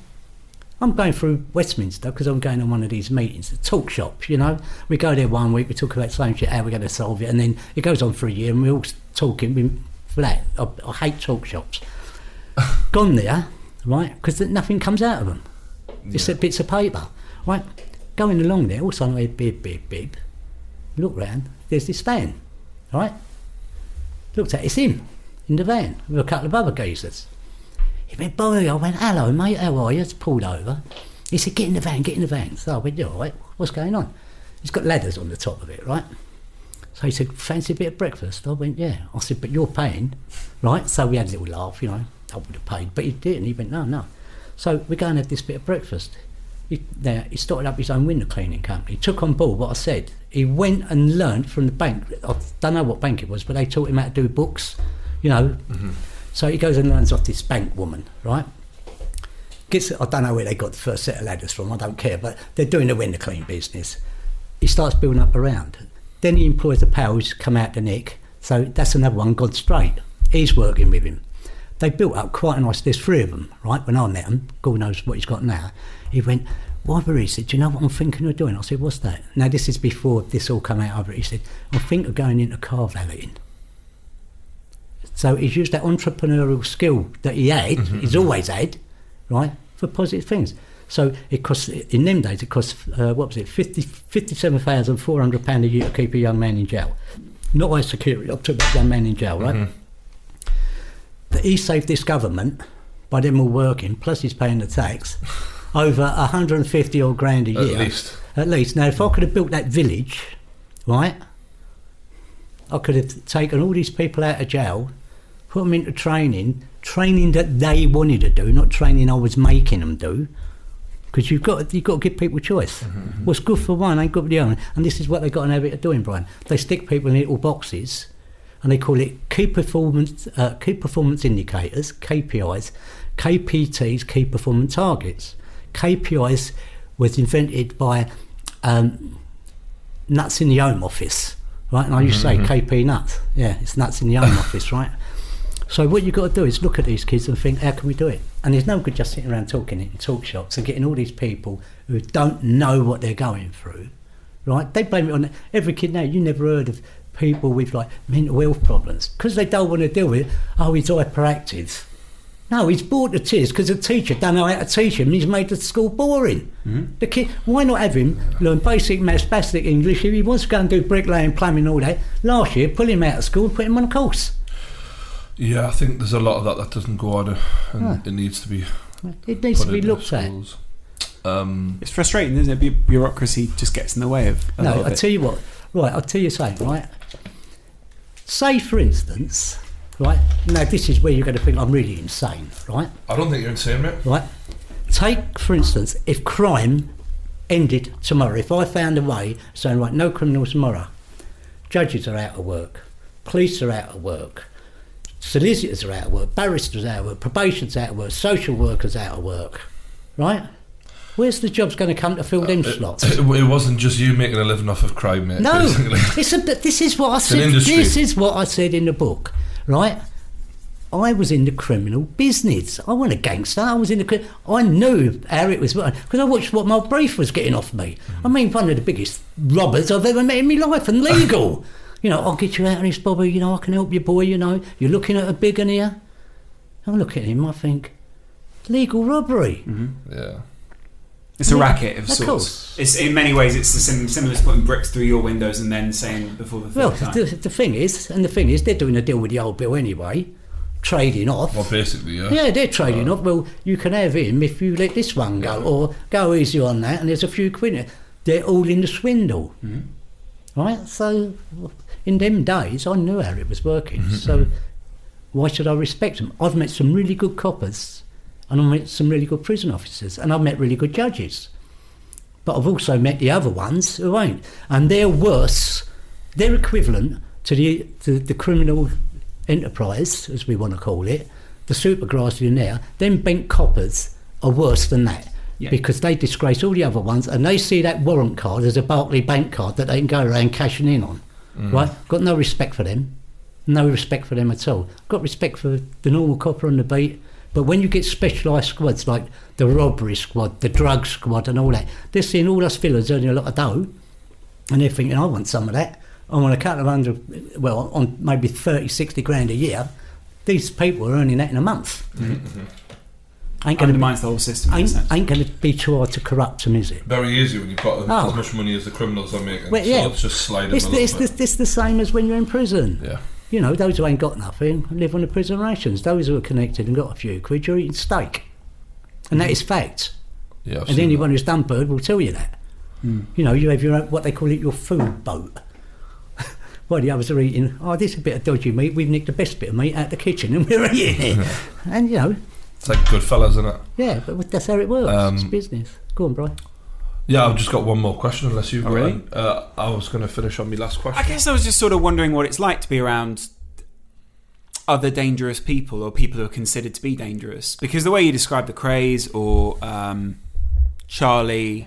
I'm going through Westminster because I'm going on one of these meetings, the talk shops, you know. We go there one week, we talk about the same shit, how we're going to solve it, and then it goes on for a year and we're all talking we, that. I, I hate talk shops. Gone there, right, because nothing comes out of them. It's the bits of paper, right? Going along there, all of a sudden bib, bib, bib. Look round, there's this van, right? Looked at it, it's him in the van with a couple of other geezers. He went by, I went, hello mate, how are you? It's pulled over. He said, get in the van, get in the van. So I went, you all right? What's going on? He's got ladders on the top of it, right? So he said, fancy a bit of breakfast? I went, yeah. I said, but you're paying, right? So we had a little laugh, you know. I would have paid, but he didn't. He went, no, no. So we go and have this bit of breakfast. He, there, he started up his own window cleaning company. He took on board what I said. He went and learned from the bank. I don't know what bank it was, but they taught him how to do books, you know. Mm-hmm. So he goes and learns off this bank woman, right? Gets, I don't know where they got the first set of ladders from, I don't care, but they're doing the window clean business. He starts building up around. Then he employs the pals, come out the nick. So that's another one gone straight. He's working with him. They built up quite a nice, there's three of them, right? When I met him, God knows what he's got now. He went, why were he? said, do you know what I'm thinking of doing? I said, what's that? Now, this is before this all come out of it. He said, I think of going into car valeting. So he's used that entrepreneurial skill that he had, mm-hmm, he's mm-hmm. always had, right, for positive things. So it costs, in them days, it costs, uh, what was it, 50, £57,400 a year to keep a young man in jail. Not high security, up to a young man in jail, right? Mm-hmm. But he saved this government by them all working, plus he's paying the tax, over 150 odd grand a year. At least. At least. Now, if I could have built that village, right, I could have taken all these people out of jail, put them into training, training that they wanted to do, not training I was making them do. Because you've got you've got to give people choice. What's good for one ain't good for the other. And this is what they've got an habit of doing, Brian. They stick people in little boxes, and they call it key performance uh, key performance indicators (KPIs), KPTs, key performance targets. KPIs was invented by um, nuts in the home office, right? And I used to say KP nuts. Yeah, it's nuts in the home office, right? So what you've got to do is look at these kids and think, how can we do it? And there's no good just sitting around talking in talk shops and getting all these people who don't know what they're going through, right? They blame it on every kid now. You never heard of people with like mental health problems because they don't want to deal with it. Oh, he's hyperactive. No, he's bored to tears because the teacher don't know how to teach him and he's made the school boring. Mm-hmm. The kid, why not have him learn basic maths, basic English? If he wants to go and do bricklaying, plumbing, all that, last year, pull him out of school and put him on a course. Yeah, I think there's a lot of that that doesn't go on, and Huh. it needs to be It needs put to be looked at. schools. Um, It's frustrating, isn't it? Bu- Bureaucracy just gets in the way of a No, I'll tell you what. Right, I'll tell you something, right? Say, for instance, right? Now, this is where you're going to think I'm really insane, right? I don't think you're insane, mate. Right? Take, for instance, if crime ended tomorrow, if I found a way saying, right, no criminals tomorrow, judges are out of work, police are out of work, solicitors are out of work, barristers are out of work, probation's out of work, social workers out of work, right? Where's the jobs going to come to fill them uh, slots? It, it wasn't just you making a living off of crime, mate. No, it's a, this is what I said. This is what I said in the book, right? I was in the criminal business. I wasn't a gangster. I was in the. I knew how it was because I watched what my brief was getting off me. Mm. I mean, one of the biggest robbers I've ever met in my life, and legal. you know, I'll get you out of this, Bobby. You know, I can help you, boy. You know, you're looking at a big one here. I look at him. I think legal robbery. Mm-hmm. yeah. It's a Yeah, racket of of sorts. course. It's in many ways it's the sim- similar to putting bricks through your windows and then saying before the third Well, time. the, the thing is, and the thing is, they're doing a deal with the old bill anyway, trading off. Well, basically, yeah. Yeah, they're trading uh, off. Well, you can have him if you let this one go, or go easy on that, and there's a few quid. They're all in the swindle, mm-hmm. right? So, in them days, I knew how it was working. Mm-hmm, so, mm-hmm. why should I respect them? I've met some really good coppers, and I've met some really good prison officers, and I've met really good judges. But I've also met the other ones who ain't, and they're worse. They're equivalent to the to the criminal enterprise, as we want to call it, the supergrass in there. Them bent coppers are worse than that. Yeah. Because they disgrace all the other ones and they see that warrant card as a Barclay bank card that they can go around cashing in on. Mm. Right? Got no respect for them. No respect for them at all. Got respect for the normal copper on the beat. But when you get specialised squads like the robbery squad, the drug squad, and all that, they're seeing all us fillers earning a lot of dough, and they're thinking, I want some of that. I want a couple of hundred, well, on maybe 30, 60 grand a year. These people are earning that in a month. Mm-hmm. Ain't going to undermines the whole system. in a ain't, ain't going to be too hard to corrupt them, is it? Very easy when you've got Oh. as much money as the criminals are making. Well, so yeah. let's just slide them It's, a the, it's, little the, it's the same as when you're in prison. Yeah. You know, those who ain't got nothing live on the prison rations. Those who are connected and got a few quid, you're eating steak. And that is fact. Yeah. I've And seen anyone who's done bird will tell you that. Hmm. You know, you have your own, what they call it your food boat. while the others are eating, oh, this is a bit of dodgy meat. We've nicked the best bit of meat out of the kitchen and we're eating it. and, you know, It's like Goodfellas, isn't it? yeah, but that's how it works. Um, it's business. Go on, Brian. Yeah, I've just got one more question, unless you've Oh, got really? Uh, I was going to finish on my last question. I guess I was just sort of wondering what it's like to be around other dangerous people or people who are considered to be dangerous. Because the way you describe the Krays or um, Charlie,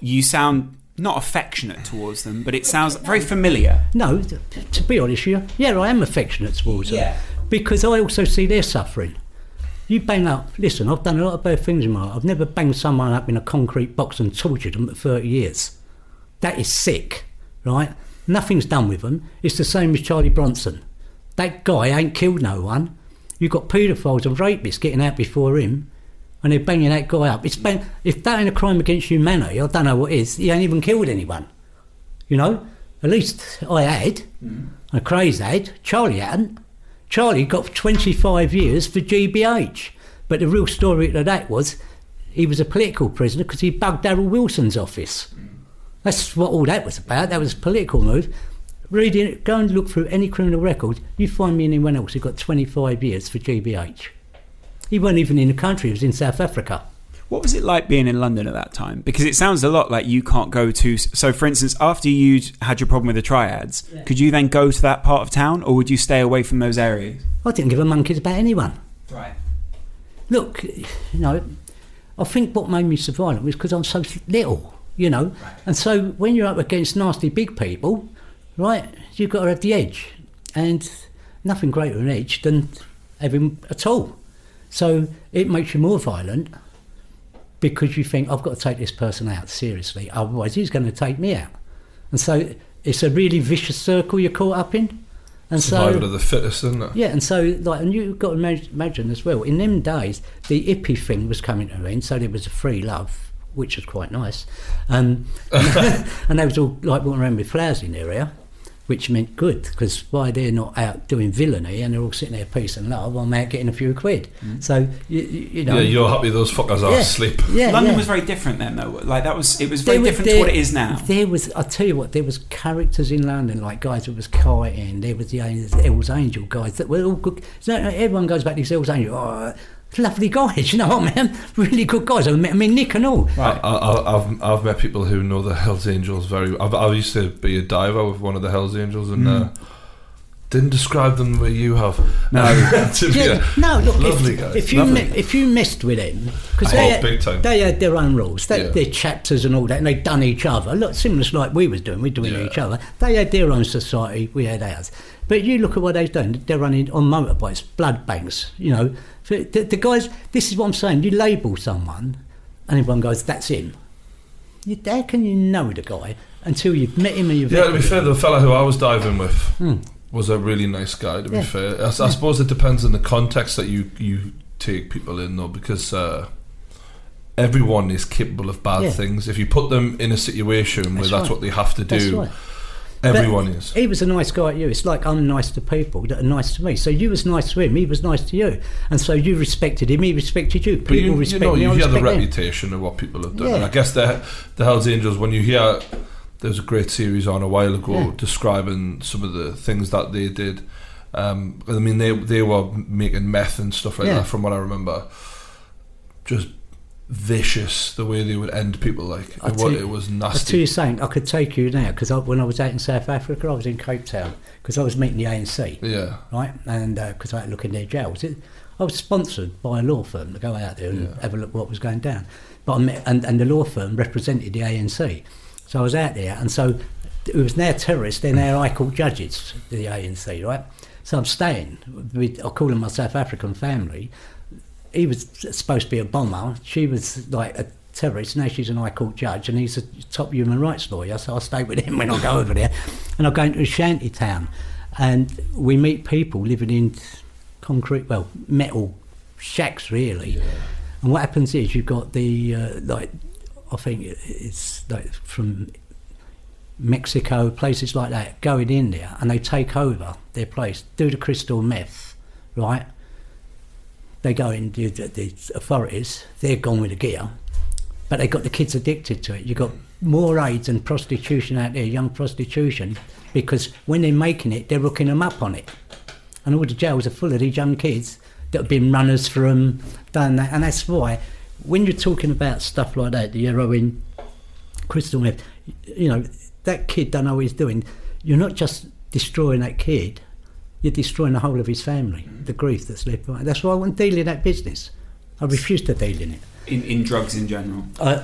you sound not affectionate towards them, but it sounds very familiar. No, to be honest with you, yeah, I am affectionate towards them. Yeah. Because I also see their suffering. You bang up, listen, I've done a lot of bad things in my life. I've never banged someone up in a concrete box and tortured them for 30 years. That is sick, right? Nothing's done with them. It's the same as Charlie Bronson. That guy ain't killed no one. You've got paedophiles and rapists getting out before him, and they're banging that guy up. It's bang- if that ain't a crime against humanity, I don't know what is. He ain't even killed anyone. You know? At least I had. Mm-hmm. A Krays had. Charlie hadn't. Charlie got 25 years for GBH. But the real story of that was he was a political prisoner because he bugged Harold Wilson's office. That's what all that was about. That was a political move. Reading it, go and look through any criminal record. You find me anyone else who got 25 years for GBH. He wasn't even in the country, he was in South Africa. What was it like being in London at that time? Because it sounds a lot like you can't go to. So, for instance, after you'd had your problem with the triads, could you then go to that part of town, or would you stay away from those areas? I didn't give a monkey's about anyone. Right. look, you know, I think what made me so violent was because I'm so little, you know. And so when you're up against nasty big people, right, you've got to have the edge. And nothing greater an edge than having a tool. So it makes you more violent because you think, I've got to take this person out seriously, otherwise he's going to take me out. And so it's a really vicious circle you're caught up in. And so, of the fittest, isn't it? yeah, and so like, and you've got to imagine, imagine as well. In them days, the hippie thing was coming to an end, so there was a free love, which was quite nice. Um, and they was all like walking around with flowers in their hair, which meant good because why they're not out doing villainy and they're all sitting there peace and love, I'm out getting a few quid. Mm. So you, you you know, Yeah, you're happy those fuckers are asleep. yeah, London yeah. was very different then, though. Like that was it was very There was- different to what it is now. There was, I tell you what, there was characters in London like guys that was kiting. There was the Hell's Angel guys that were all good. So everyone goes back to these Hell's Angel. Oh, lovely guys, you know what, I mean? Really good guys. I mean, I mean Nick and all. Right. I, I, I've I've met people who know the Hell's Angels very. I've, I used to be a diver with one of the Hell's Angels, and uh, didn't describe them the way you have. No. Yeah, no, look, lovely if, guys. if you lovely. me, if you messed with them, because Oh, they, had- they had their own rules, they, Yeah. their chapters and all that, and they done each other. Look, similar to like we was doing, we're doing Yeah. each other. They had their own society, we had ours. But you look at what they've done. They're running on motorbikes, blood banks. You know, the, the guys. This is what I'm saying. You label someone, and everyone goes, "That's him." You, how can you know the guy until you've met him and you've Yeah, to be fair, the fellow who I was diving with Hmm. was a really nice guy. To be Yeah. fair, I, I suppose it depends on the context that you you take people in, though, because uh, everyone is capable of bad Yeah. things. If you put them in a situation where That's right. what they have to do, right. Everyone But is. He was a nice guy to you. It's like I'm nice to people that are nice to me. So you was nice to him. He was nice to you, and so you respected him. He respected you. People you, you respect know, me. you I hear the them. reputation of what people have done, Yeah. and I guess the the Hell's Angels. When you hear, there's a great series on a while ago Yeah. describing some of the things that they did. Um, I mean, they they were making meth and stuff like Yeah. that, from what I remember. Just vicious the way they would end people. Like I'll it was, it was I nasty. you something. I could take you now because when I was out in South Africa, I was in Cape Town because I was meeting the ANC, Yeah, right? And uh, because I had to look in their jails, it, I was sponsored by a law firm to go out there and Yeah. have a look what was going down. But I met, and, and the law firm represented the ANC, so I was out there, and so it was now terrorists. They're now high court judges, the ANC, right? So I'm staying with, I call them my South African family. He was supposed to be a bomber. She was like a terrorist. Now she's an high court judge, and he's a top human rights lawyer. So I stay with him when I go over there, and I go into a shanty town, and we meet people living in concrete, well, metal shacks, really. And what happens is you've got the uh, like, I think it's like from Mexico, places like that, going in there and they take over their place, do the crystal meth, right? They go in, the, the, authorities, they're gone with the gear. but they've got the kids addicted to it. You've got more AIDS and prostitution out there, young prostitution, because when they're making it, they're hooking them up on it, and all the jails are full of these young kids that have been runners from done that, and that's why when you're talking about stuff like that, the heroin, crystal meth, you know, that kid don't know what he's doing. You're not just destroying that kid, you're destroying the whole of his family, the grief that's left behind. That's why I won't deal in that business. I refuse to deal in it. In, in drugs in general. I,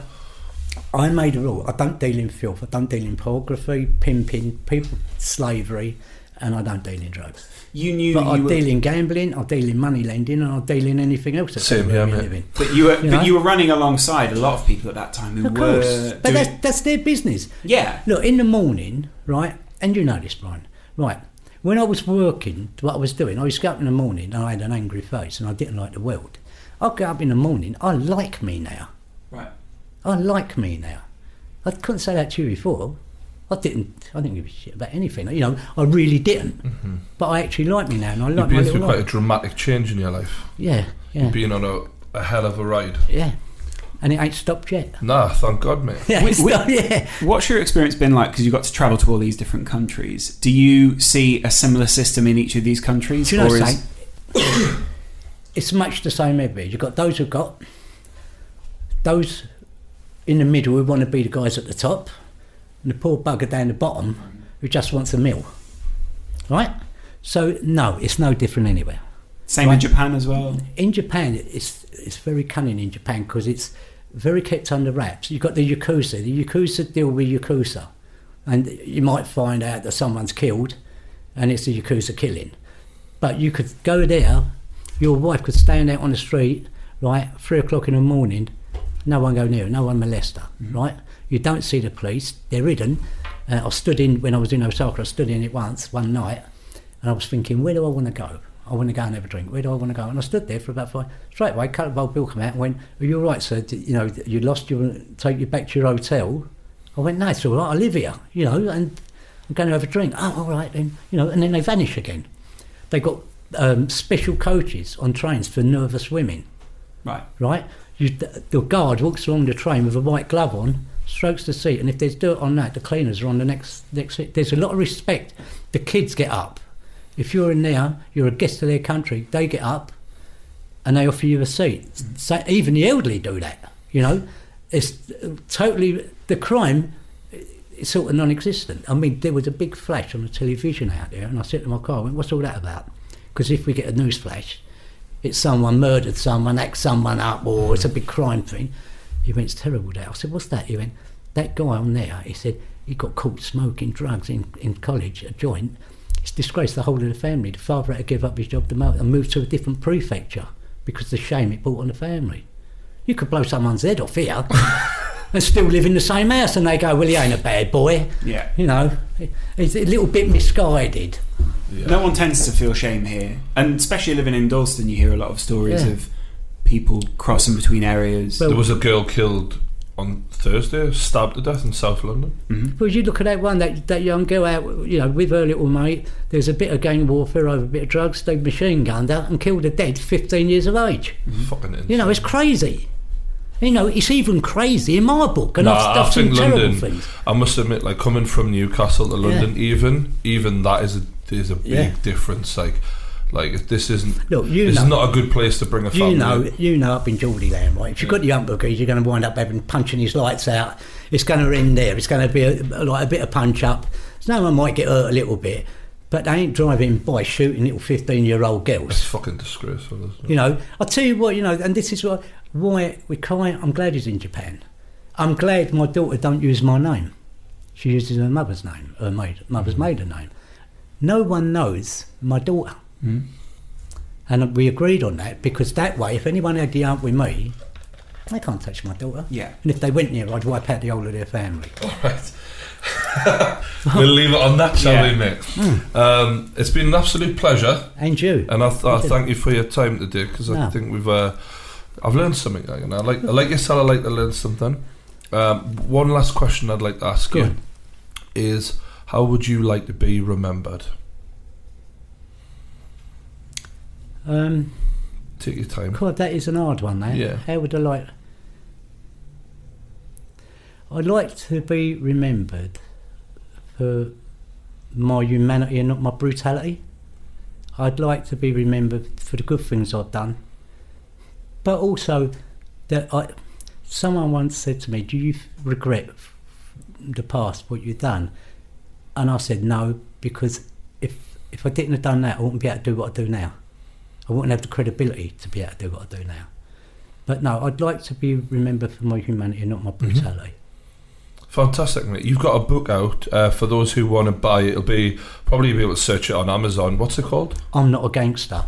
I made a rule. I don't deal in filth. I don't deal in pornography, pimping, people, slavery, and I don't deal in drugs. You knew But I you were, deal in gambling, I deal in money lending, and I deal in anything else that's Same where here, we mate. live in. but you were, You but you were running alongside a lot of people at that time who Of were course, but doing- that's, that's their business. yeah. Look, in the morning, right, and you know this, Brian, right, when I was working, what I was doing, I used to get up in the morning and I had an angry face and I didn't like the world. I'd get up in the morning, I like me now. Right. I like me now. I couldn't say that to you before. I didn't. I didn't give a shit about anything. You know, I really didn't. Mm-hmm. But I actually like me now, and I like You've like my been through quite a dramatic change in your life. Yeah, yeah, You've been on a, a hell of a ride. yeah. And it ain't stopped yet. No, thank God, mate. Yeah, Wait, it's wait. yeah. What's your experience been like? Because you got to travel to all these different countries. Do you see a similar system in each of these countries? Do you know, or Saint, it's much the same everywhere. You've got those who've got those in the middle who want to be the guys at the top, and the poor bugger down the bottom who just wants a meal. Right? So no, it's no different anywhere. same in Japan as well? In Japan, it's it's very cunning in Japan because it's very kept under wraps. You've got the yakuza. The yakuza deal with yakuza, and you might find out that someone's killed, and it's a yakuza killing. But you could go there. Your wife could stand out on the street, right, three o'clock in the morning. No one go near, her, no one molest her, right? You don't see the police; they're hidden. Uh, I stood in when I was in Osaka. I stood in it once one night, and I was thinking, where do I want to go? I want to go and have a drink. Where do I want to go? And I stood there for about five. Straight away, cut old Bill come out and went, "Are you all right, sir? D- You know, you lost your take you back to your hotel." I went, "No, it's all right. I live here, you know, and I'm going to have a drink." Oh, all right then, you know. And then they vanish again. They got um, special coaches on trains for nervous women Right. right? You, the guard walks along the train with a white glove on, strokes the seat, and if there's dirt on that, the cleaners are on the next next seat. There's a lot of respect. The kids get up. If you're in there, you're a guest of their country. They get up, and they offer you a seat. So even the elderly do that. You know, it's totally the crime. Is sort of non-existent. I mean, there was a big flash on the television out there, and I said to my car, I went, "What's all that about?" Because if we get a news flash, it's someone murdered someone, act someone up, or it's a big crime thing. He went, it's terrible that. I said, what's that? He went, that guy on there, he said, he got caught smoking drugs in, in college, a joint. It's disgraced the whole of the family. The father had to give up his job the mo- and move to a different prefecture because of the shame it brought on the family. You could blow someone's head off here and still live in the same house, and they go, well, he ain't a bad boy. Yeah. You know, it's a little bit misguided. Yeah. No one tends to feel shame here, and especially living in Dalston, you hear a lot of stories Yeah. of people crossing between areas. Well- There was a girl killed on Thursday, stabbed to death in South London. Mm-hmm. Well, you look at that one, that that young girl out, you know, with her little mate. There's a bit of gang warfare over a bit of drugs. They machine gunned her and killed her dead, 15 years of age. Mm-hmm. Fucking insane. You know, it's crazy. You know, it's even crazy in my book, and Nah, I've, I I've seen terrible London. things. I must admit, like coming from Newcastle to London, even even that is a is a big Yeah. difference. Like, like this isn't. Look, you this know- is not a good place to bring a family. You know, you know, up in Geordie Land, right? If you've got the Humbuckers, you're going to wind up having punching his lights out. It's going to end there. It's going to be a, like a bit of punch up. No one might get hurt a little bit, but they ain't driving by shooting little 15 year old girls. It's fucking disgraceful. Isn't it? You know, I'll tell you what, you know, and this is why, why we can't, I'm glad he's in Japan. I'm glad my daughter don't use my name. She uses her mother's name, her maid, mother's maiden name. No one knows my daughter. And we agreed on that because that way, if anyone had the aunt with me, they can't touch my daughter. Yeah. And if they went near, I'd wipe out the whole of their family. All right. we'll leave it on that, shall Yeah. we, mate? Hmm. Um, it's been an absolute pleasure, And you. and I, th- I thank you for your time today because I think we've uh, I've learned something. You know, I like I like yourself. I like to learn something. Um, one last question I'd like to ask Go you on. is: How would you like to be remembered? Um, Take your time. God, that is an hard one, that. Yeah. How would I like... I'd like to be remembered for my humanity and not my brutality. I'd like to be remembered for the good things I've done, but also that I. Someone once said to me, "Do you regret the past, what you've done?" And I said, "No, because if if I didn't have done that, I wouldn't be able to do what I do now. I wouldn't have the credibility to be able to do what I do now." But no, I'd like to be remembered for my humanity, not my brutality. Fantastic, mate. You've got a book out uh, for those who want to buy it. It'll be probably you'll be able to search it on Amazon. What's it called? I'm not a gangster,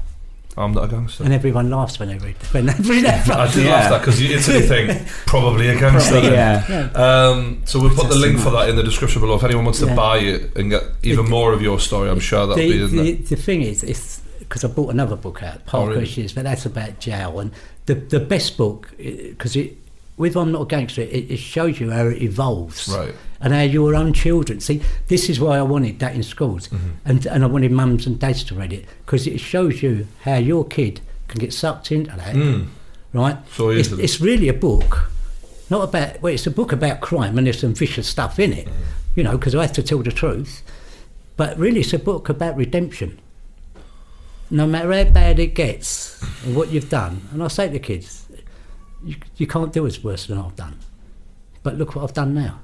I'm not a gangster. and everyone laughs when they read when they read that. I did Yeah. ask that because you instantly think probably a gangster. then. yeah. Um, so we'll put the link for that in the description below. If anyone wants to buy it and get even more of your story, I'm sure that'll be the, in the, there. the thing is, it's because I bought another book out, Park Oh, really? But that's about jail. And the the best book because it with I'm not a gangster, it, it shows you how it evolves. Right. And how your own children see. This is why I wanted that in schools, Mm-hmm. and and I wanted mums and dads to read it because it shows you how your kid can get sucked into that, Mm. right? So it's, it's really a book, not about. Well, it's a book about crime, and there's some vicious stuff in it, you know, because I have to tell the truth. But really, it's a book about redemption. No matter how bad it gets, and what you've done, and I say to the kids, you, you can't do as worse than I've done. But look what I've done now.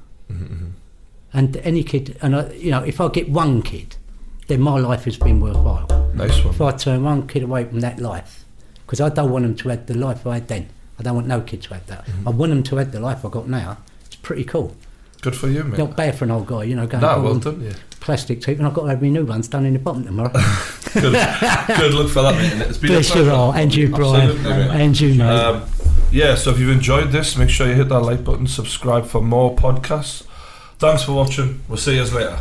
And any kid, and I, you know, if I get one kid, then my life has been worthwhile. Nice one. If. I turn one kid away from that life, because I don't want them to have the life I had then. I don't want no kid to have that. Mm-hmm. I want them to have the life I got now. It's pretty cool. Good for you, mate. Not bad for an old guy, you know, going "Oh, well done, yeah. plastic teeth, and I've got to have my new ones done in the bottom tomorrow. Good, good luck for that, mate. And It's been Bless a you pleasure. all, and you, Brian, and you, mate. Um, yeah, so if you've enjoyed this, make sure you hit that like button, subscribe for more podcasts. Thanks for watching. We'll see you later.